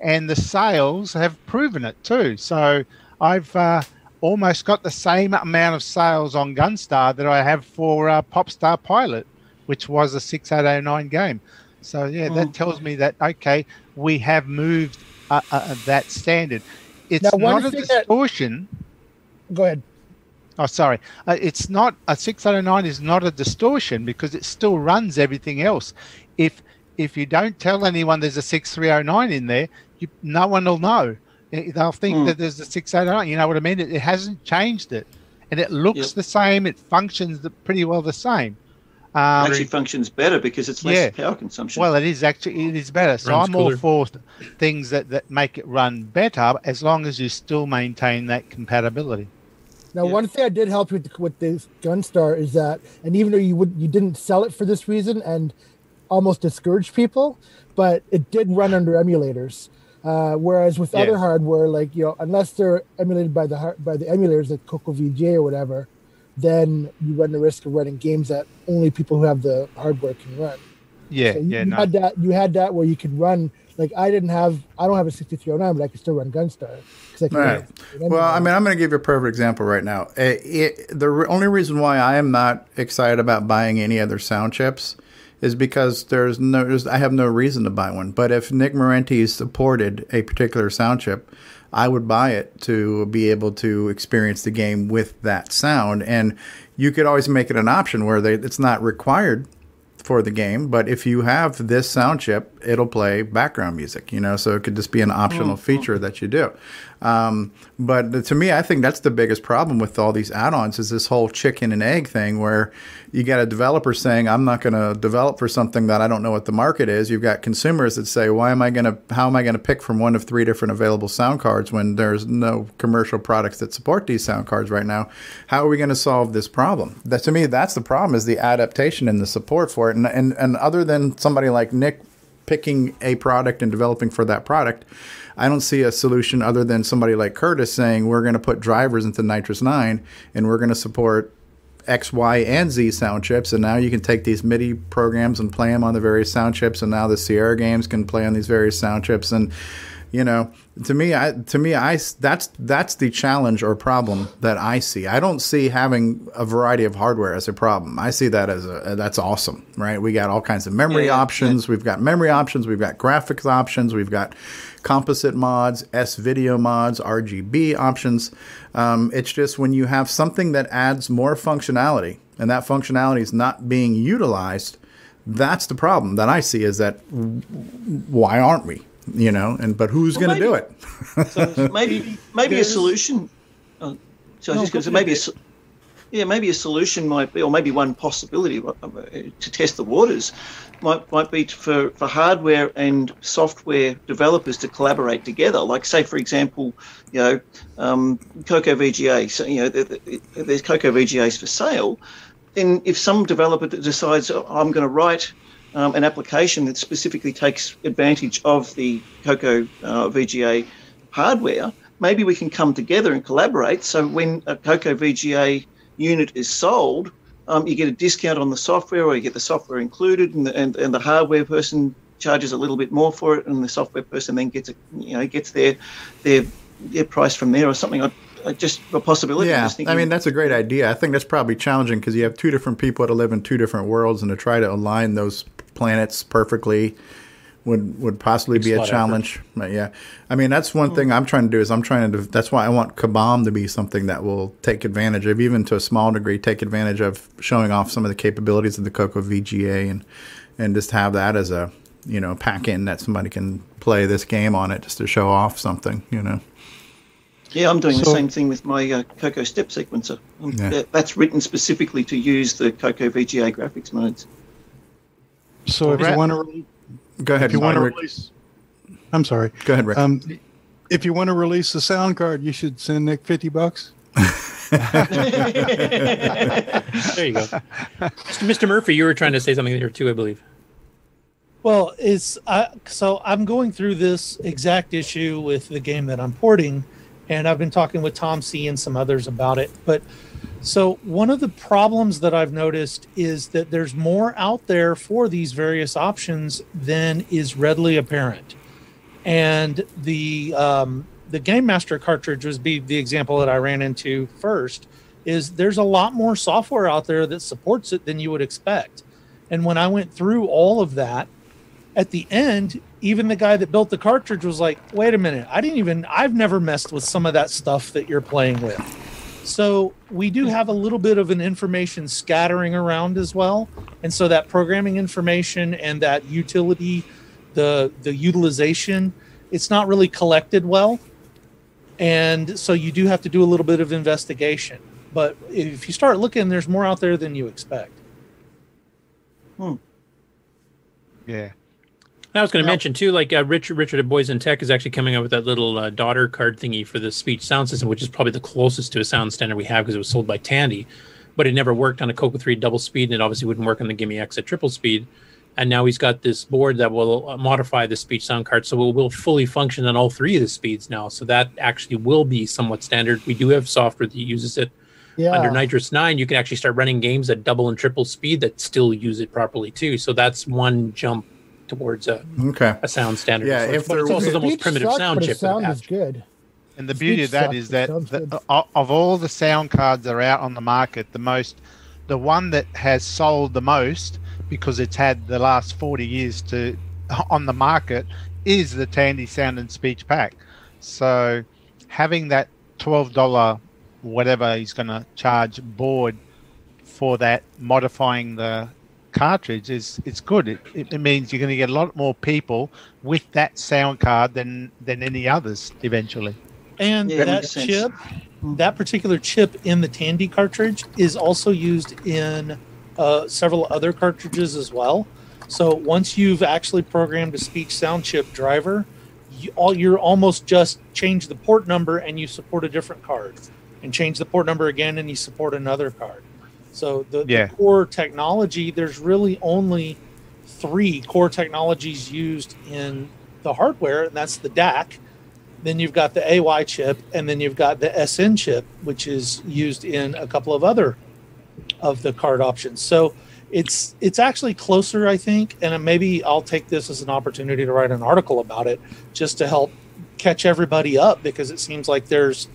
and the sales have proven it too. So I've uh, almost got the same amount of sales on Gunstar that I have for uh, Popstar Pilot, which was a 6809 game. So yeah, that tells me that okay, we have moved uh, uh, that standard. It's Now, not a thing that- distortion. Go ahead. Oh, sorry. Uh, it's not a 609 is not a distortion because it still runs everything else. If if you don't tell anyone there's a 6309 in there, you, no one will know. They'll think Hmm. that there's a 609. You know what I mean? It, it hasn't changed it, and it looks Yep. the same. It functions the, pretty well the same. Um, actually functions better because it's less yeah. power consumption. well, it is actually it is better. So Runs I'm all cooler. for things that, that make it run better as long as you still maintain that compatibility. Now, one thing I did help with with this Gunstar is that, and even though you would you didn't sell it for this reason and almost discouraged people, but it did run under emulators. Uh, whereas with Yeah. other hardware, like you know, unless they're emulated by the har- by the emulators like Coco VGA or whatever, then you run the risk of running games that only people who have the hardware can run. Yeah, So you, yeah, you no. had that. You had that where you could run. Like I didn't have. I don't have a 6309, but I could still run Gunstar. I could All run right. Well, I mean, I'm going to give you a perfect example right now. It, it, the re- only reason why I am not excited about buying any other sound chips is because there's no, there's, I have no reason to buy one. But if Nick Marentes supported a particular sound chip, I would buy it to be able to experience the game with that sound. And you could always make it an option where they, it's not required for the game, but if you have this sound chip, it'll play background music, you know, so it could just be an optional mm-hmm. feature that you do. Um, but to me, I think that's the biggest problem with all these add-ons is this whole chicken and egg thing where you got a developer saying, I'm not going to develop for something that I don't know what the market is. You've got consumers that say, why am I going to, how am I going to pick from one of three different available sound cards when there's no commercial products that support these sound cards right now? How are we going to solve this problem? That to me, that's the problem is the adaptation and the support for it. And, and, and other than somebody like Nick picking a product and developing for that product, I don't see a solution other than somebody like Curtis saying we're going to put drivers into NitrOS 9 and we're going to support X, Y, and Z sound chips. And now you can take these MIDI programs and play them on the various sound chips. And now the Sierra games can play on these various sound chips. And you know, to me, I to me, I that's that's the challenge or problem that I see. I don't see having a variety of hardware as a problem. I see that as a that's awesome, right? We got all kinds of memory Yeah, yeah, options. We've got memory options. We've got graphics options. We've got composite mods, S video mods, RGB options. Um, it's just when you have something that adds more functionality and that functionality is not being utilized, that's the problem that I see is that why aren't we? You know, and but who's Well, going to do it? So maybe maybe a solution. Oh, so No, just going to say go maybe a, yeah maybe a solution might be, or maybe one possibility uh, to test the waters might might be for for hardware and software developers to collaborate together. Like say for example, you know, um, Coco VGA. So you know, there- there- there's Coco VGAs for sale. Then if some developer decides oh, I'm going to write um, an application that specifically takes advantage of the Coco uh, VGA hardware, maybe we can come together and collaborate. So when a Coco VGA unit is sold, um, you get a discount on the software, or you get the software included, and the, and, and the hardware person charges a little bit more for it, and the software person then gets a you know gets their their their price from there or something. I, I just a possibility. Yeah, I mean that's a great idea. I think that's probably challenging because you have two different people that live in two different worlds, and to try to align those planets perfectly would would possibly Takes be a a lot of challenge. But yeah, I mean that's one thing I'm trying to do is I'm trying to. That's why I want Kabam to be something that will take advantage of, even to a small degree, take advantage of showing off some of the capabilities of the Coco VGA and and just have that as a you know pack in that somebody can play this game on it just to show off something. You know. Yeah, I'm doing the same thing with my uh, Coco Step sequencer. Yeah. that- that's written specifically to use the Coco VGA graphics modes. So if you want to, Go ahead. if you want to release, I'm sorry. Go ahead, Rick. Um, if you want to release the sound card, you should send Nick fifty bucks. There you go. Mr. Mr. Murphy, you were trying to say something there too, I believe. Well, it's uh, so I'm going through this exact issue with the game that I'm porting, and I've been talking with Tom C and some others about it. But so one of the problems that I've noticed is that there's more out there for these various options than is readily apparent, and the um, the Game Master cartridge was be the example that I ran into first. Is there's a lot more software out there that supports it than you would expect. And when I went through all of that, at the end, even the guy that built the cartridge was like, wait a minute, I didn't even, I've never messed with some of that stuff that you're playing with. So we do have a little bit of an information scattering around as well. And so that programming information and that utility, the the utilization, it's not really collected well. And so you do have to do a little bit of investigation. But if you start looking, there's more out there than you expect. Hmm. Yeah. I was going to mention too, like uh, Richard Richard at Boys in Tech is actually coming up with that little uh, daughter card thingy for the speech sound system, which is probably the closest to a sound standard we have because it was sold by Tandy, but it never worked on a Coco 3 double speed, and it obviously wouldn't work on the GIME-X at triple speed. And now he's got this board that will uh, modify the speech sound card, so it will fully function on all three of the speeds now. So that actually will be somewhat standard. We do have software that uses it Yeah. under NitrOS 9, you can actually start running games at double and triple speed that still use it properly too. So that's one jump towards a, Okay. a sound standard. Yeah, So if but it's there- also the most primitive sucks, sound chip. its for sound is good. And the Speech beauty of that sucks, is that the, of, of all the sound cards that are out on the market, the most, the one that has sold the most because it's had the last 40 years to on the market is the Tandy Sound and Speech Pack. So having that $12 whatever he's going to charge board for that modifying the cartridge is it's good. It, it, it means you're going to get a lot more people with that sound card than than any others eventually. And Yeah, that that makes sense. chip, that particular chip in the Tandy cartridge is also used in uh, several other cartridges as well. So once you've actually programmed a speech sound chip driver, you, all you're almost just change the port number and you support a different card, and change the port number again and you support another card. So the, the core technology, there's really only three core technologies used in the hardware, and that's the DAC. Then you've got the AY chip, and then you've got the SN chip, which is used in a couple of other of the card options. So it's it's actually closer, I think, and maybe I'll take this as an opportunity to write an article about it, just to help catch everybody up because it seems like there's,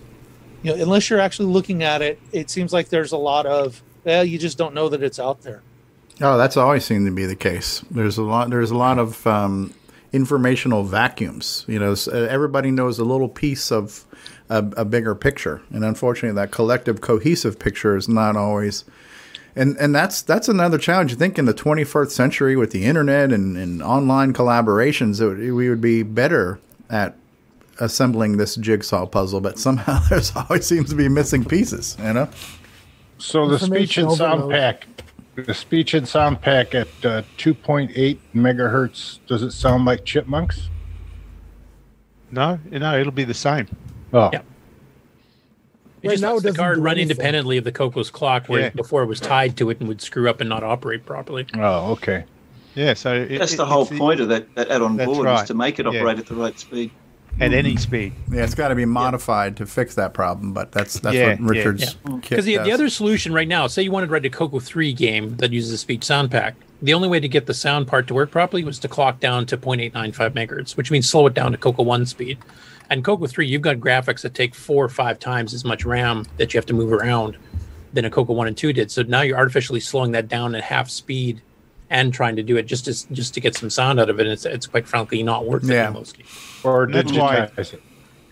you know, unless you're actually looking at it, it seems like there's a lot of, well, you just don't know that it's out there. Oh, that's always seemed to be the case. There's a lot. There's a lot of um, informational vacuums. You know, uh, everybody knows a little piece of a, a bigger picture, and unfortunately, that collective, cohesive picture is not always. And and that's that's another challenge. I think in the 21st century, with the internet and, and online collaborations, we would be better at assembling this jigsaw puzzle. But somehow there's always seems to be missing pieces. You know. So the speech and sound overload. pack, the speech and sound pack at uh, 2.8 megahertz, does it sound like chipmunks? No, no, it'll be the same. Oh, Yeah. It Right just now, lets it the doesn't card do run anything. independently of the Coco's clock, where Yeah. before it was tied to it and would screw up and not operate properly. Oh, okay. Yeah, so it, That's it- the whole it's the- point of that, that add-on board right. is to make it Yeah. operate at the right speed. At any mm-hmm. speed. Yeah, it's got to be modified to fix that problem, but that's that's Yeah, what yeah. Richard's mm-hmm. kit Because the, the other solution right now, say you wanted to write a Coco 3 game that uses a speech sound pack, the only way to get the sound part to work properly was to clock down to 0.895 megahertz, which means slow it down to Coco 1 speed. And Coco 3, you've got graphics that take four or five times as much RAM that you have to move around than a Coco 1 and 2 did. So now you're artificially slowing that down at half speed and trying to do it just to, just to get some sound out of it. And it's, it's quite frankly not worth it Yeah. in most cases. Or That's why- digitize it.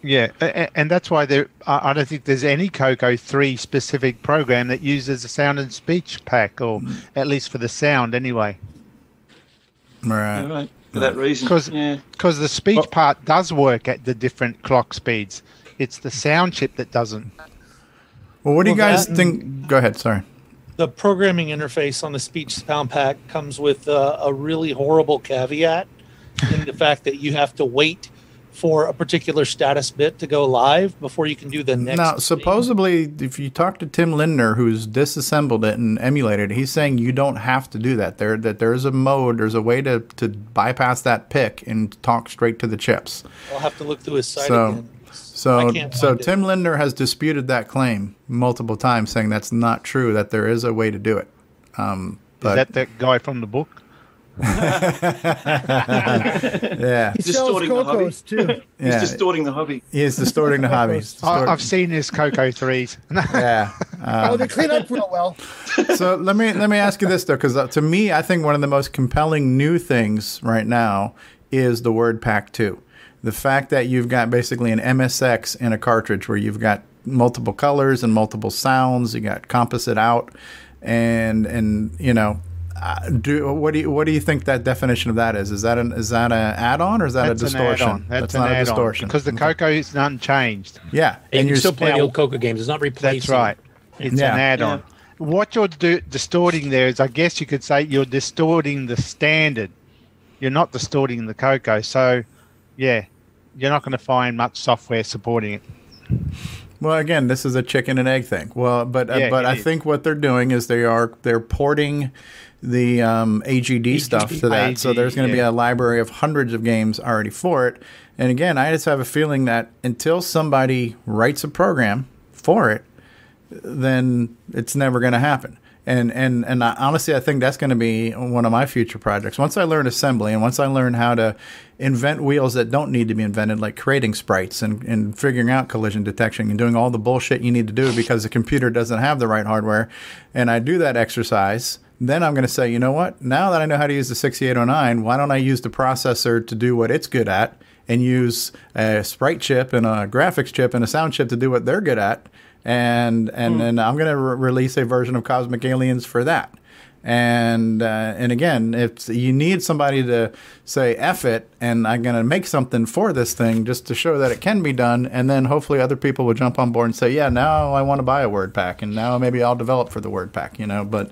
Yeah, a- a- and that's why there. I I don't think there's any Coco three specific program that uses a sound and speech pack, or mm. at least for the sound anyway. Right. Right. For that reason. Because yeah. the speech part does work at the different clock speeds. It's the sound chip that doesn't. Well, what do you guys that- think? Go ahead. Sorry. The programming interface on the speech sound pack comes with uh, a really horrible caveat in the fact that you have to wait for a particular status bit to go live before you can do the next. Now, supposedly, if you talk to Tim Lindner, who's disassembled it and emulated it, he's saying you don't have to do that. There, that there is a mode, there's a way to, to bypass that pick and talk straight to the chips. I'll have to look through his site So, again. So, so find it. Tim Lindner has disputed that claim multiple times, saying that's not true. That there is a way to do it. Um, Is that that guy from the book? yeah, He sells Distorting the hobby. cocos too. He's Yeah. distorting the hobby. he is distorting the hobby. He's I, distort- I've seen his Coco threes. yeah. Um, oh, they clean up real well. so let me let me ask you this though, because to me, I think one of the most compelling new things right now is the word pack two. The fact that you've got basically an MSX in a cartridge where you've got multiple colors and multiple sounds. You got composite out, and and you know. Uh, do what do you what do you think that definition of that is? Is that an is that an add-on or is that That's a an distortion? add-on. That's, not a distortion because the Coco is unchanged. Yeah, And, you you're still playing old Coco games. It's not replacing. That's right. It's Yeah. an add-on. What you're do- distorting there is, I guess you could say, you're distorting the standard. You're not distorting the Coco. So, yeah, you're not going to find much software supporting it. Well, again, this is a chicken and egg thing. Well, but uh, Yeah, but I is. think what they're doing is they are they're porting the um, AGD, stuff to that. so there's going to be a library of hundreds of games already for it. And again, I just have a feeling that until somebody writes a program for it, then it's never going to happen. And and and I, honestly, I think that's going to be one of my future projects. Once I learn assembly, and once I learn how to invent wheels that don't need to be invented, like creating sprites and, and figuring out collision detection and doing all the bullshit you need to do because the computer doesn't have the right hardware, and I do that exercise, then I'm going to say, you know what? Now that I know how to use the 6809, why don't I use the processor to do what it's good at, and use a sprite chip and a graphics chip and a sound chip to do what they're good at? And and then I'm going to re- release a version of Cosmic Aliens for that. And uh, and again, if you need somebody to say "f it," and I'm going to make something for this thing just to show that it can be done, and then hopefully other people will jump on board and say, "Yeah, now I want to buy a word pack, and now maybe I'll develop for the word pack," you know. But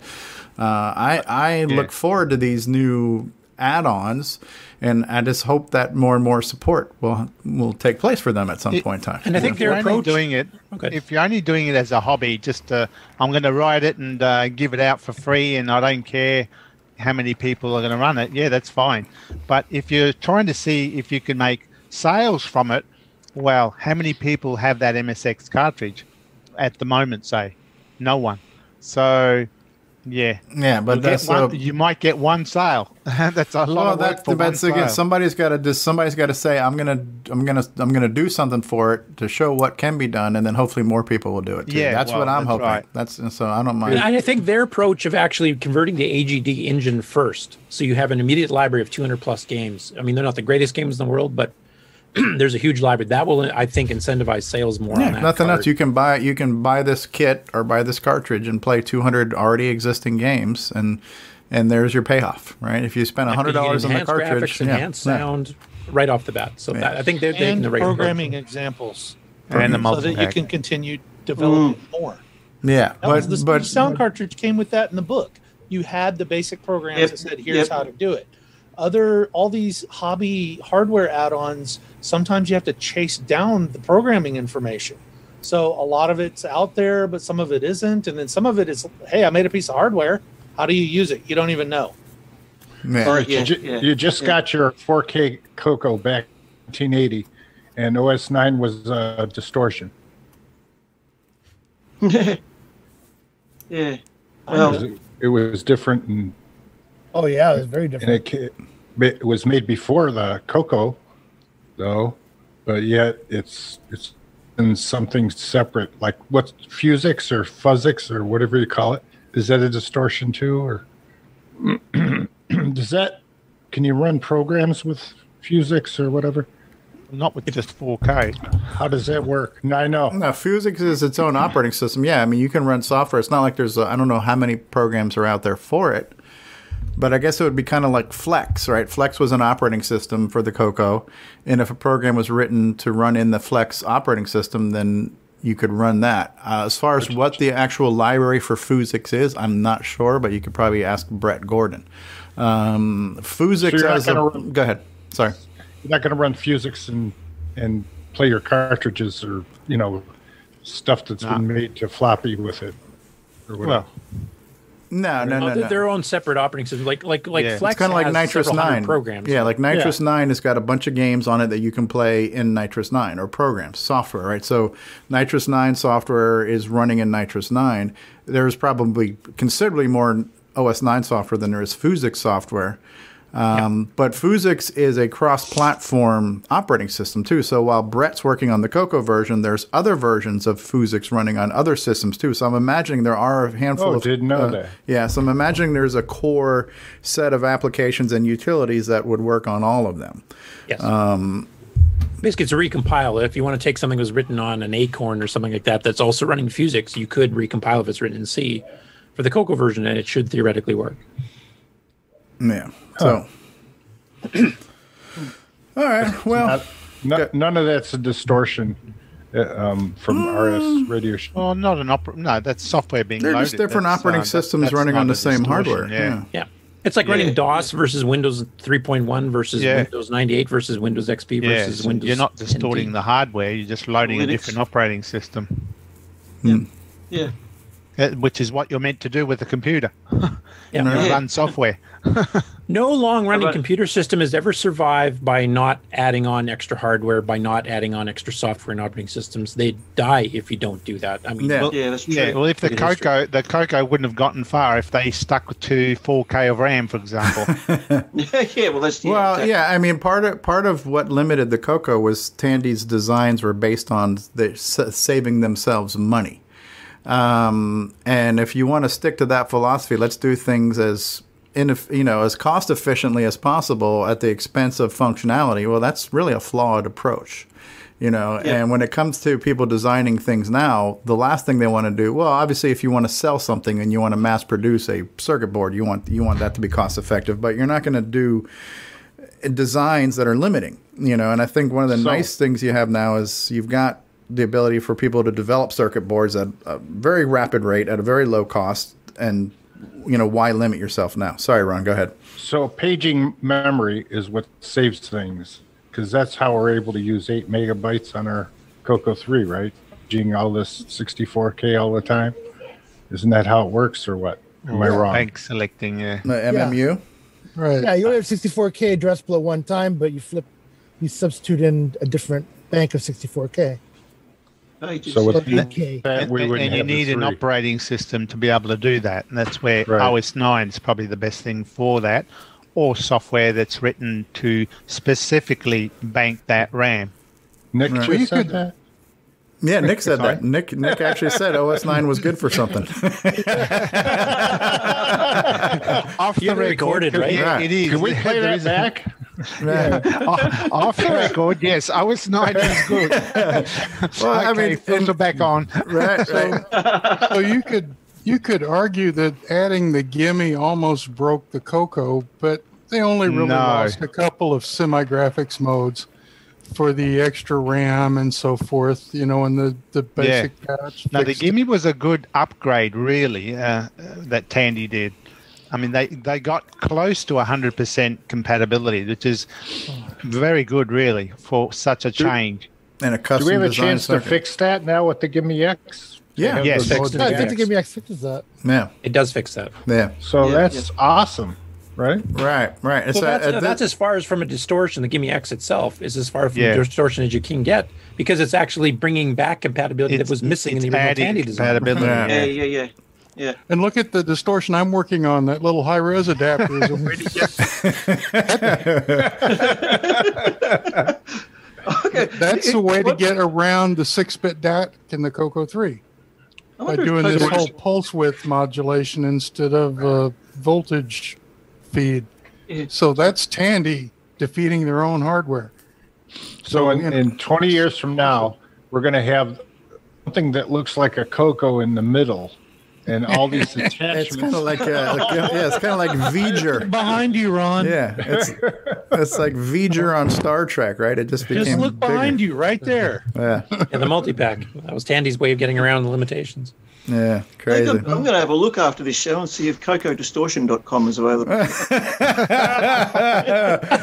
uh, I I look forward to these new add-ons, and I just hope that more and more support will will take place for them at some It- point in time. And I think if their you're only approach. doing it, Okay. if you're only doing it as a hobby, just uh, I'm going to write it and uh, give it out for free, and I don't care how many people are going to run it. Yeah, that's fine. But if you're trying to see if you can make sales from it, well, how many people have that MSX cartridge at the moment? Say, no one. So Yeah. Yeah, but You'll get that's uh, one, you might get one sale. that's a lot well, of work that, for one that's again. sale. Somebody's got to just somebody's got to say, I'm gonna, I'm gonna, I'm gonna do something for it to show what can be done, and then hopefully more people will do it. Too. Yeah, that's well, what I'm that's hoping. right. That's so I don't mind. And I think their approach of actually converting the AGD engine first, so you have an immediate library of 200 plus games. I mean, they're not the greatest games in the world, but there's a huge library that will, I think, incentivize sales more. Yeah, on that nothing card. else. You can buy you can buy this kit or buy this cartridge and play 200 already existing games, and and there's your payoff, right? If you spend Like, hundred you get dollars on the cartridge, graphics, yeah, enhanced yeah. sound, right off the bat. So that, I think they're taking and the right approach. programming examples, And the so that you can continue developing mm. more. Yeah, That but the but sound cartridge came with that in the book. You had the basic programs Yep, that said, "Here's yep. how to do it." Other all these hobby hardware add-ons, sometimes you have to chase down the programming information. So a lot of it's out there, but some of it isn't, and then some of it is, "Hey, I made a piece of hardware. How do you use it? You don't even know." All right, Yeah, you, ju- yeah, you just yeah. got your 4K Coco back 1980, and OS 9 was uh, distortion. yeah. It Well, was, it was different, and, Oh yeah, it was very and different. it, it was made before the Coco, though, but yet it's it's in something separate. Like what's FUZIX or FUZIX or whatever you call it? Is that a distortion too, or does that? Can you run programs with FUZIX or whatever? Not with just 4K. How does that work? No, I know. No, FUZIX is its own operating system. Yeah, I mean, you can run software. It's not like there's, I I don't know how many programs are out there for it, but I guess it would be kind of like Flex, right? Flex was an operating system for the Coco. And if a program was written to run in the Flex operating system, then you could run that. Uh, as far as what the actual library for FUZIX is, I'm not sure, but you could probably ask Brett Gordon. Um, FUZIX So as a, run- go ahead. Sorry. You're not going to run FUZIX and and play your cartridges or you know stuff that's Nah. been made to floppy with it or whatever. No, no, no, no. their own separate operating system, like like like Yeah. Flex it's kind of like NitrOS several hundred Nine programs. Yeah, like NitrOS Yeah. Nine has got a bunch of games on it that you can play in NitrOS Nine or programs, software, right? So NitrOS Nine software is running in NitrOS Nine. There's probably considerably more OS Nine software than there is FUZIX software. Um, But FUZIX is a cross-platform operating system too. So while Brett's working on the Coco version, there's other versions of FUZIX running on other systems too. So I'm imagining there are a handful Oh, of didn't know uh, that. yeah, so I'm imagining there's a core set of applications and utilities that would work on all of them. Yes. Um, Basically, it's a recompile. If you want to take something that was written on an Acorn or something like that, that's also running FUZIX, you could recompile if it's written in C for the Coco version, and it should theoretically work. yeah. So. all right. Well, no, none of that's a distortion uh, um, from RS radio. Sh- Oh, not an opera. No, that's software being They're loaded. just different That's, operating uh, systems that's running on the same hardware. Yeah. Yeah. It's like running Yeah. DOS versus Windows 3.1 versus Yeah. Windows 98 versus Windows XP Yeah, versus so Windows. you're not 10T. distorting the hardware. You're just loading a different operating system. Yeah. Uh, Which is what you're meant to do with a computer. Yeah. You know, Yeah. Run software. No long running about- computer system has ever survived by not adding on extra hardware, by not adding on extra software and operating systems. They die if you don't do that. I mean, Well, Yeah, well, if the It is true. Coco, the Coco wouldn't have gotten far if they stuck to 4K of RAM, for example. yeah, well, that's yeah, well, exactly. yeah. I mean, part of part of what limited the Coco was Tandy's designs were based on the, s- saving themselves money. Um, and if you want to stick to that philosophy, let's do things as in you know as cost efficiently as possible at the expense of functionality. Well, that's really a flawed approach. You know, Yeah. and when it comes to people designing things now, the last thing they want to do, well, obviously, if you want to sell something and you want to mass produce a circuit board, you want you want that to be cost effective, but you're not going to do designs that are limiting, you know. And I think one of the So- nice things you have now is you've got the ability for people to develop circuit boards at a very rapid rate at a very low cost, and you know why limit yourself now? Sorry, Ron, go ahead. So paging memory is what saves things because that's how we're able to use eight megabytes on our Coco three, right? Paging all this 64k all the time. Isn't that how it works, or what? Am I wrong? Bank selecting, yeah. The MMU. Right. Yeah, you only have 64k addressable at one time, but you flip, you substitute in a different bank of 64k. Pages. So with And, that, we and- and you need an operating system to be able to do that, and that's where Right. OS 9 is probably the best thing for that, or software that's written to specifically bank that RAM. Nick Right. you could- that. Yeah, Nick said Sorry? that. Nick Nick actually said OS nine was good for something. Off You have it recorded, right? Yeah, it is. Can we play There that is- back? Yeah. off, off the record, yes, OS 9 is good. Well, I Okay, mean, filter back on. right, right. so you could you could argue that adding the GIME almost broke the Coco, but they only really No. lost a couple of semi-graphics modes for the extra RAM and so forth. You know, and the the basic patch. No, the fixed GIME was a good upgrade, really, uh, that Tandy did. I mean, they, they got close to 100% compatibility, which is very good, really, for such a change. And a custom Do custom we have a design chance to fix that now with the GIME-X? Yeah. yeah, Yes. the I it. think X. the GIME-X fixes that. Yeah, It does fix that. yeah, So Yeah, that's awesome, right? right, right. It's So that's, a- that's as far as from a distortion. The GIME-X itself is as far from Yeah. distortion as you can get because it's actually bringing back compatibility It's- that was missing in the original Tandy design. compatibility. Yeah. Yeah, yeah, yeah, yeah. And look at the distortion I'm working on. That little high res adapter is a way to get. Okay. That's the way to get around the six bit DAC in the Coco three by doing this whole pulse width modulation instead of uh, voltage feed. So that's Tandy defeating their own hardware. So in, you know- in 20 years from now, we're going to have something that looks like a Coco in the middle, and all these attachments. It's kind of like, uh, like yeah, it's kind of like V'ger. Behind you, Ron. Yeah, it's it's like V'ger on Star Trek, right? It just became Just look bigger. behind you, right there. Yeah, Yeah, the multi pack. That was Tandy's way of getting around the limitations. Yeah, I'm crazy. I'm gonna have a look after this show and see if cocodistortion.com is available.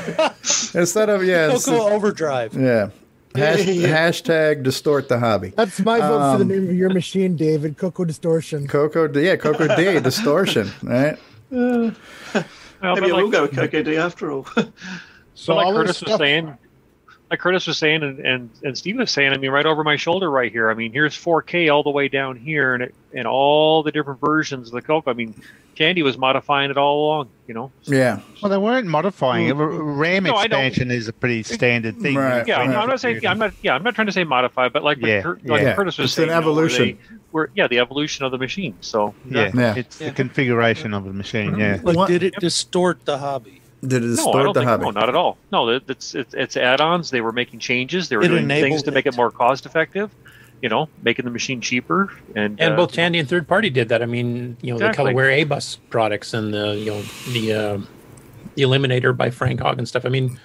Instead of yeah, Coco Overdrive. yeah. Hash, Yeah, yeah. hashtag distort the hobby. That's my vote for the Um, name of your machine, David. Coco Distortion. Coco, D- yeah, Coco D distortion, right? Well, Maybe but I will like, go with Coco D after all. so but like all this Curtis was saying, like Curtis was saying, and, and and Steve was saying, I mean, right over my shoulder, right here. I mean, here's 4K all the way down here, and it, and all the different versions of the Coco. I mean, Tandy was modifying it all along, you know. Yeah, Well, they weren't modifying it. RAM No, expansion is a pretty standard thing. Right. Yeah, Frame no, I'm not saying. Yeah, I'm not. Yeah, I'm not trying to say modify, but like, Yeah, Cur- like yeah. Curtis was It's an saying, you know, where evolution. they- where- yeah, the evolution of the machine. So Yeah, Yeah. it's the configuration of the machine. Yeah. But did it distort the hobby? Did it no, I don't the think, hobby? no, not at all. No, it- it's it's, it's add-ons. They were making changes. They were It doing things enabled to make it it. more cost-effective. You know, making the machine cheaper and And uh, both Tandy and third party did that. I mean, you know, Exactly. the Colorware A bus products and the you know the uh, the Eliminator by Frank Hogg and stuff. I mean,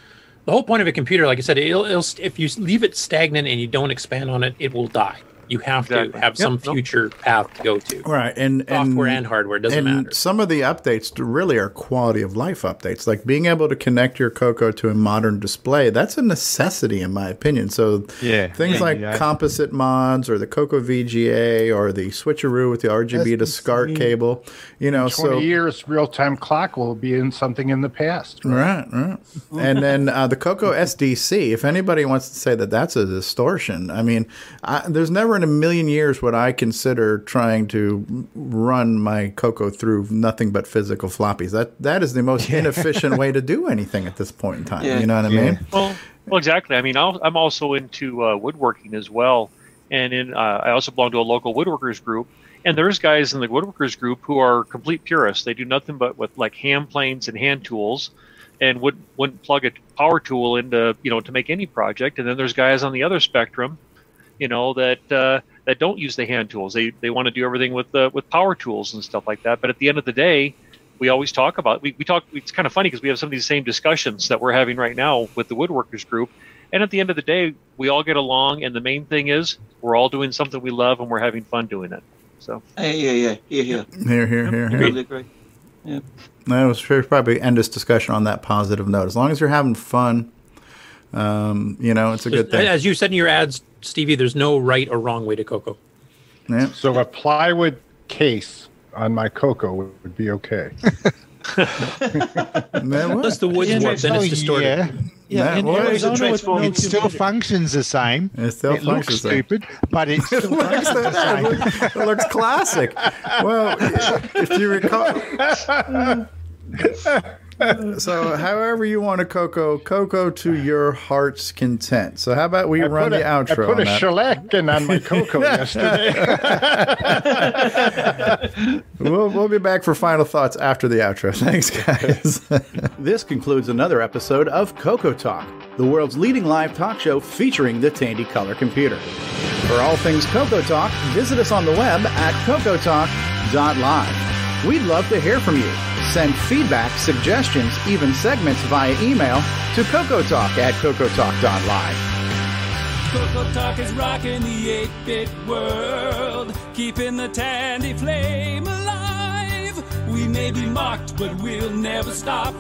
the whole point of a computer, like I said, it'll, it'll if you leave it stagnant and you don't expand on it, it will die. You have Exactly. to have some Yep, nope. future path to go to. Right, and Software and, and hardware doesn't and matter. some of the updates really are quality of life updates, like being able to connect your Coco to a modern display. That's a necessity, in my opinion. So Yeah. things like Yeah. composite mods or the Coco VGA or the switcheroo with the RGB to SCART cable, you know. 20 So years, real time clock will be in something in the past. Right, right. and then uh, the Coco SDC, if anybody wants to say that that's a distortion, I mean, I, there's never in a million years would I consider trying to run my Coco through nothing but physical floppies. That That is the most inefficient way to do anything at this point in time. Yeah. You know what I mean? Well, well, exactly. I mean, I'll, I'm also into uh, woodworking as well, and in uh, I also belong to a local woodworkers group. And there's guys in the woodworkers group who are complete purists. They do nothing but with like hand planes and hand tools, and would wouldn't plug a power tool into you know to make any project. And then there's guys on the other spectrum, you know that uh, that don't use the hand tools. They they want to do everything with uh, with power tools and stuff like that. But at the end of the day, we always talk about we, we talk. It's kind of funny because we have some of these same discussions that we're having right now with the woodworkers group. And at the end of the day, we all get along, and the main thing is we're all doing something we love and we're having fun doing it. So Yeah, yeah, yeah, yeah, yeah. Here, here, here, I here. totally agree. Yeah. No, we should probably end this discussion on that positive note. As long as you're having fun, um, you know, it's a good thing. As you said in your ads, Stevie, there's no right or wrong way to Coco. Yeah. So a plywood case on my Coco would, would be okay. Man, what? Unless the wood's Yeah, warped, then it's distorted. Yeah. Yeah, in Arizona with no it still functions the same. It still it functions looks the same. stupid, but it still functions the same. it looks classic. Well, if you recall. so, however you want to Coco, Coco to your heart's content. So, how about we I run the a- outro? I put a on that? shellac in on my Coco yesterday. we'll, we'll be back for final thoughts after the outro. Thanks, guys. this concludes another episode of Coco Talk, the world's leading live talk show featuring the Tandy Color Computer. For all things Coco Talk, visit us on the web at cocotalk.live. We'd love to hear from you. Send feedback, suggestions, even segments via email to cocotalk at cocotalk.live. Coco Talk is rocking the 8 bit world, keeping the Tandy flame alive. We may be mocked, but we'll never stop,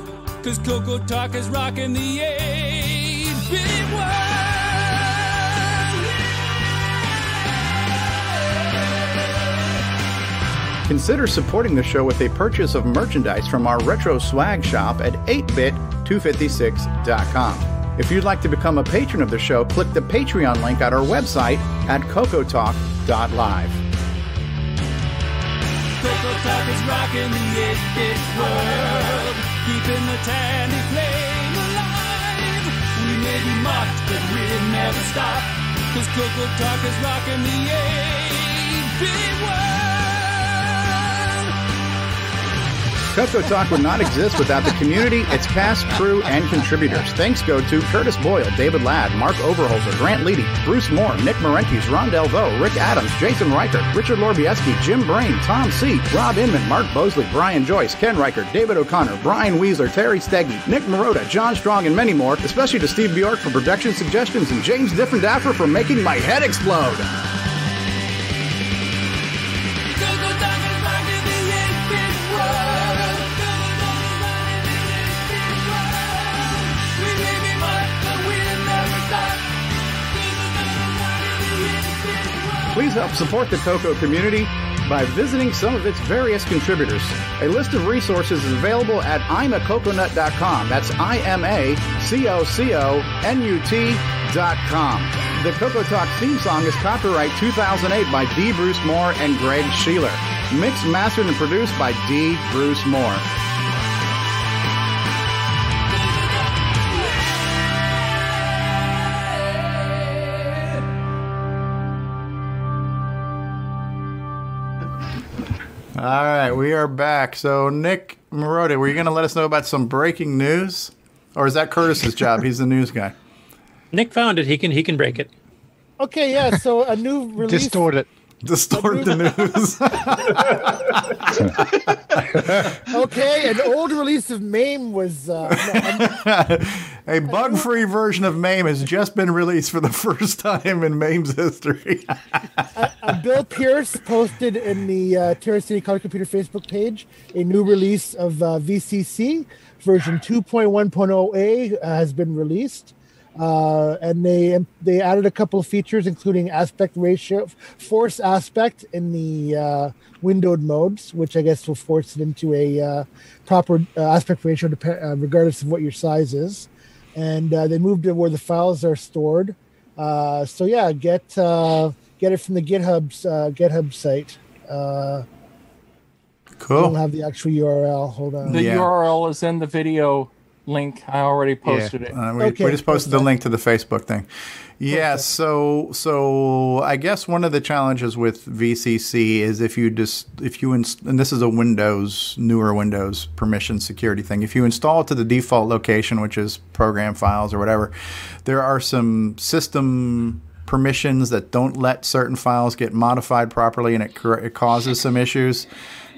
cause Coco Talk is rocking the 8 bit world. Consider supporting the show with a purchase of merchandise from our retro swag shop at 8bit256.com. If you'd like to become a patron of the show, click the Patreon link at our website at cocotalk.live. Coco Talk is rocking the 8 bit world, keeping the Tandy flame alive. We may be mocked, but we'll never stop, cause Coco Talk is rocking the 8 bit world. Coco Talk would not exist without the community, its cast, crew, and contributors. Thanks go to Curtis Boyle, David Ladd, Mark Overholzer, Grant Leedy, Bruce Moore, Nick Marentes, Ron Delvaux, Rick Adams, Jason Reichert, Richard Lorbieski, Jim Brain, Tom C., Rob Inman, Mark Bosley, Brian Joyce, Ken Reichert, David O'Connor, Brian Weasler, Terry Steggy, Nick Marotta, John Strong, and many more, especially to Steve Bjork for production suggestions and James Diffendaffer for making my head explode. Please help support the Coco community by visiting some of its various contributors. A list of resources is available at imacoconut.com. That's I M A C O C O N U T.com. The Coco Talk theme song is copyright 2008 by D. Bruce Moore and Greg Sheeler. Mixed, mastered, and produced by D. Bruce Moore. All right, we are back. So, Nick Marotta, were you going to let us know about some breaking news, or is that Curtis's job? He's the news guy. Nick found it. He can he can break it. Okay, yeah. So a new release. Distort it. Distort the news. okay, an old release of MAME was. Uh, no, A bug-free version of MAME has just been released for the first time in MAME's history. uh, Bill Pierce posted in the uh, Terra City Color Computer Facebook page a new release of uh, VCC version 2.1.0a uh, has been released. Uh, and they they added a couple of features, including aspect ratio, force aspect in the uh, windowed modes, which I guess will force it into a uh, proper uh, aspect ratio, uh, regardless of what your size is. And uh, they moved to where the files are stored. Uh, so yeah, get uh, get it from the GitHub's uh, GitHub site. Uh, Cool. I don't have the actual URL. Hold on. The URL is in the video link. I already posted it. Uh, we, we just posted the link to the Facebook thing. Yeah, so so I guess one of the challenges with VCC is if you just if you inst- and this is a Windows newer Windows permission security thing. If you install it to the default location, which is program files or whatever, there are some system permissions that don't let certain files get modified properly, and it cor- it causes some issues.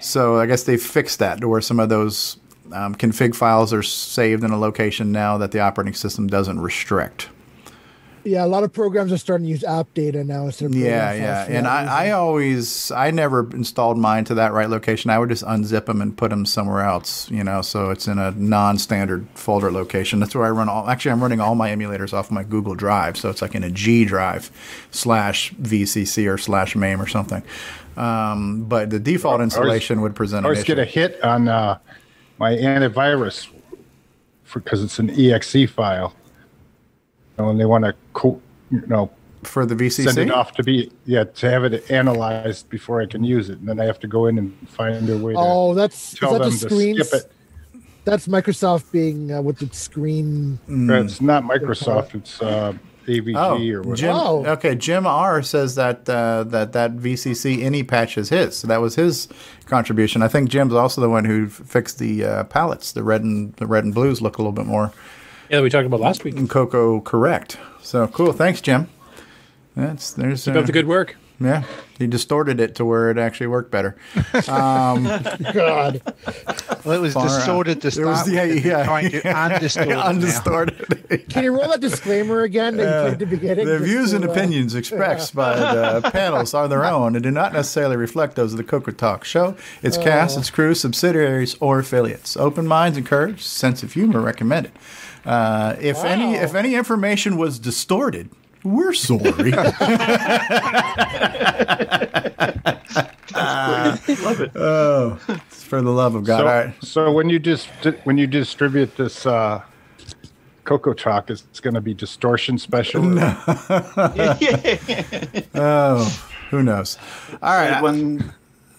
So I guess they fixed that to where some of those um, config files are saved in a location now that the operating system doesn't restrict. Yeah, a lot of programs are starting to use app data now instead of program Yeah, yeah. And I, I always, I never installed mine to that right location. I would just unzip them and put them somewhere else, you know, so it's in a non standard folder location. That's where I run all, actually, I'm running all my emulators off my Google Drive. So it's like in a G drive slash VCC or slash MAME or something. Um, but the default installation would present I an issue. get a hit on uh, my antivirus because it's an exe file. and they want to, co- you know, for the VCC. send it off to be yeah to have it analyzed before I can use it, and then I have to go in and find a way to Oh, that's is tell that them the to screens? skip it. That's Microsoft being uh, with its screen. But It's not Microsoft. It's uh, AVG Oh, or whatever. Jim. Oh. Okay, Jim R says that uh, that that VCC any patch is his. So that was his contribution. I think Jim's also the one who fixed the uh, palettes. The red and the red and blues look a little bit more. Yeah, we talked about last week. Coco correct. So cool. Thanks, Jim. That's there's Keep up the good work. Yeah, he distorted it to where it actually worked better. Um, God. Well, it was Far out. distorted to It start was- with. yeah, and yeah. Trying to undistort it now. Undistorted. Can you roll that disclaimer again that you played at the beginning? The views to, and uh, opinions expressed by the panels are their own and do not necessarily reflect those of the Coco Talk show, its cast, Oh. its crew, subsidiaries, or affiliates. Open minds encouraged, sense of humor recommended. Uh, if any if any information was distorted, we're sorry. Love it. oh, it's for the love of God. So, All right. so when you just when you distribute this uh, Coco Talk, it's going to be distortion special. oh, who knows? All right. One.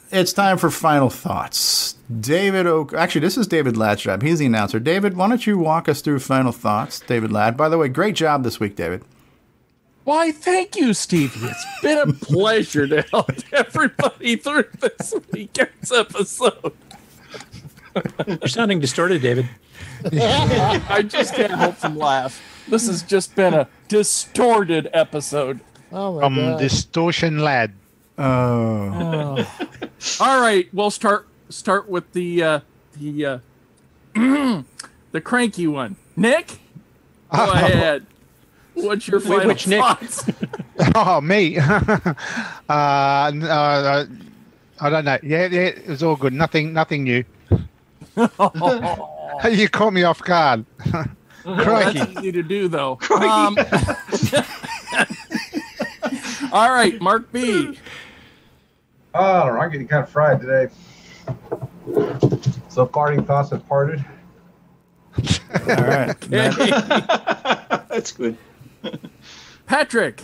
It's time for final thoughts. David Oak. Actually, this is David Ladd's job. He's the announcer. David, why don't you walk us through final thoughts? David Ladd. By the way, great job this week, David. Why, thank you, Stevie. It's been a pleasure to help everybody through this weekend's episode. You're sounding distorted, David. I just can't help from laugh. This has just been a distorted episode. Oh my From god. Distortion Lad. Oh. All right, we'll start start with the uh, the uh, the cranky one. Nick, go ahead. What's your Wait, final which Nick? thoughts? oh, me. uh, uh, I don't know. Yeah, yeah, it was all good. Nothing, nothing new. you caught me off guard. Crikey. That's easy to do, though. Um, all right, Mark B. Oh, don't know. I'm getting kind of fried today. So parting thoughts have parted. All right. That's good. Patrick.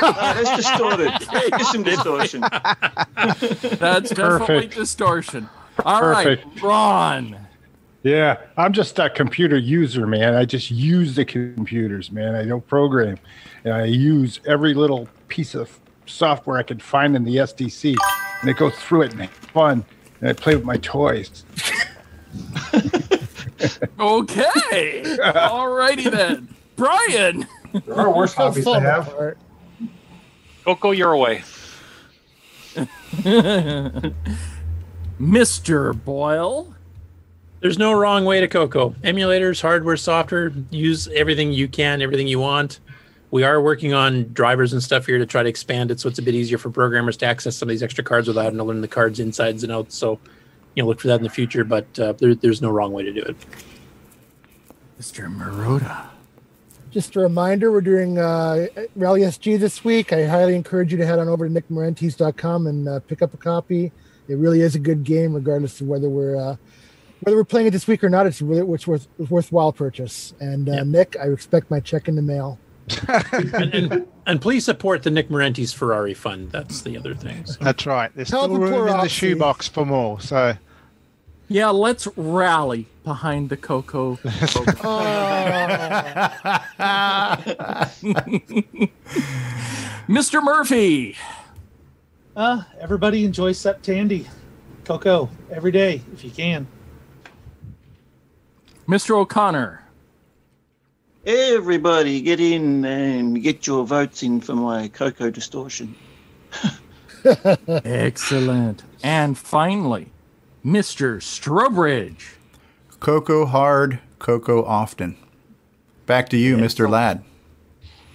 That's distorted. There's some distortion. That's definitely Perfect. distortion. All right, Perfect. Ron. Yeah, I'm just a computer user, man. I just use the computers, man. I don't program, and I use every little piece of software I can find in the SDC, and I go through it and it's fun, and I play with my toys. Okay. All righty then. Brian. There are worse hobbies to have. Coco, you're away. Mr. Boyle. There's no wrong way to Coco. Emulators, hardware, software, use everything you can, everything you want. We are working on drivers and stuff here to try to expand it so it's a bit easier for programmers to access some of these extra cards without having to learn the cards insides and outs. So, you know, look for that in the future, but uh, there, there's no wrong way to do it. Mr. Marotta. Just a reminder, we're doing uh, Rally SG this week. I highly encourage you to head on over to nickmarentes.com and uh, pick up a copy. It really is a good game, regardless of whether we're uh, whether we're playing it this week or not. It's really it's worth it's worthwhile purchase. And uh, Nick, I expect my check in the mail. And, and, and please support the Nick Marentes Ferrari Fund. That's the other thing. So. That's right. There's Tell still the room poor in the shoebox for more. So Yeah, let's rally behind the Coco. Mr. Murphy. Uh, everybody enjoy Septandy. Coco every day if you can. Mr. O'Connor. Everybody get in and get your votes in for my Coco distortion. Excellent. And finally, Mr. Strobridge. Coco hard, Coco often. Back to you, Mr. Ladd.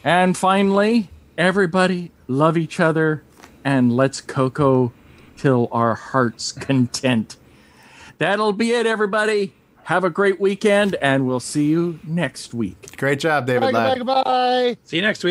And finally, everybody love each other and let's Coco till our heart's content. That'll be it, everybody. Have a great weekend, and we'll see you next week. Great job, David Bye, Ladd. goodbye, goodbye. See you next week.